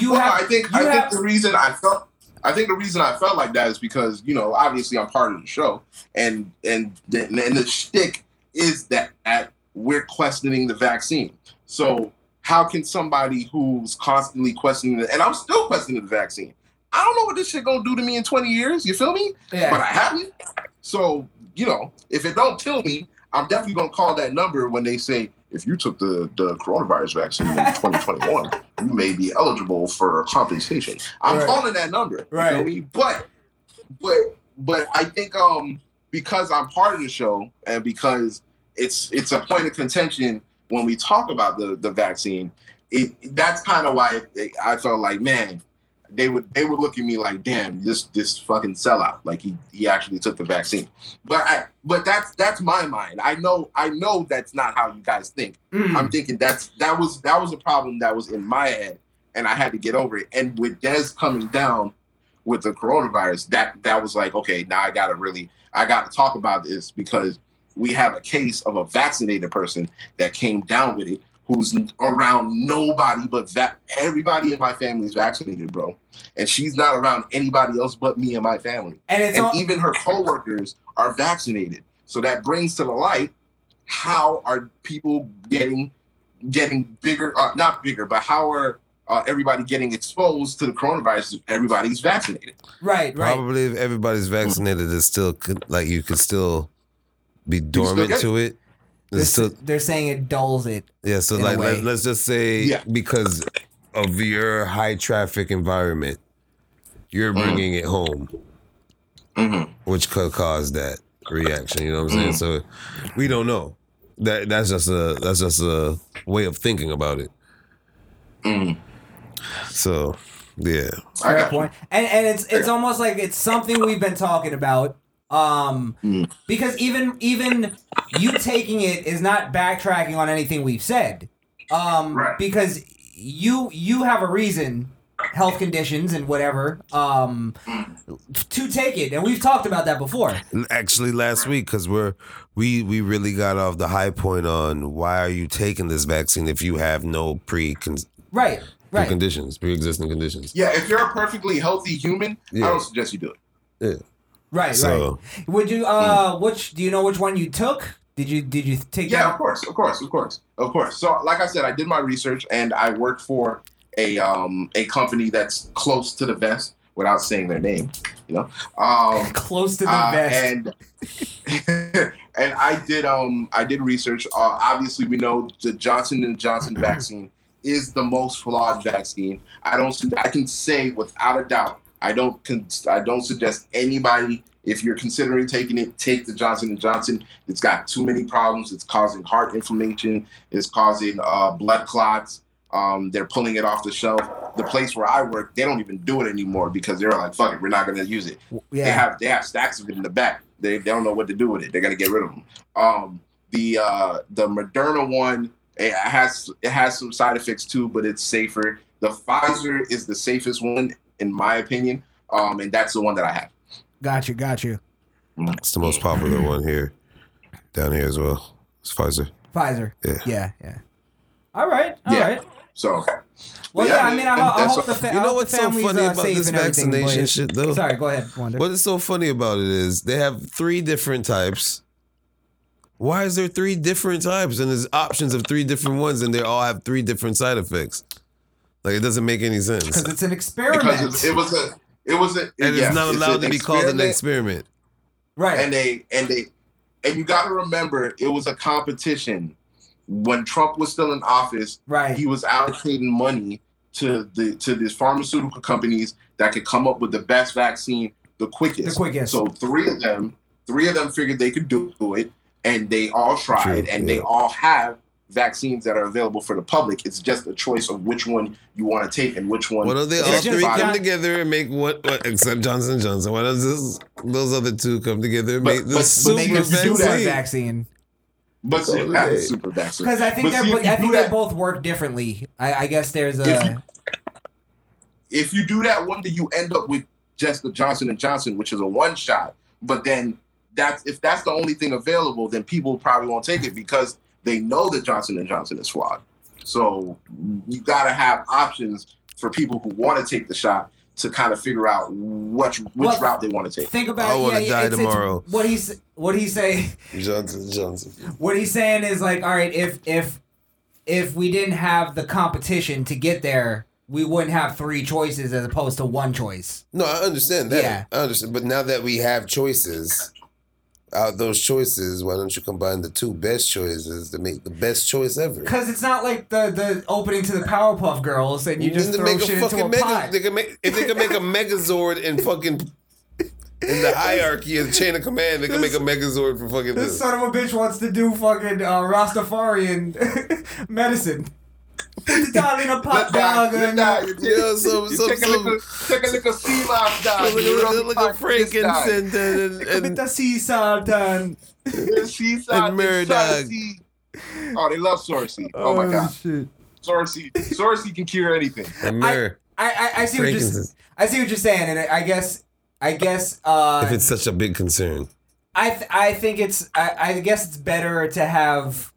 you well, have I think you I have- think the reason I felt I think the reason I felt like that is because you know obviously I'm part of the show and and the, and the shtick is that at, we're questioning the vaccine. So how can somebody who's constantly questioning it, and I'm still questioning the vaccine. I don't know what this shit gonna do to me in 20 years. You feel me? Yeah. But I haven't. So you know, if it don't kill me, I'm definitely gonna call that number when they say if you took the the coronavirus vaccine in 2021, you may be eligible for compensation. I'm Right. calling that number. Right. feel me? But but but I think um because I'm part of the show and because it's it's a point of contention when we talk about the the vaccine. It that's kind of why it, I felt like man, they would they would look at me like damn this this fucking sellout like he he actually took the vaccine. But I but that's that's my mind. I know I know that's not how you guys think. Mm. I'm thinking that's that was that was a problem that was in my head, and I had to get over it. And with Des coming down with the coronavirus, that that was like, okay, now I gotta really I gotta talk about this because we have a case of a vaccinated person that came down with it who's around nobody but that everybody in my family is vaccinated, bro. And she's not around anybody else but me and my family. and it's And all, even her coworkers are vaccinated. So that brings to the light how are people getting getting bigger uh, not bigger, but how are uh, everybody getting exposed to the coronavirus? If everybody's vaccinated. right right Probably if everybody's vaccinated it's still could- like you could still be dormant get it. to it. They're, still they're saying it dulls it yeah. So like let, let's just say Yeah. because of your high traffic environment, you're Mhm. bringing it home, Mm-hmm. which could cause that reaction. You know what I'm saying? So we don't know. That that's just a that's just a way of thinking about it. Mm. So yeah, I Fair got point. And and it's it's almost like it's something we've been talking about. Um Mm. because even even you taking it is not backtracking on anything we've said. Um Right. because you you have a reason health conditions and whatever um to take it and we've talked about that before. actually last week because we're we we really got off the high point on why are you taking this vaccine if you have no pre Right. Right. conditions pre existing conditions. Yeah, if you're a perfectly healthy human, Yeah. I don't suggest you do it. Right, So right. Would you uh which do you know which one you took? Did you did you take Yeah, that? of course, of course, of course, of course. So, like I said, I did my research and I worked for a um a company that's close to the vest without saying their name. You know, um, (laughs) Close to the uh, vest. and (laughs) and I did um I did research. Uh, obviously, we know the Johnson and Johnson vaccine is the most flawed vaccine. I don't. I can say without a doubt. I don't. Con- I don't suggest anybody. If you're considering taking it, take the Johnson and Johnson. It's got too many problems. It's causing heart inflammation. It's causing uh, blood clots. Um, they're pulling it off the shelf. The place where I work, they don't even do it anymore because they're like, "Fuck it, we're not going to use it." yeah. They have they have stacks of it in the back. They, they don't know what to do with it. They're gonna get rid of them. Um, The uh, the Moderna one it has it has some side effects too, but it's safer. The Pfizer is the safest one in my opinion, um, and that's the one that I have. Got you, got you. It's the most popular one here, down here as well. It's Pfizer. Pfizer. Yeah. Yeah, yeah. All right, all right. Yeah. So Well, Yeah, yeah, I mean, I, I that's hope the, what- fa- You know what's so funny uh, about this vaccination shit, though? Sorry, go ahead, Wunda. What is so funny about it is they have three different types. Why is there three different types and there's options of three different ones and they all have three different side effects? Like it doesn't make any sense. Because it's an experiment. because it, it was a it was a And yeah, it's not allowed an to be called an experiment. experiment. right. and they and they and you got to remember it was a competition when Trump was still in office. right. He was allocating money to the to these pharmaceutical companies that could come up with the best vaccine the quickest. The quickest. So three of them, three of them figured they could do it, and they all tried, True, and yeah. they all have vaccines that are available for the public. It's just a choice of which one you want to take and which one. What don't they all three come together and make what, what except Johnson Johnson? Why does this, those other two come together and But- make the but- But super make us do vaccine? vaccine. But see, that's a super vaccine. Because I think But they're, see, if bo- I think do they that- both work differently. I, I guess there's If a you- if you do that one, then you end up with just the Johnson and Johnson, which is a one shot. But then that's if that's the only thing available, then people probably won't take it because they know that Johnson and Johnson is flawed. So you got to have options for people who want to take the shot to kind of figure out which which Well, route they want to take. think about. I wanna yeah, die it's, it's tomorrow. what he's what he's saying. Johnson Johnson. What he's saying is like, all right, if if if we didn't have the competition to get there, we wouldn't have three choices as opposed to one choice. No, I understand that. Yeah. I understand. But now that we have choices, out those choices, why don't you combine the two best choices to make the best choice ever? Because it's not like the the opening to the Powerpuff Girls and you just throw make a shit into fucking a mega. pot. They can make if they can make a (laughs) Megazord in fucking in the hierarchy of the chain of command. They can make a Megazord for fucking This this. son of a bitch wants to do fucking uh, Rastafarian (laughs) medicine. Put the doll in a pot, dog. and- Yeah, some some take a some. little, take a little sea moss dog. Look You at rub look at like frankincense and, With and, the (laughs) and sea salt and Sea salt, And they Murdoch. try to see- Oh, they love Sorcy. Oh, my god, shit. Sorcy, Sorcy can cure anything. and myrrh. I, I, I see what you're I see what you're saying, and I, I guess I guess uh, If it's such a big concern, I th- I think it's I, I guess it's better to have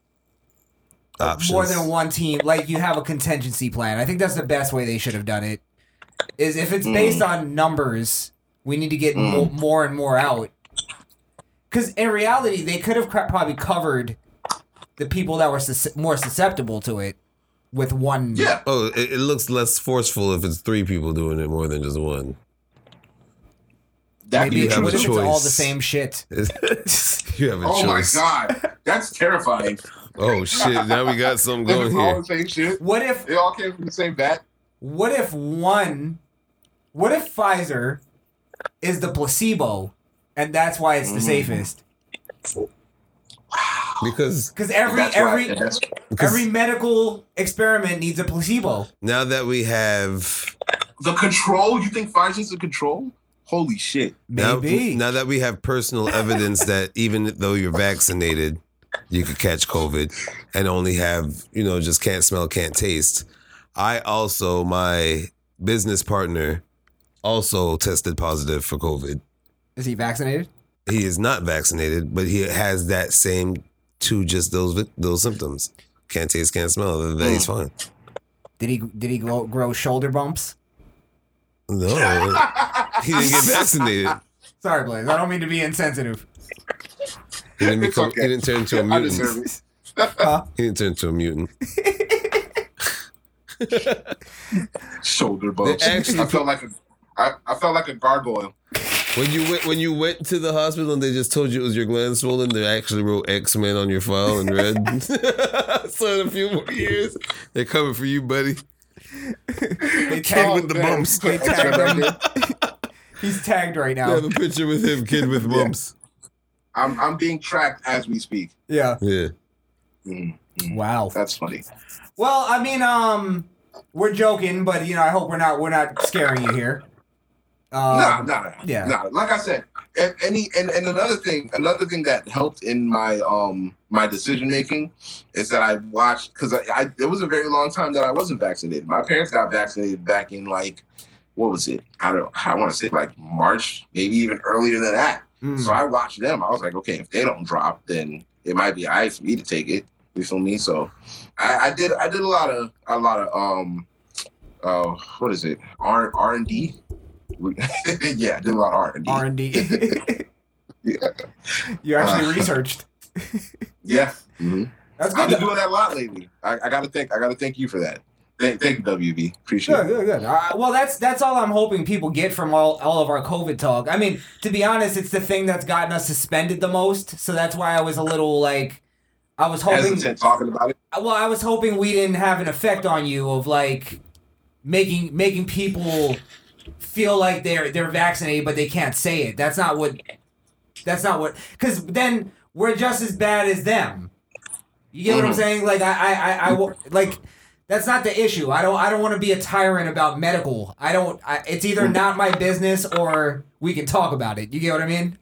options. more than one team. Like you have a contingency plan. I think that's the best way they should have done it. Is if it's hmm. based on numbers, we need to get hmm. mo- more and more out. Because in reality, they could have cra- probably covered the people that were sus- more susceptible to it with one. Yeah, Oh, it, it looks less forceful if it's three people doing it more than just one. that Maybe You it's, have a what if it's all the same shit. (laughs) you have a Oh my god, that's terrifying. Oh shit! Now we got something going was all here. the same shit. What if They all came from the same bat. What if one? What if Pfizer is the placebo, and that's why it's the Mm. safest? Because Because every That's every right. Every medical experiment needs a placebo. now that we have the control. You think Pfizer's the control? Holy shit! now, Maybe. now that we have personal evidence that even though you're vaccinated, you could catch COVID and only have you know just can't smell, can't taste. I also my business partner also tested positive for COVID. is he vaccinated? He is not vaccinated, but he has that same two just those those symptoms. Can't taste, can't smell. That, hmm. he's fine. Did he did he grow, grow shoulder bumps? No, he didn't get (laughs) vaccinated. Sorry, Blaze. I don't mean to be insensitive. He didn't It's become. okay. (laughs) He didn't turn into a mutant. it. He didn't turn into a mutant. Shoulder bumps. Actually I felt like a, I, I felt like a gargoyle. When you went when you went to the hospital and they just told you it was your gland swollen, they actually wrote X Men on your file in red. (laughs) (laughs) so in a few more years, they're coming for you, buddy. They Kid tagged, with the man. bumps. they tagged him. He's tagged right I now. have a picture with him, kid with bumps. I'm I'm being tracked as we speak. Yeah. Yeah. Mm, mm, Wow. that's funny. Well, I mean, um, we're joking, but you know, I hope we're not we're not scaring you here. Um, nah, nah, nah. yeah. Nah. Like I said, and any and, and another thing, another thing that helped in my um my decision making is that I watched because I, I it was a very long time that I wasn't vaccinated. My parents got vaccinated back in like what was it? I don't I want to say like March, maybe even earlier than that. Mm. So I watched them. I was like, okay, if they don't drop, then it might be alright for me to take it. You feel me? So I, I did I did a lot of a lot of um uh what is it? R R and D. (laughs) yeah, I did a lot of R and D. R and D. (laughs) Yeah. You actually Uh, researched. (laughs) Yeah. hmm That's I've good. been doing that a lot lately. I, I gotta thank I gotta thank you for that. Thank, thank you, WB. Appreciate Good, it. good, good. Uh, well, that's that's all I'm hoping people get from all, all of our COVID talk. I mean, to be honest, it's the thing that's gotten us suspended the most. So that's why I was a little like, I was hoping. Hesitant talking about it. Well, I was hoping we didn't have an effect on you of like making making people feel like they're they're vaccinated but they can't say it. That's not what. That's not what. Because then we're just as bad as them. You get what I'm Mhm. saying? Like I I I, I like. That's not the issue. I don't. I don't want to be a tyrant about medical. I don't. I, it's either not my business or we can talk about it. You get what I mean?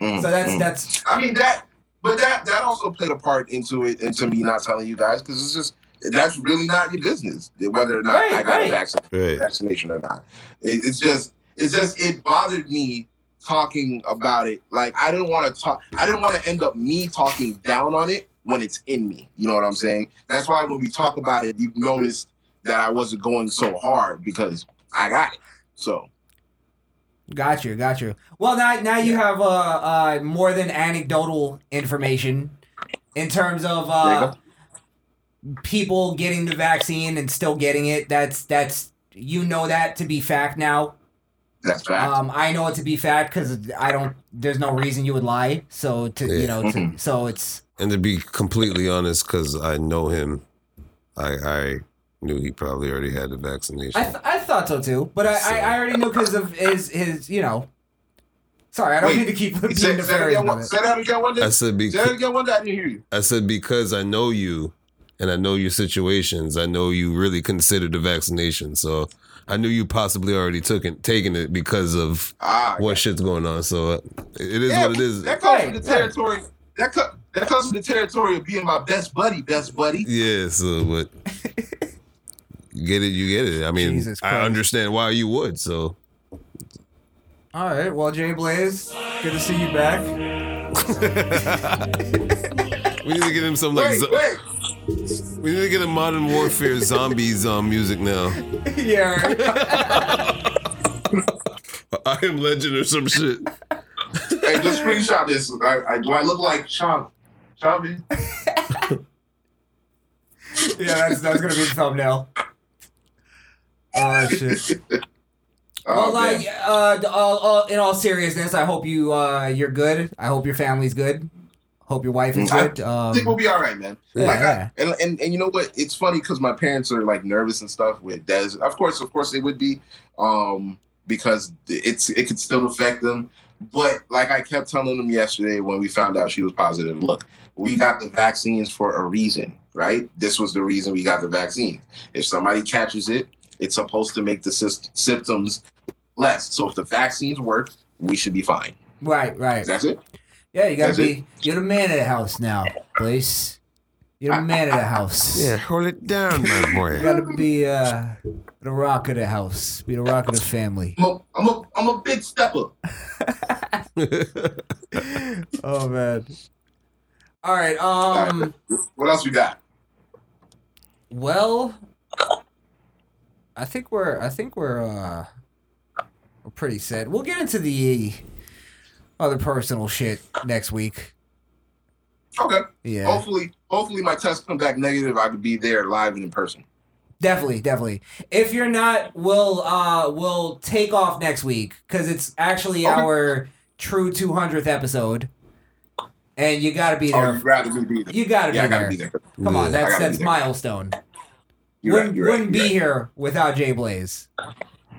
Mm, So that's that's I mean that, but that that also played a part into it, into me not telling you guys because it's just that's really not your business whether or not I got right. a vaccine, Right. vaccination or not. It, it's just it's just it bothered me talking about it. Like I didn't want to talk. I didn't want to end up me talking down on it when it's in me. You know what I'm saying? That's why when we talk about it, you've noticed that I wasn't going so hard because I got it. So Got you, got you. Well, now now you have uh, uh more than anecdotal information in terms of uh people getting the vaccine and still getting it. That's that's you know that to be fact now. that's fact. Um, I know it to be fact because I don't. There's no reason you would lie. So to you know, to, Mhm. so it's And to be completely honest, because I know him, I I knew he probably already had the vaccination. I, th- I thought so too, but I, I, I already knew because of his his you know. Sorry, I don't Wait, mean to keep being say, say, that nefarious about one, it. say that again one day. I said Say that because again one day. I didn't hear you. I said because I know you, and I know your situations. I know you really considered the vaccination, so I knew you possibly already took it, taken it because of Ah, what shit's going on. So uh, it is yeah, what it is. That comes Right, from the right. territory. That co- that comes from the territory of being my best buddy, best buddy. Yeah, so but (laughs) get it, you get it. I mean, I understand why you would. So All right, well, J Blaze, good to see you back. (laughs) we need to get him some like Wait, zo- wait. we need to get a modern warfare zombies um music now. (laughs) yeah. I am legend or some shit. Hey, just screenshot this. I, I, do I look like Sean? Sean? (laughs) Yeah, that's that's gonna be the thumbnail. Oh shit. Oh, well, like, uh, all, all, in all seriousness, I hope you uh you're good. I hope your family's good. Hope your wife is I good. I think we'll Um, be all right, man. yeah, like, yeah. I, and, and and you know what? It's funny because my parents are like nervous and stuff with Des. Of course, of course, they would be, um, because it's it could still affect them. But like I kept telling them yesterday when we found out she was positive, look, we got the vaccines for a reason, right? This was the reason we got the vaccine. If somebody catches it, it's supposed to make the sys- symptoms less. So if the vaccines work, we should be fine. right, right. That's it. Yeah, you gotta That's be. You're the man of the house now, please. You're the man of the house. (laughs) Yeah, hold it down, my boy. You gotta be uh the rock of the house. Be the rock of the family. I'm a, I'm a, I'm a big stepper. (laughs) (laughs) oh man. All right. Um. What else we got? Well, I think we're. I think we're. uh We're pretty set. We'll get into the other personal shit next week. Okay. Yeah. Hopefully, hopefully my test come back negative. I could be there live and in person. Definitely, definitely. If you're not, we'll uh we'll take off next week because it's actually Okay. our true 200th episode, and you got to be Oh, there. you'd rather be there. you got to Yeah, I be, gotta there. be there. Come on, Yeah. I that's gotta be that's milestone. You're wouldn't right, wouldn't you're be right. here without J Blaze.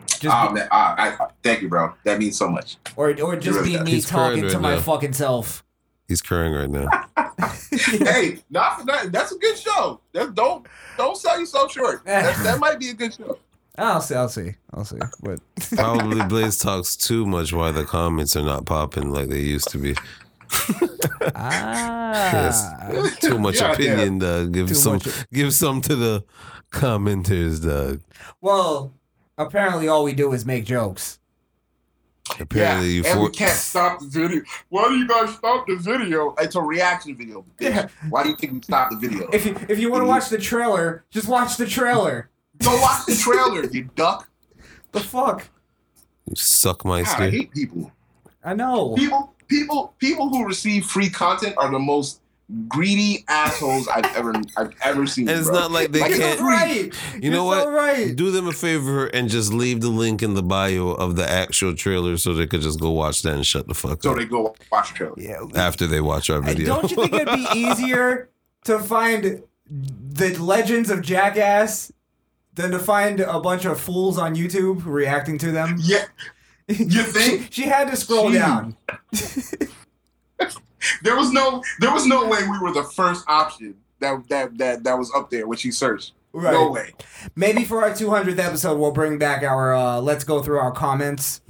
Just Oh be- man, ah, I, I, thank you, bro. That means so much. or or just be me He's talking to right my now. fucking self. He's crying right now. (laughs) (laughs) hey, not for nothing. That's a good show. That, don't don't sell yourself short. That, that might be a good show. I'll see. I'll see. I'll see. But (laughs) Probably Blaze talks too much why the comments are not popping like they used to be. ah, Too much Yeah, opinion, Doug. Give Too some much- give some to the commenters, Doug. well, apparently all we do is make jokes. Apparently you and we can't stop the video. Why do you guys stop the video? It's a reaction video. bitch. Yeah. Why do you think we stopped the video? If you if you want to watch the trailer, just watch the trailer. Go watch the trailer, you duck. The fuck? you suck my God, I hate people. I know. People, people, people who receive free content are the most greedy assholes I've ever, I've ever seen. And it's bro. not like they Like, can't- it's free. right. You know You're what? so right. Do them a favor and just leave the link in the bio of the actual trailer so they could just go watch that and shut the fuck So up So they go watch the trailer. Yeah. after they watch our video. Don't you think it'd be (laughs) easier to find the legends of Jackass than to find a bunch of fools on YouTube reacting to them? Yeah, (laughs) you think? she, she had to scroll down. (laughs) There was no, there was no way we were the first option that that that that was up there when she searched. Right. No way. Maybe for our 200th episode, we'll bring back our uh, let's go through our comments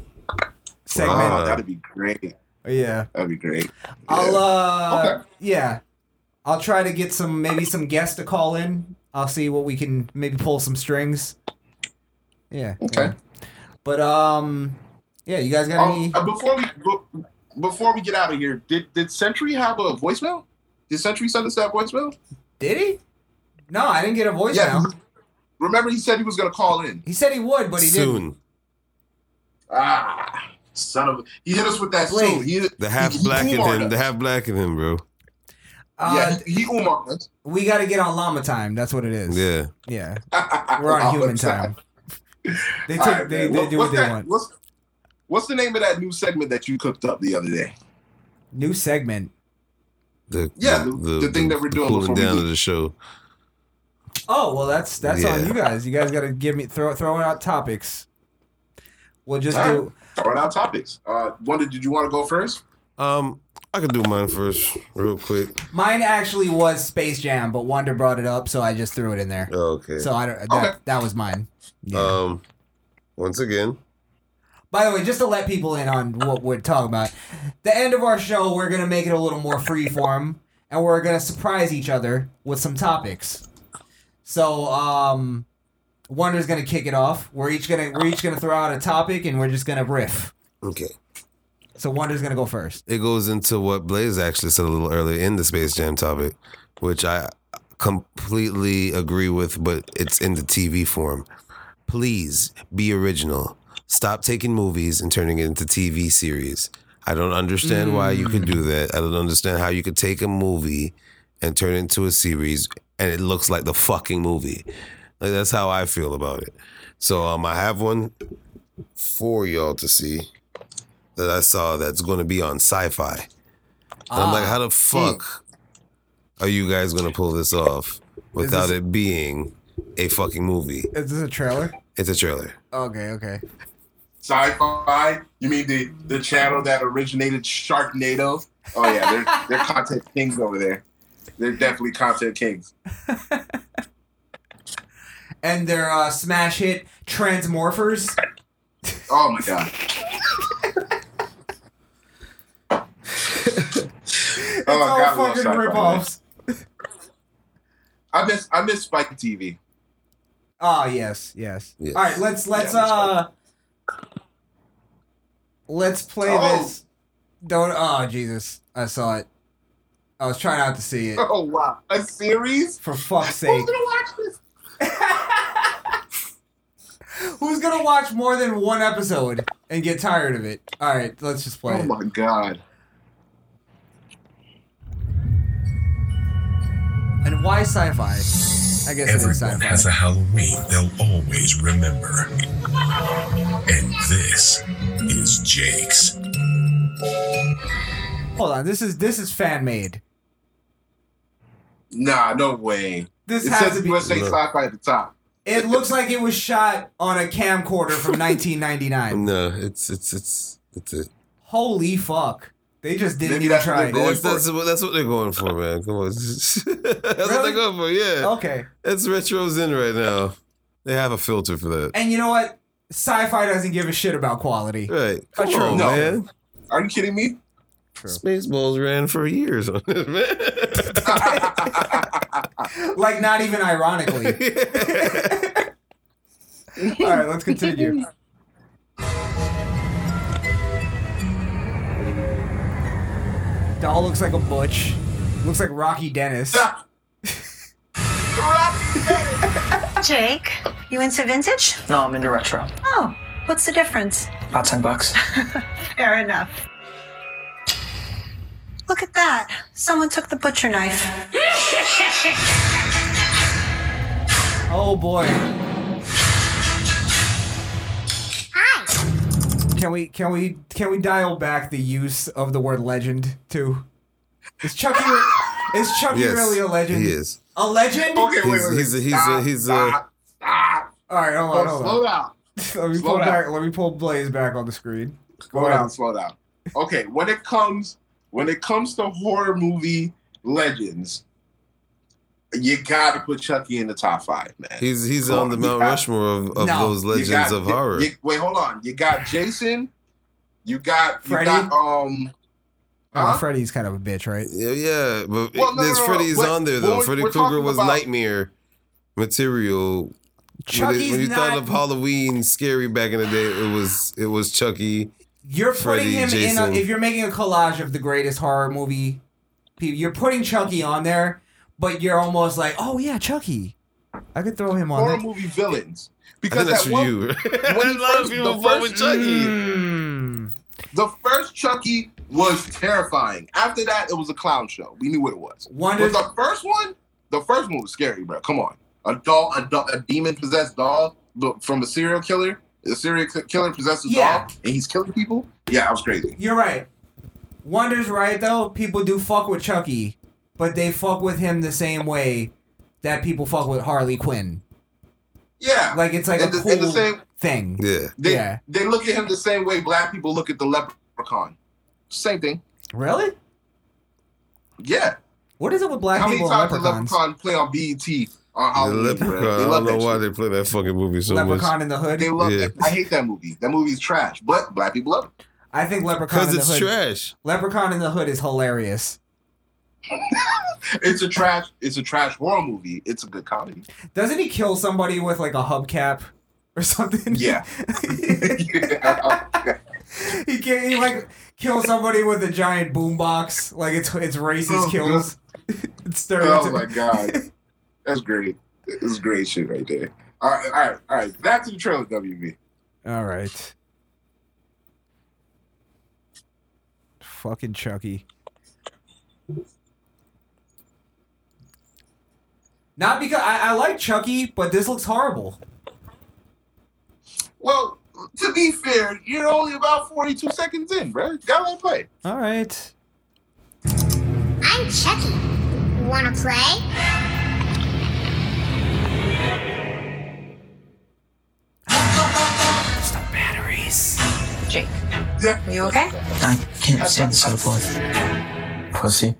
segment. Wow. That'd be great. Yeah. That'd be great. I'll uh Okay. yeah. I'll try to get some maybe some guests to call in. I'll see what we can maybe pull some strings. Yeah. Okay. yeah. But um yeah, you guys got Um, any uh, before we be- before we get out of here, did did Century have a voicemail? Did Century send us that voicemail? Did he? No, I didn't get a voicemail. Yeah. Remember, he said he was gonna call in. He said he would, but he didn't. Soon. Ah, son of. a- He hit us with that Blade. soon. He, The half he- he black in him. The half black in him, bro. Uh, yeah, he, he we got to get on llama time. That's what it is. Yeah. Yeah. (laughs) We're on human the time. (laughs) They All take right, they, they What- do what's what they that- want. What's, what's the name of that new segment that you cooked up the other day? New segment. The, Yeah, the- the thing that we're doing cooling before we down leave. of the show. Oh well, that's that's on you guys. You guys got to give me throw throw out topics. We'll just All do. Throwing out topics. Uh, Wunda, did you want to go first? Um, I could do mine first, real quick. Mine actually was Space Jam, but Wunda brought it up, so I just threw it in there. Okay. So I don't. That, Okay. that was mine. Yeah. Um, once again, By the way, just to let people in on what we're talking about, the end of our show, we're gonna make it a little more freeform, and we're gonna surprise each other with some topics. So, um, Wunda's gonna kick it off. We're each gonna we're each gonna throw out a topic, and we're just gonna riff. okay. So Wunda's gonna go first. It goes into what Blaze actually said a little earlier in the Space Jam topic, which I completely agree with, but it's in the TV form. Please be original. Stop taking movies and turning it into TV series. I don't understand why you could do that. I don't understand how you could take a movie and turn it into a series and it looks like the fucking movie. Like that's how I feel about it. So um I have one for y'all to see that I saw that's going to be on sci-fi. And I'm like, Ah, how the fuck are you guys going to pull this off without this- it being a fucking movie? Is this a trailer? It's a trailer. Okay, okay. Sci-fi? You mean the the channel that originated Sharknado? Oh yeah, they're they're content kings over there. They're definitely content kings. (laughs) And their uh, smash hit Transmorphers. Oh my god. It's Oh, all God, I fucking sci-fi, ripoffs. I miss I miss Spike TV. Oh yes, yes. Yes. All right, let's let's Yeah, uh let's play Oh. this. Don't oh Jesus, I saw it. I was trying not to see it. Oh wow, a series? For fuck's sake. Who's gonna watch this? (laughs) Who's gonna watch more than one episode and get tired of it? All right, let's just play Oh it. my god. And why sci-fi? I guess it is Everyone sci-fi. has a Halloween they'll always remember. And this is Jake's. Hold on, this is this is fan made. Nah, no way. This it has says to be. USA No. Sci-Fi at the top. It looks like it was shot on a camcorder from (laughs) 1999. No, it's it's it's it's it. Holy fuck! They just didn't Maybe even that's what try. they're going That's, that's, what, that's what they're going for, man. Come on. (laughs) that's what Really? they're going for, yeah. Okay. It's retro's in right now. They have a filter for that. And you know what? Sci-fi doesn't give a shit about quality. Right. Uh, Come true. on, No. man. Are you kidding me? Spaceballs ran for years on this, man. (laughs) Like not even ironically. (laughs) All right, let's continue. Doll looks like a butch. Looks like Rocky Dennis. Jake, you into vintage? No, I'm into retro. Oh, what's the difference? About 10 bucks. (laughs) Fair enough. Look at that. Someone took the butcher knife. Oh boy. Can we can we can we dial back the use of the word legend too? Is Chucky is Chucky Yes, really a legend? he is. A legend? Okay, wait, He's- wait, wait. he's a- he's a- Stop, a- stop, stop. All right, hold on, hold on. Slow down. (laughs) Let me Slow pull down. back. Let me pull Blaze back on the screen. Go Slow ahead. down, slow down. Okay, when it comes when it comes to horror movie legends, you gotta put Chucky in the top five, man. He's he's Come on the on, Mount got- Rushmore of, of No, those legends got- of horror. you- wait, hold on. You got Jason. You got you Freddy? got um. Oh, Huh? Freddy's kind of a bitch, right? yeah, yeah, but Well, no, this no, no, Freddy's but- on there though. we're- Freddy Krueger was about- nightmare material. When, it- when you not. thought of Halloween scary back in the day, it was it was Chucky. you're putting Freddy, him in. Jason. A, if you're making a collage of the greatest horror movie, pe- you're putting Chucky on there, but you're almost like, oh yeah, Chucky. I could throw him on horror there. movie villains. Because that's that one, you. when (laughs) a he lot first- of people the with first- Chucky. Mm. the first Chucky was terrifying. After that, it was a clown show. We knew what it was. Wunda- But the first one, the first one was scary, bro. Come on, a doll, a, doll, a demon possessed doll from a serial killer. A serial ki- killer possessed a Yeah. doll, and he's killing people. Yeah, I was crazy. You're right. Wunda's right though. People do fuck with Chucky, but they fuck with him the same way that people fuck with Harley Quinn. Yeah, Like it's like And a the- cool the same- thing. Yeah, they yeah. they look at him the same way black people look at the leprechaun. Same thing. Really? Yeah. What is it with black How many people and times did leprechauns? Leprechaun play on BET on the Leprechaun. I don't love know why they play that fucking movie so much. Leprechaun in the Hood. They love Yeah. it. I hate that movie. That movie's trash, but black people love it. I think Leprechaun Because in the it's Hood. trash. Leprechaun in the Hood is hilarious. It's a trash. It's a trash horror movie. It's a good comedy. Doesn't he kill somebody with like a hubcap or something? Yeah. (laughs) he can't. He like kill somebody with a giant boombox. Like it's it's racist Oh, kills. (laughs) it's oh my god, that's great. It's great shit right there. All right, all right, all right. Back to the trailer, WB. All right. Fucking Chucky. Not because I, I like Chucky, but this looks horrible. Well, to be fair, you're only about 42 seconds in, bro. Gotta let play. All right. I'm Chucky. Wanna play? Stop batteries. Jake, Yeah. are you okay? I can't stand the soda boy. Pussy.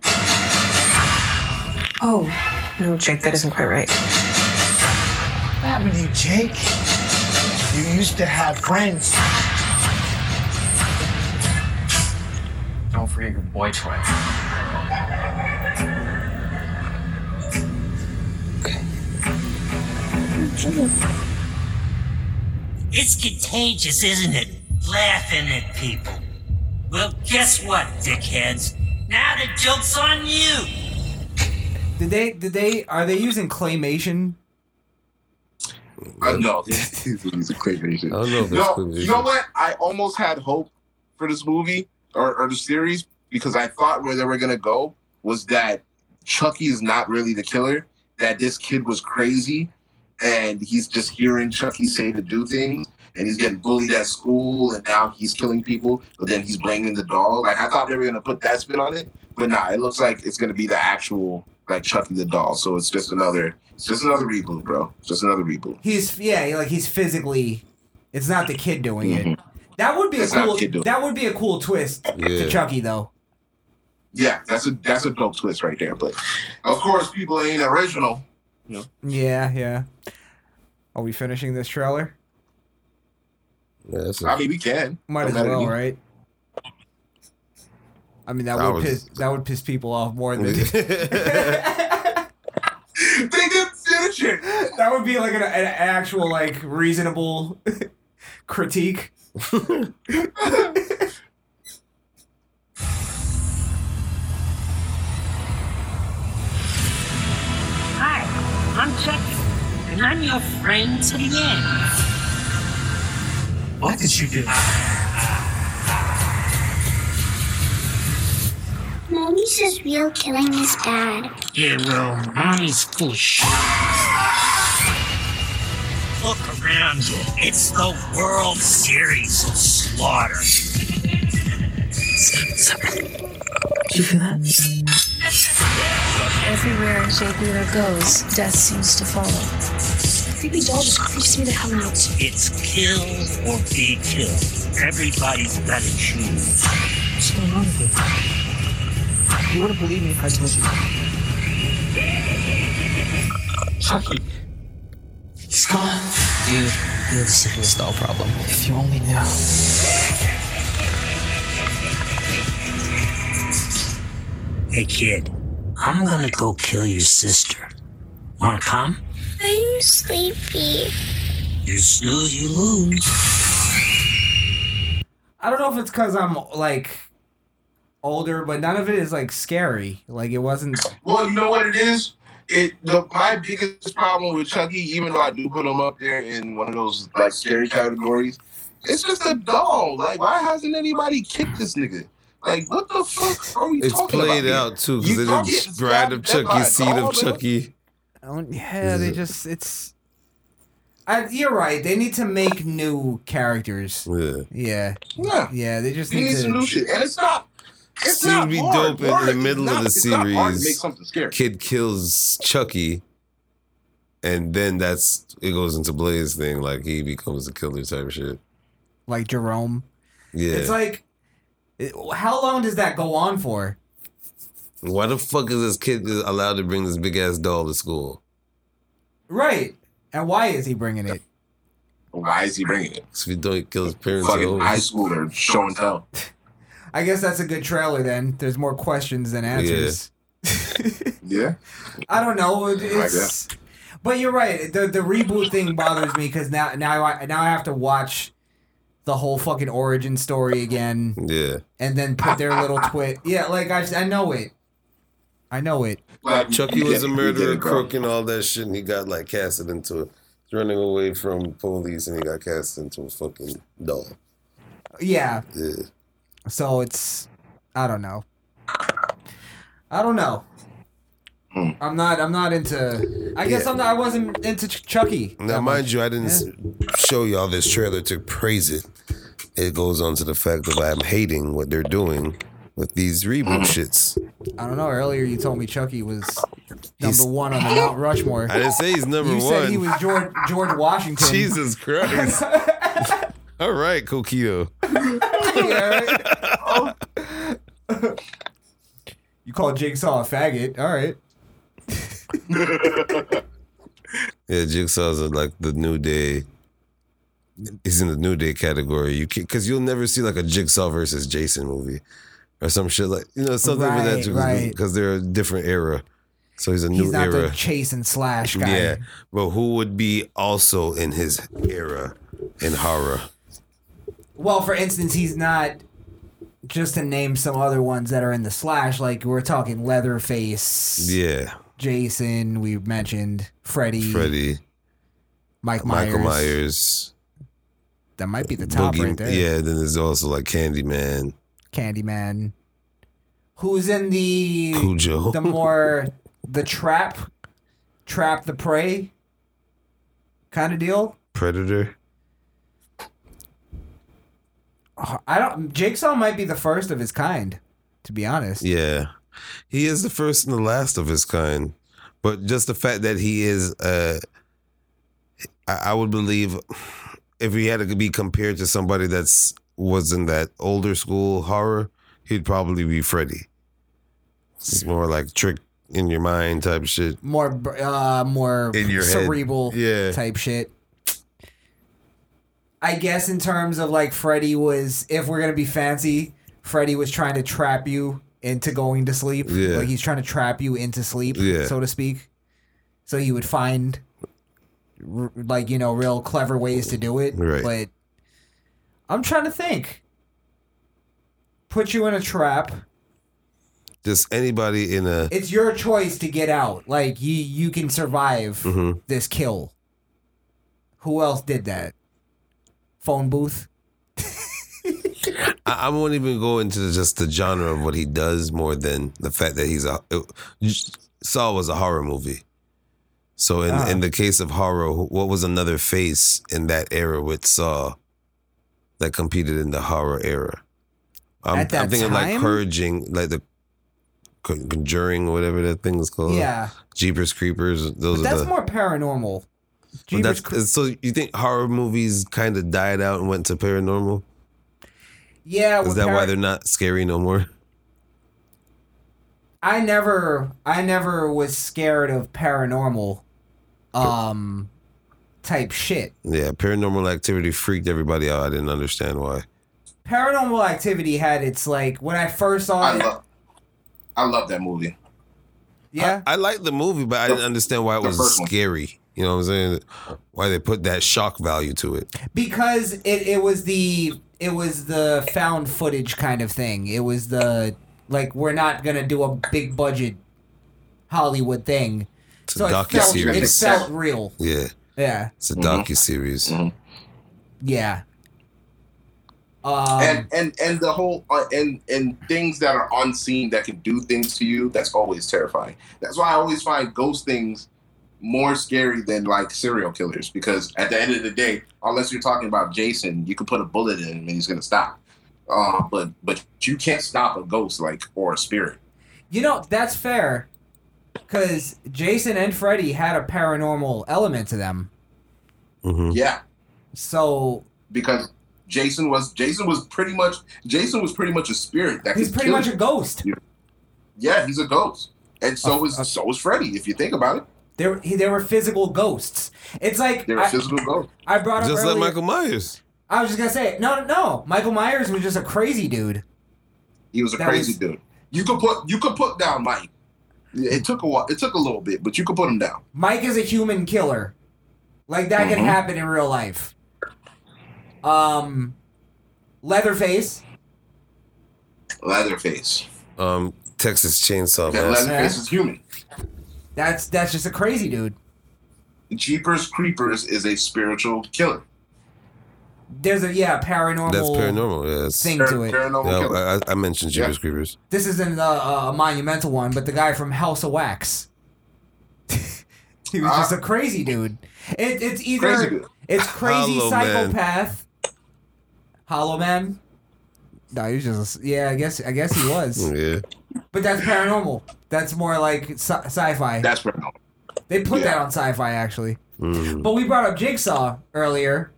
Oh, no, Jake, that isn't quite right. What happened to you, Jake? You used to have friends. Don't forget your boy toy. It's contagious, isn't it? Laughing at people. Well, guess what, dickheads? Now the joke's on you! Did they? Did they? Are they using claymation? I know. This is a claymation. I don't know if No, claymation. you know what? I almost had hope for this movie or, or the series because I thought where they were gonna go was that Chucky is not really the killer. That this kid was crazy, and he's just hearing Chucky say to do things, and he's getting bullied at school, and now he's killing people. But then he's blaming the doll. Like I thought they were gonna put that spin on it, but nah, it looks like it's gonna be the actual like Chucky the doll. So it's just another, it's just another reboot, bro. It's just another reboot. He's yeah, like he's physically. It's not the kid doing it. Mhm. That would be a It's not cool. the kid doing it. That would be a cool twist Yeah. to Chucky though. Yeah, that's a that's a dope twist right there. But of course, people ain't original. Yeah, yeah. Are we finishing this trailer? Yeah, that's I mean, we can. Might Don't as matter to well, me. right? I mean that, That would was- piss that would piss people off more than (laughs) They didn't see the shit. that would be like an, an actual like reasonable (laughs) critique. (laughs) Hi, I'm Chucky, and I'm your friend to the end. What did you do? Mommy says real killing is bad. Yeah, well, mommy's full of shit. Look around you. It's the World Series of Slaughter. Do you feel that? Everywhere Jake Wheeler goes, death seems to follow. Creepy doll just creeps me the hell out. It's kill or be killed. Everybody's gotta choose. What's going on with you? You wouldn't believe me if I told you. Chucky. He's gone. Dude, you have the simplest doll problem. If you only knew. Hey kid, I'm gonna go kill your sister. Wanna come? I'm sleepy. You snooze, you lose. I don't know if it's because I'm like older, but none of it is like scary. Like it wasn't. Well, you know what it is? It the my biggest problem with Chucky, even though I do put him up there in one of those like scary categories, it's just a doll. Like, why hasn't anybody kicked this nigga? Like, what the fuck are we It's talking played about? out too You because don't they get didn't brand of stabbed by a Chucky, seed doll, of. Chucky. Oh, yeah, they just it's. I, you're right. They need to make new characters. Yeah. Yeah. Yeah. Yeah. They just We need need to. some new shit, and it's not. It's See, not it'd be hard. dope in the middle not- of the it's not hard make series. something scary. Kid kills Chucky, and then that's it goes into Blaze thing. Like he becomes a killer type shit. like Jerome. Yeah. It's like, how long does that go on for? Why the fuck is this kid allowed to bring this big ass doll to school? Right. And why is he bringing it? Why is he bringing it? So if he don't kill his parents at Fucking home. high schooler show and tell. (laughs) I guess that's a good trailer then. There's more questions than answers. (laughs) Yeah. (laughs) I don't know. It- Like It's, but you're right. The the reboot thing bothers me because now now I now I have to watch the whole fucking origin story again Yeah. and then put their little twit. Yeah, like I I know it. I know it. Chucky You was a murderer, get crook, and all that shit, and he got like casted into it. Running away from police, and he got cast into a fucking doll. Yeah. Yeah. So it's I don't know. I don't know. Hmm. I'm not. I'm not into. I guess Yeah. I'm not. I wasn't into Ch- Chucky. Now, mind much. you, I didn't s show y'all this trailer to praise it. It goes on to the fact that I'm hating what they're doing with these reboot shits. I don't know. Earlier you told me Chucky was He's- number one on the Mount Rushmore. (laughs) I didn't say he's number one. you said he was George George (laughs) Washington. Jesus Christ. (laughs) All right, Coquito. (laughs) you call Jigsaw a faggot. All right. (laughs) Yeah, Jigsaw's are like the new day. He's in the new day category. You because you'll never see like a Jigsaw versus Jason movie or some shit like you know something with Right, that right. because they're a different era. So he's a new He's not era. the chase and slash guy. Yeah, but who would be also in his era in horror? Well, for instance, he's not. Just to name some other ones that are in the slash, like we're talking Leatherface, Yeah, Jason. We mentioned Freddy, Freddy, Mike Myers. Michael Myers, That might be the top Boogie. right there. Yeah, then there's also like Candyman, Candyman. Who's in the Cujo. the more the trap, trap the prey kind of deal? Predator. I don't. Jigsaw might be the first of his kind, to be honest. Yeah, he is the first and the last of his kind. But just the fact that he is, uh, I, I would believe, if he had to be compared to somebody that's was in that older school horror, he'd probably be Freddy. It's more like trick in your mind type shit. More, uh, more In your head. cerebral Yeah. type shit. I guess in terms of like Freddy was, if we're gonna be fancy, Freddy was trying to trap you into going to sleep. Yeah. Like he's trying to trap you into sleep, Yeah. so to speak. So he would find, r- like you know, real clever ways to do it. Right. But I'm trying to think. Put you in a trap. Just anybody in a. It's your choice to get out. Like you, you can survive Mhm. this kill. Who else did that? Phone booth. I, I won't even go into just the genre of what he does more than the fact that he's a. It, Saw was a horror movie. So in, Ah. in the case of horror, what was another face in that era with Saw that competed in the horror era? I'm, At that I'm thinking like time? Purging, like the Conjuring, or whatever that thing is called. Yeah. Jeepers Creepers. Those But that's the. more paranormal. But Jeepers that's, so you think horror movies kind of died out and went to paranormal? Yeah, Is with that why they're not scary no more? I never I never was scared of paranormal um type shit. Yeah, paranormal activity freaked everybody out. I didn't understand why. Paranormal activity had its like when I first saw I it. love, I love that movie. Yeah, I, I liked the movie, but I didn't understand why it was first one. scary. You know what I'm saying? Why they put that shock value to it? because it, it was the it was the found footage kind of thing. It was the like we're not gonna do a big budget Hollywood thing. It's so a it felt, docu-series. it felt real. Yeah, Yeah. it's a Mhm. docu series. Yeah. Um, and and and the whole uh, and and things that are unseen that can do things to you that's always terrifying that's why i always find ghost things more scary than like serial killers because at the end of the day unless you're talking about jason you can put a bullet in him and he's gonna stop uh, but but you can't stop a ghost like or a spirit You know, that's fair. Because Jason and Freddy had a paranormal element to them. Mm-hmm. yeah So because jason was jason was pretty much jason was pretty much a spirit that he's pretty much you. a ghost. yeah he's a ghost and so is so is freddy if you think about it They were, he, they were physical ghosts. It's like they're I, physical ghosts I brought up Just like Michael Myers. I was just gonna say no, no, no. Michael Myers was just a crazy dude. He was a That crazy was- dude. You could put you could put down Mike. It took a while. It took a little bit, but you could put him down. Mike is a human killer. Like that can Mhm. happen in real life. Um, Leatherface. Leatherface. Um, Texas Chainsaw Yeah, Massacre. Leatherface is human. That's that's just a crazy dude. Jeepers Creepers is a spiritual killer. There's a yeah paranormal. That's paranormal. Yeah, it's- thing to it. Paranormal Yeah, killer. I, I- I mentioned Jeepers Creepers. This isn't a, a monumental one, but the guy from House of Wax. (laughs) he was just a crazy dude. It, it's either Ah. Crazy dude. it's crazy Hollow Man. psychopath. Hollow Man. No, he was just yeah. I guess I guess he was, (laughs) Yeah. but that's paranormal. That's more like sci- sci-fi. That's paranormal. They put that on sci-fi actually. Mm. But we brought up Jigsaw earlier,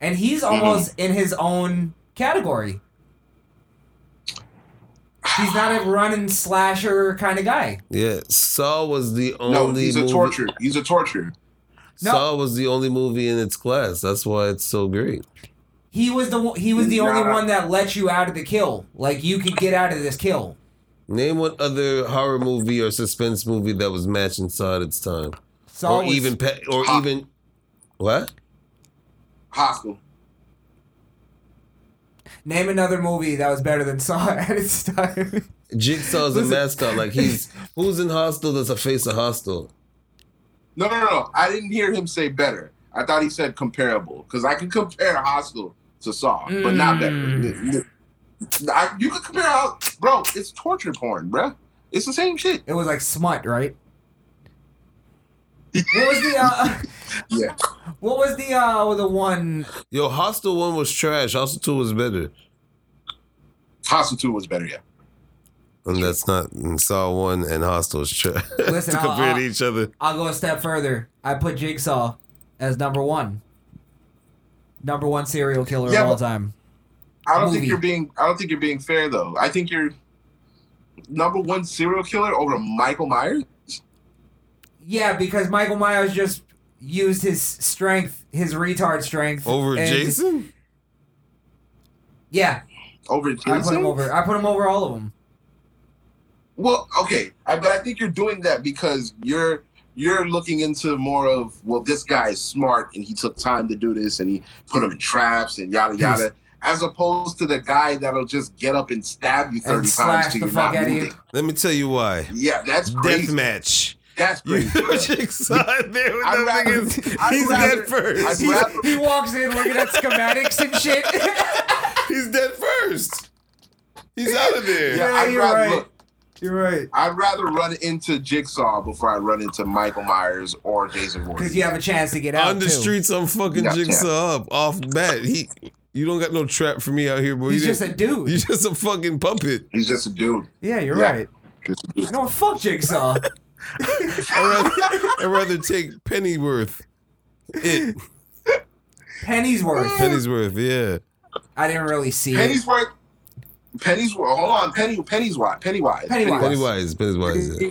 and he's Mm-hmm. almost in his own category. He's not a running slasher kind of guy. Yeah. Saw was the only No, he's a movie. torture. He's a torturer. Saw was the only movie in its class. That's why it's so great. He was the he was the only Nah. one that let you out of the kill. Like you could get out of this kill. Name one other horror movie or suspense movie that was matching Saw at its time, Saw or was- even pe- or Hot. even what? Hostel. Name another movie that was better than Saw at its time. Jigsaw's a Listen. mascot. Like he's who's in Hostel that's a face of Hostel. No, no, no. I didn't hear him say better. I thought he said comparable because I can compare Hostel to Saw, but not better. Mm. I, you can compare how, bro. It's torture porn, bro. It's the same shit. It was like smut, right? (laughs) What was the uh, (laughs) Yeah. what was the uh the one Yo, Hostel one was trash. Hostel two was better, Hostel Two was better, yeah. and that's not. And Saw one and Hostel is trash. (laughs) Listen, to I'll- compare to I'll- each other. I'll go a step further. I put Jigsaw as number one. Number one serial killer Yeah, of all but- time. I don't Movie. think you're being. I don't think you're being fair though. I think you're number one serial killer over Michael Myers. Yeah, because Michael Myers just used his strength, his retard strength Over and- Jason? Yeah, Over Jason. I put him over. I put him over all of them. Well, okay, I, but I think you're doing that because you're you're looking into more of well, this guy is smart and he took time to do this and he put him in traps and yada yada, as opposed to the guy that'll just get up and stab you thirty times till you're not moving. Let me tell you why. Yeah, that's crazy. Death match. That's You crazy. (laughs) put there I'd rather- niggas. I'd He's rather- dead first. He, rather- he walks in looking at schematics and shit. (laughs) He's dead first. He's out of there. Yeah, Yeah, I'd you're rather right. look. You're right. I'd rather run into Jigsaw before I run into Michael Myers or Jason Voorhees. Because you have a chance to get out On the too. streets, I'm fucking Yeah, Jigsaw up off bat. He, you don't got no trap for me out here, boy. He's You just a dude. (laughs) You just a fucking puppet. He's just a dude. Yeah, you're Yeah. right. Just a dude. No, fuck Jigsaw. (laughs) I'd rather, I'd rather take Pennyworth. It Pennyworth. Pennyworth, yeah. I didn't really see it. Pennyworth. Pennyworth. Hold on, Penny. Pennywise. Pennywise. Pennywise. Pennywise, Pennywise. Yeah.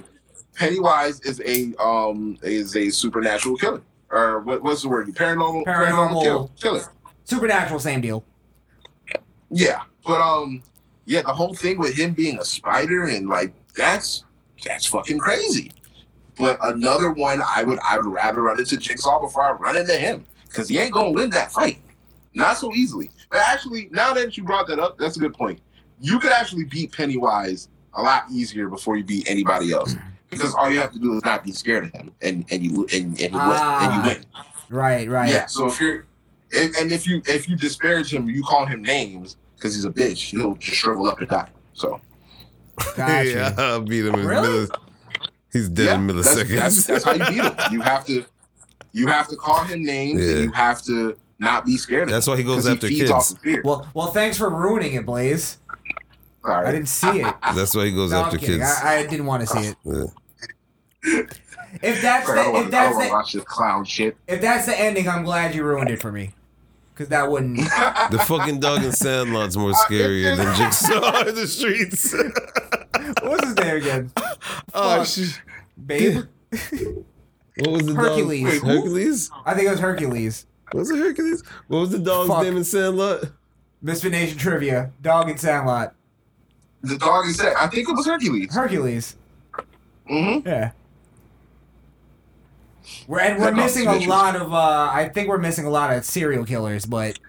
Pennywise is a um is a supernatural killer. Or what, what's the word? Paranormal. Paranormal. kill- killer. Supernatural, same deal. Yeah, but um, yeah, the whole thing with him being a spider and like that's that's fucking crazy. But another one, I would I would rather run into Jigsaw before I run into him because he ain't gonna win that fight, not so easily. But actually, now that you brought that up, that's a good point. You could actually beat Pennywise a lot easier before you beat anybody else because all you have to do is not be scared of him, and and you and, and, you, win, and Ah. you win. Right, right. Yeah. So if you're, and, and if you if you disparage him, you call him names because he's a bitch. He'll just shrivel up and die. So Gotcha. Yeah, I'll beat him in Really? millis- He's dead yeah, in that's, milliseconds. that's, that's how you beat him. You have to, you have to call him names, Yeah. and you have to not be scared. Of That's why he goes after feeds kids. Off of fear. Well, well, thanks for ruining it, Blaze. All right. I didn't see it. (laughs) That's why he goes No, after kids. I, I didn't want to see it. Yeah. If that's the, if that's the, clown shit. if that's the ending, I'm glad you ruined it for me. Because that wouldn't. (laughs) The fucking dog in Sandlot's more scarier than Jigsaw in the streets. (laughs) What's his name again? oh, Fuck. shit. Babe. (laughs) What was the Hercules. dog? Wait. Hercules? I think it was Hercules. Was it Hercules? What was the dog's Fuck. name in Sandlot? Misfit Nation trivia. Dog in Sandlot. The dog is said. I think it was Hercules. Hercules. Mm-hmm. Yeah. We're, and we're missing a lot of. uh I think we're missing a lot of serial killers, but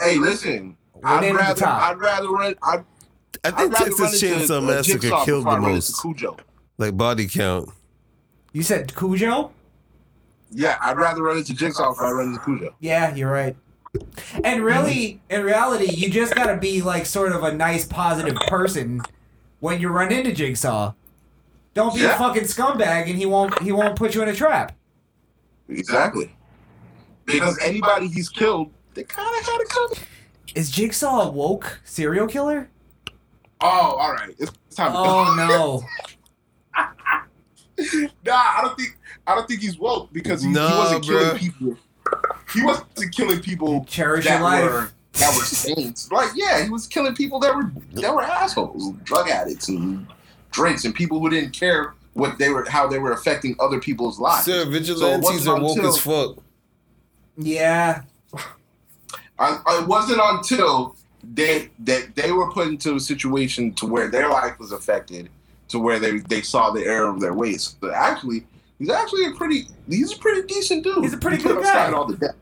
Hey, listen. I'd naming the rather, top. I'd rather run. I'd, I think I'd Texas Chainsaw Massacre killed the most. Cujo. Like body count. you said Cujo. Yeah, I'd rather run into Jigsaw before I run into Cujo. Yeah, you're right. And really, in reality, you just gotta be like sort of a nice, positive person when you run into Jigsaw. Don't be a fucking scumbag, and he won't he won't put you in a trap. Exactly. Because anybody he's killed, they kind of had it coming. Is Jigsaw a woke serial killer? Oh, all right. It's time to Oh no. (laughs) Nah, I don't think I don't think he's woke because he, he wasn't killing people. He wasn't killing people Cherish that your life. were that were saints. Like, yeah, he was killing people that were that were assholes, drug addicts and drinks, and people who didn't care what they were, how they were affecting other people's lives. Sir, So vigilantes wasn't are woke until- as fuck. Yeah. I, it wasn't until they that they were put into a situation to where their life was affected, to where they they saw the error of their ways. But actually, he's actually a pretty he's a pretty decent dude. He's a pretty He good guy. All the debt.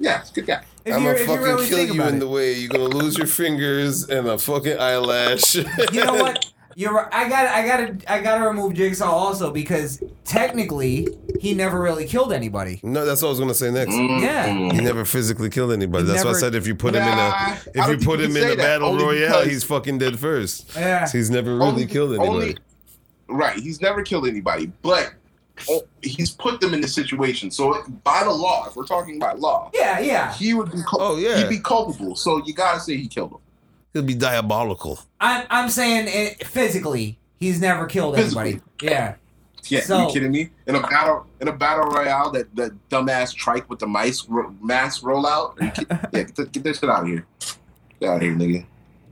Yeah, he's a good guy. If I'm you gonna if you fucking really kill you in it. the way. You're gonna lose your fingers and a fucking eyelash. you know what? (laughs) You're right. I got I got to I got to remove Jigsaw also because technically he never really killed anybody. No, that's what I was gonna say next. Mm-hmm. Yeah. He never physically killed anybody. He That's why I never- said if you put him in Nah, a I if don't you put you him can in say a that, battle only royale, because- he's fucking dead first. Yeah. So he's never really Only- killed anybody. only- Right, he's never killed anybody, but oh, he's put them in this situation. So by the law, if we're talking by law, Yeah, yeah. he would be. Cul- Oh, yeah. he'd be culpable. So you gotta say he killed him. He'll be diabolical. I'm I'm saying it, physically he's never killed Physically. anybody. Yeah. Yeah, So- you kidding me? In a battle, in a battle royale, that that dumbass trike with the mice ro- mask rollout. Are you kid- (laughs) yeah, get, the, get that shit out of here. Get out of here, nigga.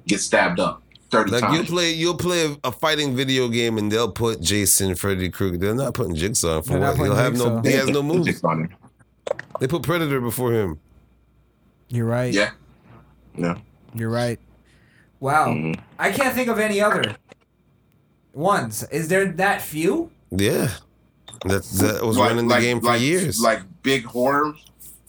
Get stabbed up thirty Like you times. play, you'll play a, a fighting video game and they'll put Jason, Freddy Krueger. They're not putting Jigsaw in for They're what? He'll putting have no. He has no moves. Jigsaw in there. They put Predator before him. You're right. Yeah. Yeah. You're right. Wow. Mm-hmm. I can't think of any other ones. Is there that few? Yeah. That that was Like- running the like- game for like- years. Like big horror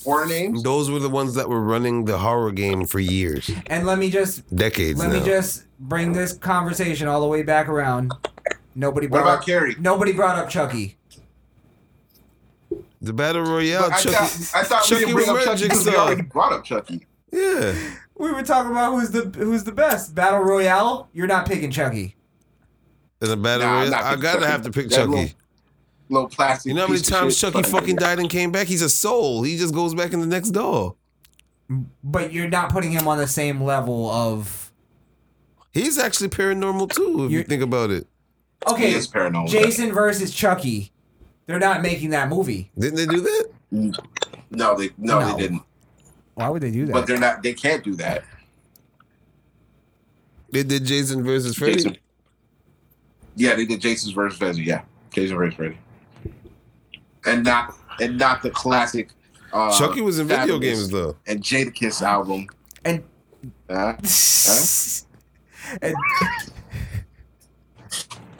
horror names. Those were the ones that were running the horror game for years, And let me just decades let now. me just bring this conversation all the way back around. Nobody What brought about up, Carrie? Nobody brought up Chucky. the battle royale. But I Chucky, thought, I thought we Chucky didn't bring up Chucky because we already brought up Chucky. Yeah. We were talking about who's the who's the best battle royale. You're not picking Chucky. In the battle Nah, I'm royale, I picking gotta Chucky. have to pick That Chucky. little- Little plastic. You know how many times shit Chucky fucking- fucking died and came back? He's a soul. He just goes back in the next door. But you're not putting him on the same level of. He's actually paranormal too, if you think about it. Okay, He is paranormal. Jason versus Chucky. They're not making that movie. Didn't they do that? No, they no, No. they didn't. Why would they do that? But they're not. They can't do that. They did Jason versus Freddy. Jason. Yeah, they did Jason versus Freddy. Yeah, Jason versus Freddy. And not and not the classic. Uh, Chucky was in video games though. And Jadakiss album. And. Uh, (laughs) and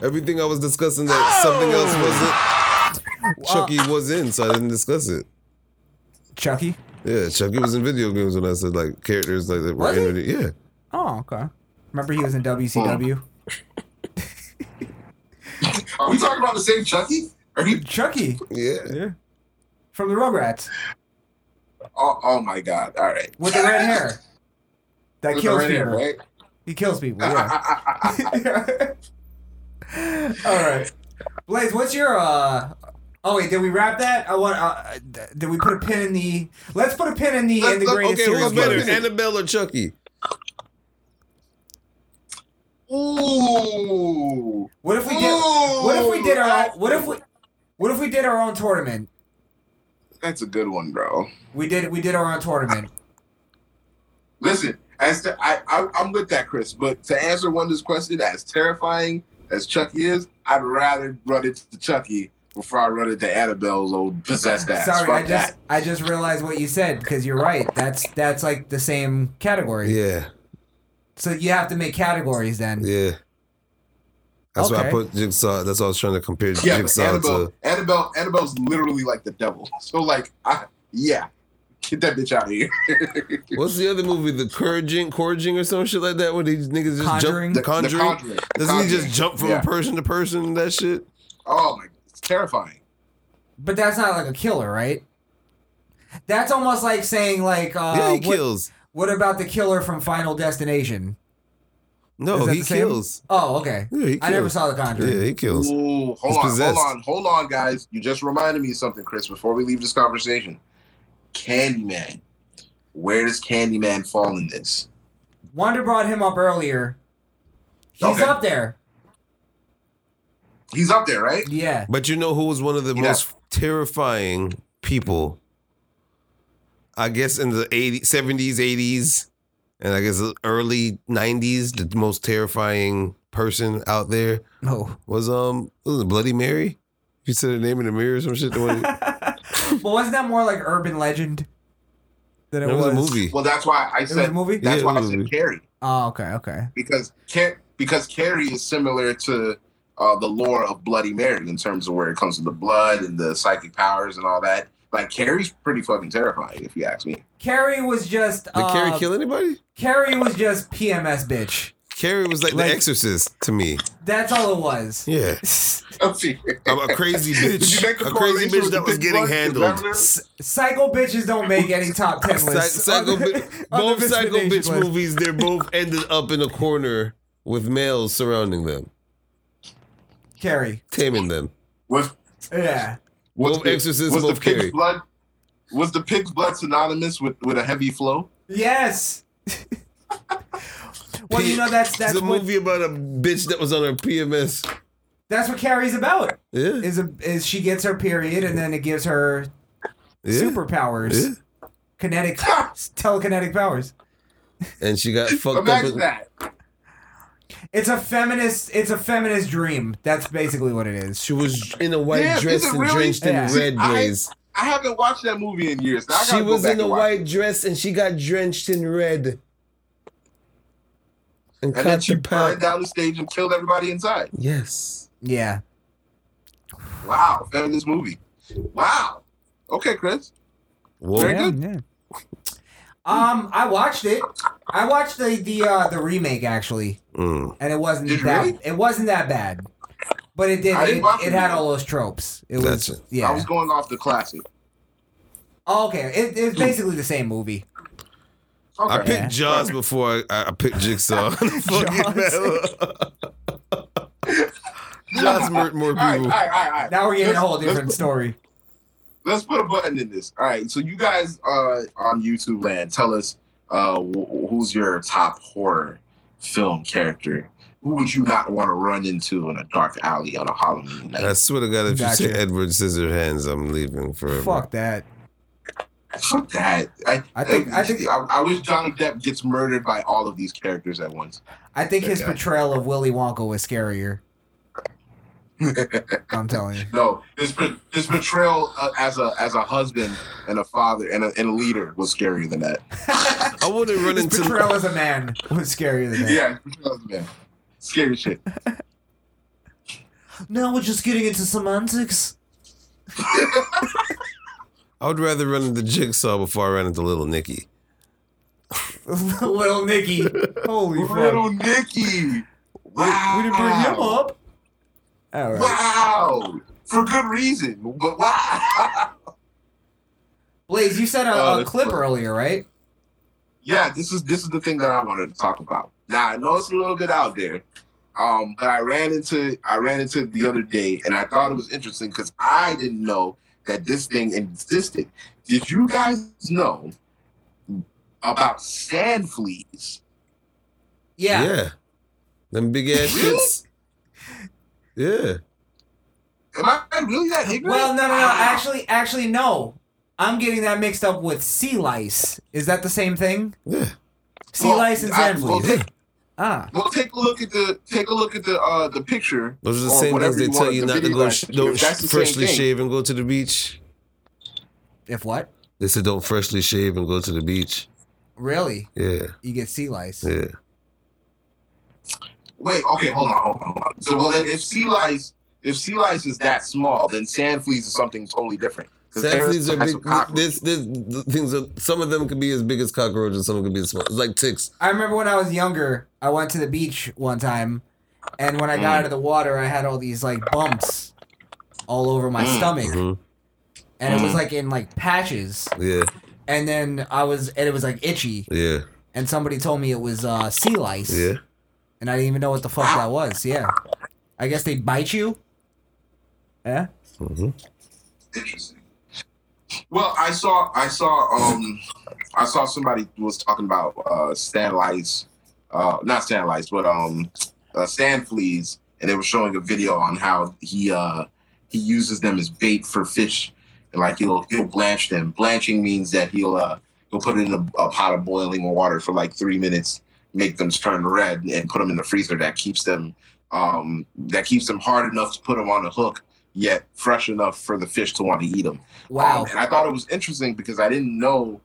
(laughs) Everything I was discussing that something else wasn't. Chucky was in, so I didn't discuss it. Chucky. Yeah, Chucky was in video games when I said like characters like that were Was he? in it. Yeah. Oh, okay. Remember he was in WCW. (laughs) Are we talking about the same Chucky? Are you Chucky Yeah. Yeah. from the Rugrats Oh, oh my God! All right. with the red hair. That With kills red hair, right? He kills people. Yeah. (laughs) (laughs) All right, Blaze. What's your uh? Oh wait, did we wrap that? I want. Uh, did we put a pin in the? Let's put a pin in the in the Let's- greatest okay, who's better. Annabelle or Chucky? Ooh. What if we did? What if we did our? What if we? What if we did our own tournament? That's a good one, bro. We did. We did our own tournament. Listen, as to, I, I I'm with that, Chris. But to answer one Wunda's question, as terrifying as Chucky is, I'd rather run into Chucky before I run into Annabelle's old possessed ass. Sorry, Fuck I just that. I just realized what you said because you're right. That's that's like the same category. Yeah. So you have to make categories then. Yeah. That's why I put Jigsaw. That's what I was trying to compare Yeah, Jigsaw Annabelle, to. Annabelle, Annabelle's literally like the devil. So like, I yeah, get that bitch out of here. (laughs) What's the other movie? The Couraging, Couraging or some shit like that? Where these niggas just Conjuring? jump. The The- the Conjuring. Conjuring. Doesn't he Conjuring. just jump from Yeah. person to person and that shit? oh my, it's terrifying. But that's not like a killer, right? That's almost like saying like uh yeah, he what, kills. what about the killer from Final Destination? No, he kills. Oh, okay. Yeah, he I never saw the Conjuring. Yeah, he kills. Ooh, hold He's on, possessed. hold on, hold on, guys. You just reminded me of something, Chris. Before we leave this conversation, Candyman. Where does Candyman fall in this? Wunda brought him up earlier. He's Okay. up there. He's up there, right? Yeah. But you know who was one of the Yeah. most terrifying people? I guess in the 80s, 70s, 80s, and I guess early 90s, the most terrifying person out there Oh. was um was it, Bloody Mary? You said her name in the mirror or some shit. The one, (laughs) but wasn't that more like urban legend than it, it was a movie. Well, that's why I was said a movie? That's Yeah, why I said movie. Carrie Oh, okay, okay. because Car- because Carrie is similar to uh, the lore of Bloody Mary in terms of where it comes to the blood and the psychic powers and all that. Like Carrie's pretty fucking terrifying, if you ask me. Carrie was just Did uh, Carrie kill anybody? Carrie was just PMS bitch. Carrie was like, Like- the Exorcist to me. That's all it was. Yeah, (laughs) I'm a crazy bitch. you A crazy bitch that was getting blood? Is that handled. what? Psycho bitches don't make any top ten Psy- lists. psycho on bi- both psycho bitch list. movies, they're both ended up in a corner with males surrounding them, Carrie. taming them. Was Yeah. was Both Exorcists, was both the pig's Carrie. blood was the pig's blood synonymous with, with a heavy flow? Yes. (laughs) well, you know that's that's it's a what movie about a bitch that was on her PMS. that's what Carrie's about. Yeah, Is a is she gets her period and then it gives her yeah. superpowers, Yeah. kinetic, (laughs) telekinetic powers. And she got (laughs) fucked up. Imagine in- that. It's a feminist. It's a feminist dream. That's basically what it is. She was in a white Yeah, dress and really? drenched in Yeah. red I- blaze. I haven't watched that movie in years. Now I She was in a and watch white dress and she got drenched in red. And, And then caught she burned down the stage and killed everybody inside. Yes. Yeah. Wow, feminist movie. Wow. Okay, Chris. Whoa. Very Yeah, good. Yeah. Um, I watched it. I watched the the uh, the remake actually, Mm. and it wasn't Did that really? it wasn't that bad, but it did it, it it had all those tropes. It was Gotcha. yeah. I was going off the classic. oh, okay, it, it's basically the same movie. Okay. I picked Yeah. Jaws before I, I picked Jigsaw. (laughs) Jaws murdered (laughs) more people. all right, all right, all right. Now we're getting a whole different story. Let's put a button in this. All right, so you guys uh, on YouTube land, tell us uh, wh- who's your top horror film character. Who would you not want to run into in a dark alley on a Halloween night? I swear to God, if you say Gotcha. Edward Scissorhands, I'm leaving forever. Fuck that. Fuck that. I, I think- I think- I, I wish Johnny Depp gets murdered by all of these characters at once. I think his Yeah. portrayal of Willy Wonka was scarier. (laughs) I'm telling you. No, his por- his portrayal uh, as a as a husband and a father and a, and a leader was scarier than that. I wouldn't run His into. portrayal as a man was scarier than that. Yeah, his portrayal as a man. Scary shit. (laughs) Now we're just getting into semantics. (laughs) I would rather run into Jigsaw before I ran into Little Nicky. Little Nicky. Holy fuck. Little fuck. Nicky. We didn't bring him up. All right. Wow. For good reason. But wow. Blaze, you said a, Oh, a clip funny. earlier, right? Yeah, this is this is the thing that I wanted to talk about. Now I know it's a little bit out there. Um, but I ran into I ran into it the other day and I thought it was interesting because I didn't know that this thing existed. Did you guys know about sand fleas? Yeah. Yeah. Them big ass Really? shits. Yeah. Am I really that ignorant? Well, no, no, no. Actually, actually, no. I'm getting that mixed up with sea lice. Is that the same thing? Yeah. Sea Well, lice and I- sand well, fleas. take- Ah. Well, take a look at the take a look at the uh the picture. Those are the same whatever things they tell you not to go sh- don't If that's sh- the same freshly shave and go to the beach. If what? They said don't freshly shave and go to the beach. Really? Yeah. You get sea lice. Yeah. Wait, okay, hold on, hold on, hold on. So, well, then if sea lice, if sea lice is that small, then sand fleas is something totally different. 'Cause Sand there's fleas are types big. of. This, this things. Are, some of them could be as big as cockroaches. And some could be as small. It's like ticks. I remember when I was younger, I went to the beach one time, and when I got Mm. out of the water, I had all these like bumps all over my Mm. stomach, Mhm. and it was Mm. like in like patches. Yeah. And then I was, and it was like itchy, Yeah. and somebody told me it was uh, sea lice. Yeah. And I didn't even know what the fuck that was. Yeah. I guess they bite you. Yeah. hmm Interesting. Well, I saw, I saw, um, I saw somebody was talking about uh, sand lice, uh, not sand lice, but um, uh, sand fleas, and they were showing a video on how he uh he uses them as bait for fish, and like he'll he'll blanch them. Blanching means that he'll uh he'll put it in a, a pot of boiling water for like three minutes, make them turn red, and put them in the freezer. That keeps them um that keeps them hard enough to put them on the hook, yet fresh enough for the fish to want to eat them. Wow. Um, and I thought it was interesting because I didn't know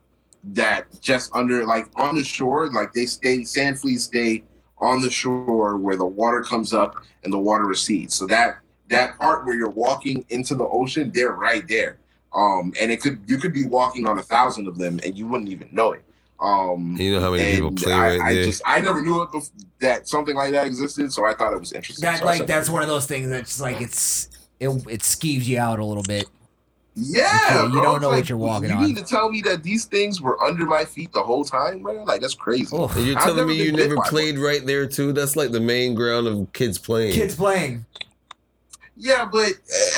that just under, like on the shore, like they stay, sand fleas stay on the shore where the water comes up and the water recedes. So that that part where you're walking into the ocean, they're right there. Um, and it could you could be walking on a thousand of them and you wouldn't even know it. Um, You know how many people play I, right I there? just I never knew it bef- that something like that existed, so I thought it was interesting. That So like that's one of those things that's like it's it it skeeves you out a little bit. Yeah, You bro. don't It's know what you're walking you on. You need to tell me that these things were under my feet the whole time, man. Like that's crazy. And you're telling me you never by one. played right there too? That's like the main ground of kids playing. Kids playing. Yeah, but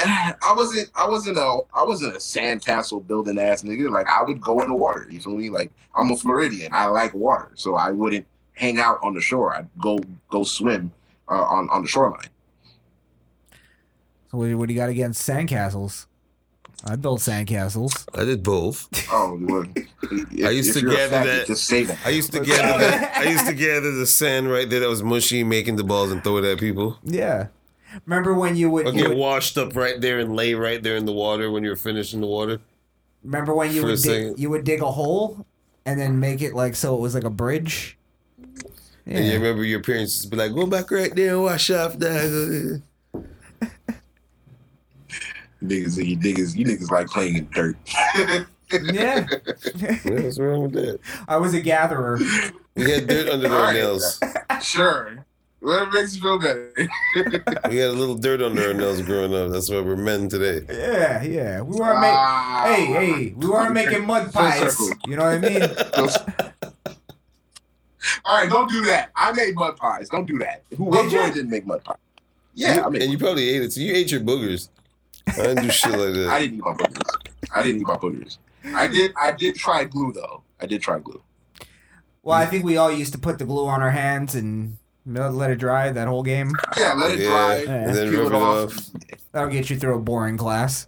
uh, (sighs) I wasn't. I wasn't a. I wasn't a sandcastle building ass nigga. Like I would go in the water. You feel me? Like I'm a Floridian. I like water, so I wouldn't hang out on the shore. I'd go go swim uh, on on the shoreline. So what, what do you got against sandcastles? I built sandcastles. I did both. Oh, well, (laughs) I used to you're gather faggot, that. Just say that. I used to gather that. (laughs) I used to gather the sand right there that was mushy, making the balls and throw it at people. Yeah. Remember when you would, Or you get would washed up right there and lay right there in the water when you're finishing the water. Remember when you would dig, you would dig a hole and then make it like so it was like a bridge. And you remember your parents just be like, "Go back right there and wash off that." Niggas, you niggas, you niggas like playing in dirt. (laughs) Yeah. What's wrong with that? I was a gatherer. We had dirt under our Alright. nails. Sure. Whatever makes you feel better. (laughs) We had a little dirt under our nails growing up. That's why we're men today. Yeah, yeah. We weren't making. Ah. hey, hey. We weren't making mud pies. You know what I mean? (laughs) All right, don't do that. I made mud pies. Don't do that. Who what Did you? didn't make mud pies? Yeah, You- I made and you probably ate it. So you ate your boogers. I didn't do shit like that. (laughs) I didn't eat my boogers. I didn't eat my boogers. I did. I did try glue though. I did try glue. Well, I think we all used to put the glue on our hands and let it dry that whole game. Yeah, let it Yeah, dry. and then peel rip it off. That'll get you through a boring class.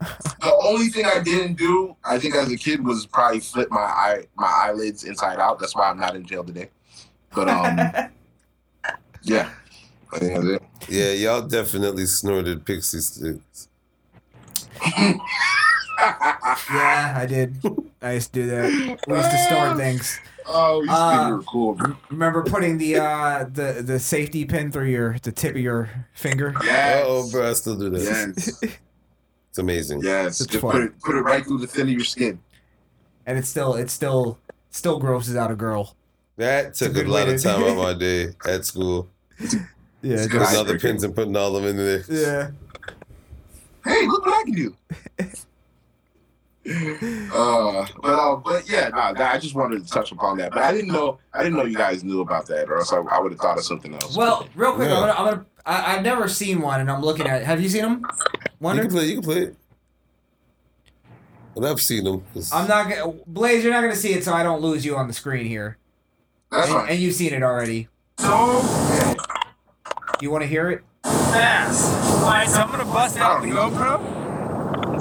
The only thing I didn't do, I think, as a kid, was probably flip my eye, my eyelids inside out. That's why I'm not in jail today. But um, (laughs) yeah, I think that's it. Yeah, y'all definitely snorted pixie sticks. (laughs) Yeah, I did. I used to do that. We used to store things. Oh, you Uh, were cool. bro. Remember putting the uh the the safety pin through your the tip of your finger? Yes. Oh, bro, I still do that. Yes. (laughs) It's amazing. Yes. It's Just fun. put it, put it right through the thin of your skin. And it still it still still grosses out a girl. That took a, good lot of time out of my day at school. (laughs) Yeah, Putting all the pins and putting all them in there. Yeah. Hey, look what I can do. (laughs) uh, but uh, but yeah, nah, that- I just wanted to touch upon that. But I didn't know I didn't know you guys knew about that, or else I, I would have thought of something else. Well, real quick, Yeah. I'm gonna, I'm gonna I, I've never seen one, and I'm looking at. it. Have you seen them? You can play. You can play it. Well, I've seen them. It's- I'm not gonna Blaze. You're not gonna see it, so I don't lose you on the screen here. That's and, fine. and you've seen it already. So You want to hear it? fast. Alright, so I'm gonna bust out the GoPro and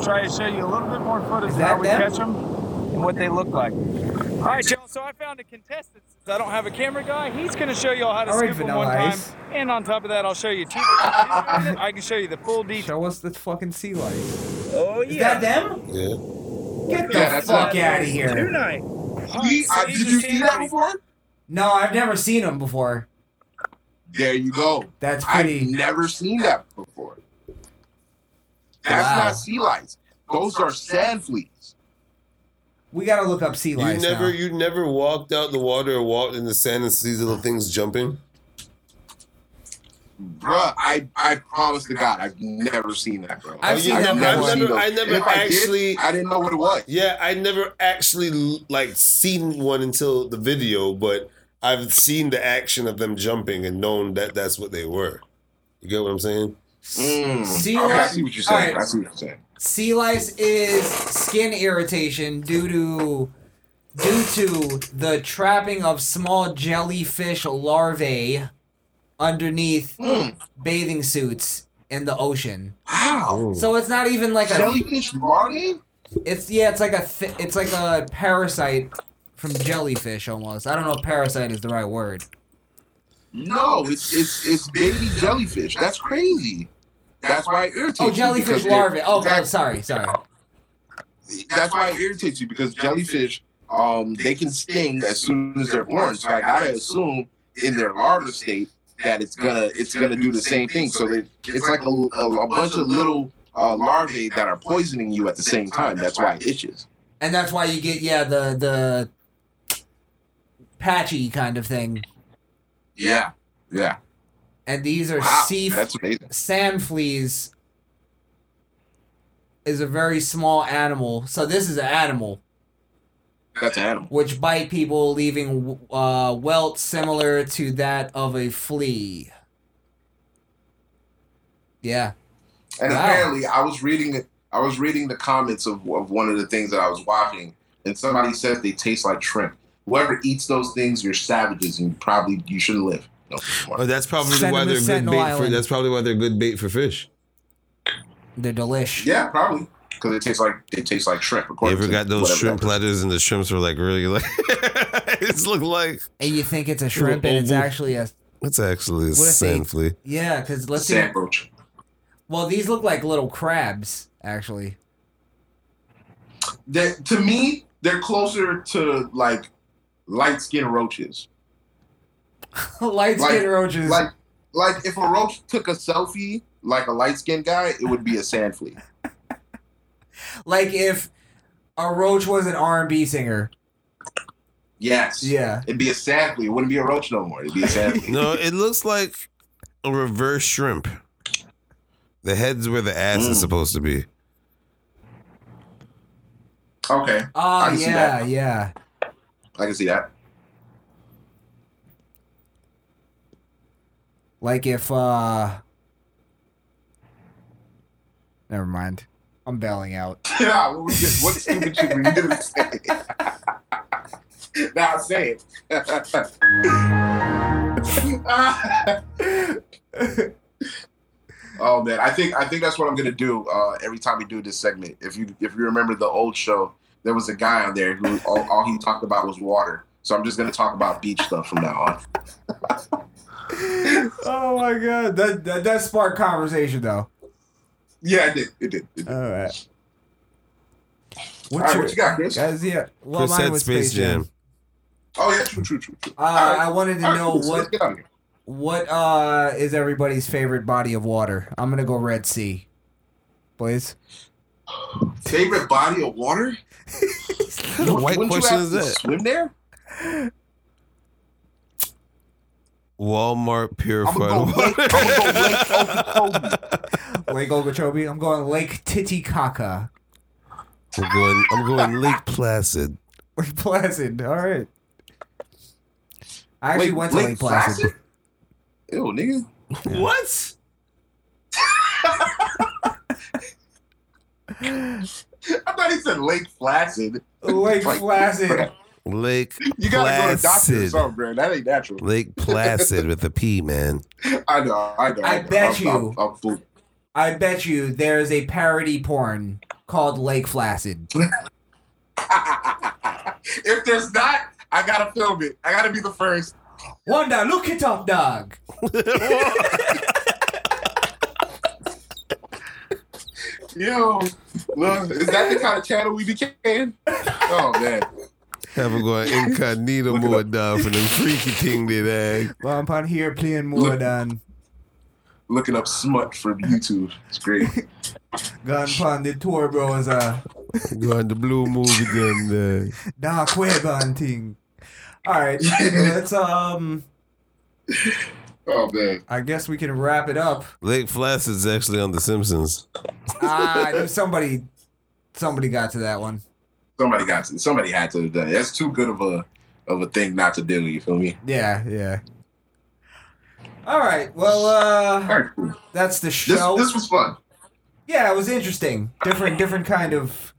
try to show you a little bit more footage of how we them? catch them and what they look like. All right, y'all. So I found a contestant. Since I don't have a camera guy, he's gonna show y'all how to All right, scoop them Vanilla one time. And on top of that, I'll show you two. (laughs) I can show you the full detail. Show us the fucking sea lice. Oh yeah. Is that them? yeah. Get the Yeah, fuck out of here. Tonight. See, uh, did you see that before? No, I've never seen them before. There you go. That's pretty. I've never seen that before. That's Wow. not sea lice. Those are sand fleas. We gotta look up sea You never, now. you never walked out the water or walked in the sand and see these little things jumping. Bruh, I, I promise to God, I've never seen that, bro. I've Oh, seen you them never- before. I never, those. I never if I did, actually. I didn't know what it was. Yeah, I never actually like seen one until the video, but I've seen the action of them jumping and known that that's what they were. You get what I'm saying? Mm. Sea Okay, I lice- see what you're saying. Alright. I see what you're saying. Sea lice is skin irritation due to due to the trapping of small jellyfish larvae underneath Mm. bathing suits in the ocean. Wow. So it's not even like a Jellyfish larvae? it's yeah, it's like a th- it's like a parasite from jellyfish almost. I don't know if parasite is the right word. No, it's it's it's baby jellyfish. That's crazy. That's why it irritates Oh, you jellyfish because larvae. Oh, oh, that- sorry, sorry. That's why it irritates you because jellyfish, um, they can sting as soon as they're born. So I gotta assume in their larva state that it's gonna it's gonna do the same thing. So they, it's like a, a, a bunch of little uh, larvae that are poisoning you at the same time. That's why it itches. And that's why you get yeah the the patchy kind of thing. Yeah, yeah. And these are Wow, sea that's amazing. sand fleas is a very small animal. So this is an animal That's an animal. which bite people, leaving uh, welts similar to that of a flea. Yeah. And Wow. apparently, I was reading it. I was reading the comments of, of one of the things that I was watching, and somebody said they taste like shrimp. Whoever eats those things, you're savages, and probably you shouldn't live. No, Oh, that's probably Send why they're good Sentinel bait for. That's probably why they're good bait for fish. They're delish. Yeah, probably because it tastes like it tastes like shrimp. You ever got those whatever shrimp that- platters and the shrimps were like really like (laughs) it's look like And you think it's a shrimp and it's actually a it's actually a What if they- sand flea. yeah. Because let's see. Sand roach. Well, these look like little crabs actually. That to me, they're closer to like light skin roaches. (laughs) light skin Like- roaches. Like like if a roach took a selfie like a light skinned guy, it would be a sand flea. (laughs) like if a roach was an R and B singer. Yes. Yeah. It'd be a sand flea. It wouldn't be a roach no more. It'd be a sand flea. (laughs) No, it looks like a reverse shrimp. The head's where the ass Mm. is supposed to be. Okay. Oh I can see yeah, yeah. I can see that. Like if uh Never mind. I'm bailing out. (laughs) Yeah, what, get, what stupid shit were you gonna say? (laughs) now say it. (laughs) oh man, I think I think that's what I'm gonna do uh, every time we do this segment. If you if you remember the old show, there was a guy on there who all, all he talked about was water. So I'm just gonna talk about beach stuff from now on. Oh my god. That that, that sparked conversation though. Yeah, it did. It did. It did. All right. All right, what you got, Chris? Guys, yeah. Well, Chris mine said was Space Jam. Oh yeah, true, true, true, true. Uh, All right. I wanted to All right, know cool. So what let's get out of here. what uh is everybody's favorite body of water. I'm gonna go Red Sea. Boys. Favorite body of water? (laughs) kind of white Wouldn't you question is that? Swim there? Walmart I'm purified Lake, water. I'm gonna go Lake Okeechobee. (laughs) Lake Okeechobee. I'm going Lake Titicaca. I'm going. I'm going Lake Placid. Lake Placid. All right. I actually Lake- went to Lake Lake, Placid. Ew, nigga. What? (laughs) I thought he said Lake Placid. Lake Like- Placid. Lake You gotta go to doctor or Placid. something, bro. That ain't natural. Lake (laughs) Placid with a P, man. I know, I know. I know. bet I'm, you. I'm, I'm fool. I bet you there's a parody porn called Lake Flaccid. (laughs) if there's not, I gotta film it. I gotta be the first. Wunda, look it up, dog. (laughs) Yo, look, is that the kind of channel we became? Oh man. Have him going incognito (laughs) mode down for them freaky thing they had. (laughs) Well, I'm on here playing more than Looking up smut from YouTube. It's great. (laughs) Gun Pun the tour bro. bros uh Going the blue movie then. Uh, dark web on thing. Alright, let's um Oh man. I guess we can wrap it up. Lake Placid's actually on The Simpsons. Ah, I knew somebody somebody got to that one. Somebody got to. Somebody had to have done. it. That's too good of a of a thing not to do. You feel me? Yeah, yeah. All right. Well, uh, All right, that's the This show. this was fun. yeah, it was interesting. Different, different kind of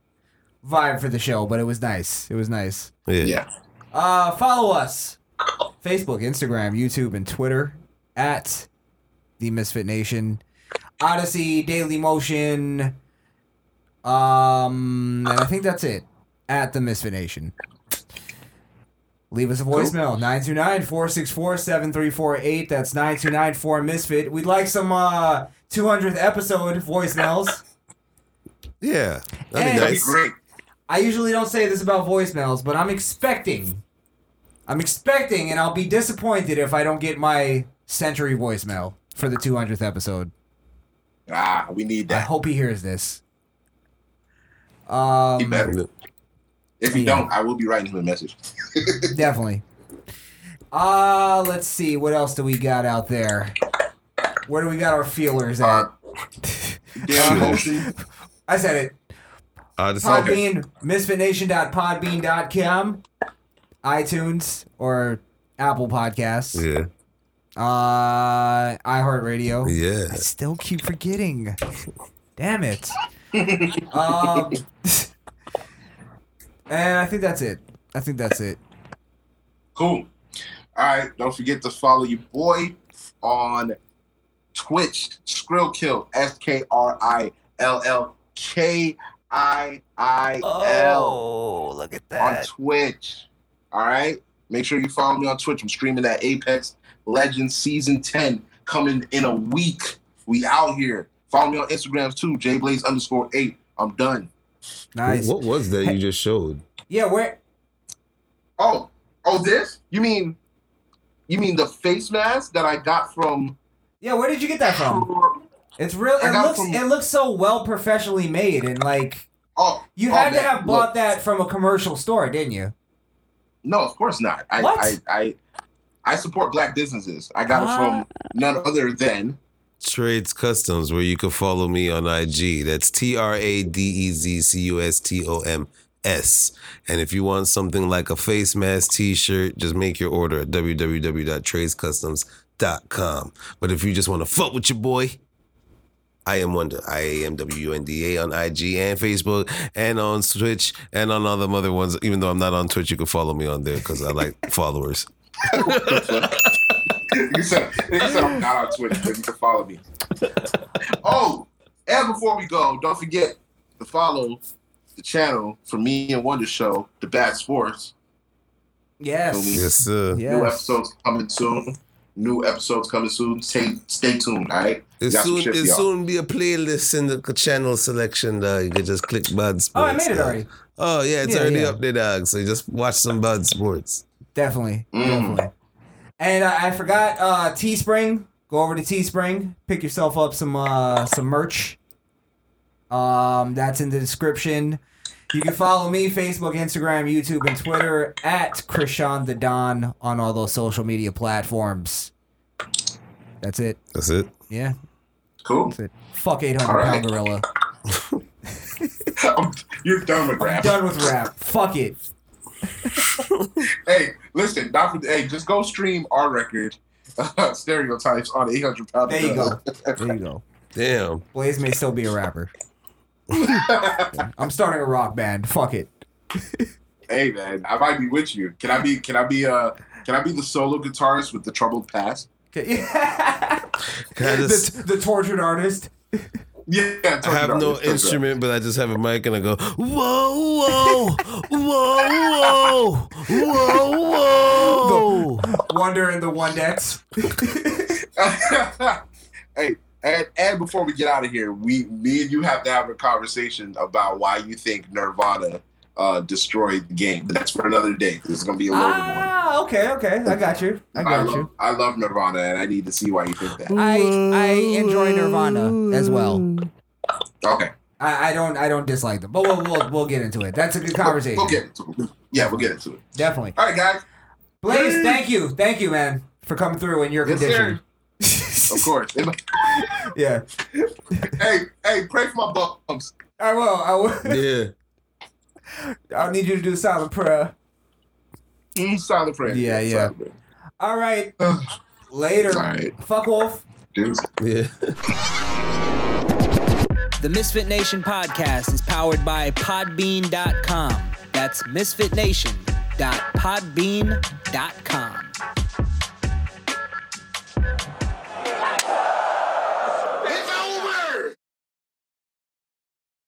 vibe for the show, but it was nice. It was nice. Yeah. Yeah. Uh, follow us: Facebook, Instagram, YouTube, and Twitter at the Misfit Nation, Odyssey, Daily Motion. Um, and I think that's it. At the Misfit Nation. Leave us a voicemail 929-464-7348. That's 929-4-MISFIT. We'd like some uh 200th episode voicemails. Yeah. That'd be And- be nice. great. I usually don't say this about voicemails, but I'm expecting. I'm expecting, and I'll be disappointed if I don't get my century voicemail for the 200th episode. Ah, we need that. I hope he hears this. Um, He better. If you Yeah. don't, I will be writing him a message. (laughs) Definitely. Uh, let's see. What else do we got out there? Where do we got our feelers at? (laughs) Uh, (laughs) I said it. Odyssey. Podbean, misfitnation.podbean.com, iTunes or Apple Podcasts, Yeah. uh, iHeartRadio. Yeah. I Yeah. still keep forgetting. Damn it. um, and I think that's it. I think that's it. Cool. All right. Don't forget to follow your boy on Twitch. Skrillkill. S K R I L L K I I L. Oh, look at that. On Twitch. All right. Make sure you follow me on Twitch. I'm streaming that Apex Legends Season 10 coming in a week. We out here. Follow me on Instagrams too. JBlaze underscore eight. I'm done. Nice. What was that you just showed? Yeah, where? Oh, oh, this? You mean, you mean the face mask that I got from? Yeah, where did you get that from? It's real. It looks. from- It looks so well professionally made, and like Oh, you oh, had to man, have bought look. that from a commercial store, didn't you? No, of course not. I, What? I, I, I support black businesses. I got it Ah. from none other than. Tradez Customs, where you can follow me on IG. That's T R A D E Z C U S T O M S. And if you want something like a face mask t shirt, just make your order at www.tradezcustoms.com. But if you just want to fuck with your boy, I am Wunda. I am W N D A on IG and Facebook and on Twitch and on all the other ones. Even though I'm not on Twitch, you can follow me on there because I like (laughs) followers. (laughs) you said, you said I'm not on Twitter, but you can follow me. (laughs) Oh, and before we go, don't forget to follow the channel for me and Wunda Show, The Bad Sports. Yes. Yes, sir. New episodes coming soon. New episodes coming soon. Stay, stay tuned, all right? We It got soon, shit it y'all. soon be a playlist in the channel selection. Dog. You can just click Bud Sports. Oh, I made it dog. already. Oh yeah, it's Yeah, already yeah. up there, dog. So you just watch some Bud Sports. Definitely, Mm. definitely. And uh, I forgot uh, Teespring. Go over to Teespring. Pick yourself up some uh, some merch. Um, that's in the description. You can follow me Facebook, Instagram, YouTube, and Twitter at Crishaun the Don on all those social media platforms. That's it. That's it. Yeah. Cool. That's it. Fuck 800 All right. pound gorilla. (laughs) You're done with I'm rap. done with rap. Fuck it. (laughs) hey, listen, not for, hey, just go stream our record, (laughs) Stereotypes, on 800 Pound. There you go. There you go. Damn. Blaze may still be a rapper. (laughs) I'm starting a rock band. Fuck it. hey man, I might be with you. Can I be? Can I be? Uh, can I be the solo guitarist with the troubled past? Can I just? the, the tortured artist. Yeah, I have no instrument, but I just have a mic and I go, whoa, whoa, whoa, whoa, whoa, whoa. Wunda in the One Dex. (laughs) hey, and and before we get out of here, we me and you have to have a conversation about why you think Nirvana uh, destroyed the game. But that's for another day. This is gonna be a loaded one. Ah, okay, okay. I got you. I got love, you. I love Nirvana, and I need to see why you think that. I I enjoy Nirvana as well. Okay. I, I don't I don't dislike them, but we'll, we'll we'll get into it. That's a good conversation. We'll get into it. Yeah, we'll get into it. Definitely. All right, guys. Blaze, thank you, thank you, man, for coming through in your Yes, condition. Of (laughs) course. Yeah. hey, hey, pray for my bumps. I will. I will. Yeah. I'll need you to do silent prayer. Mm, silent prayer. Yeah, yeah. Silent prayer. All right. Later. All right. Fuck off. Dudes. Yeah. (laughs) The Misfit Nation podcast is powered by Podbean.com. That's misfitnation.podbean.com.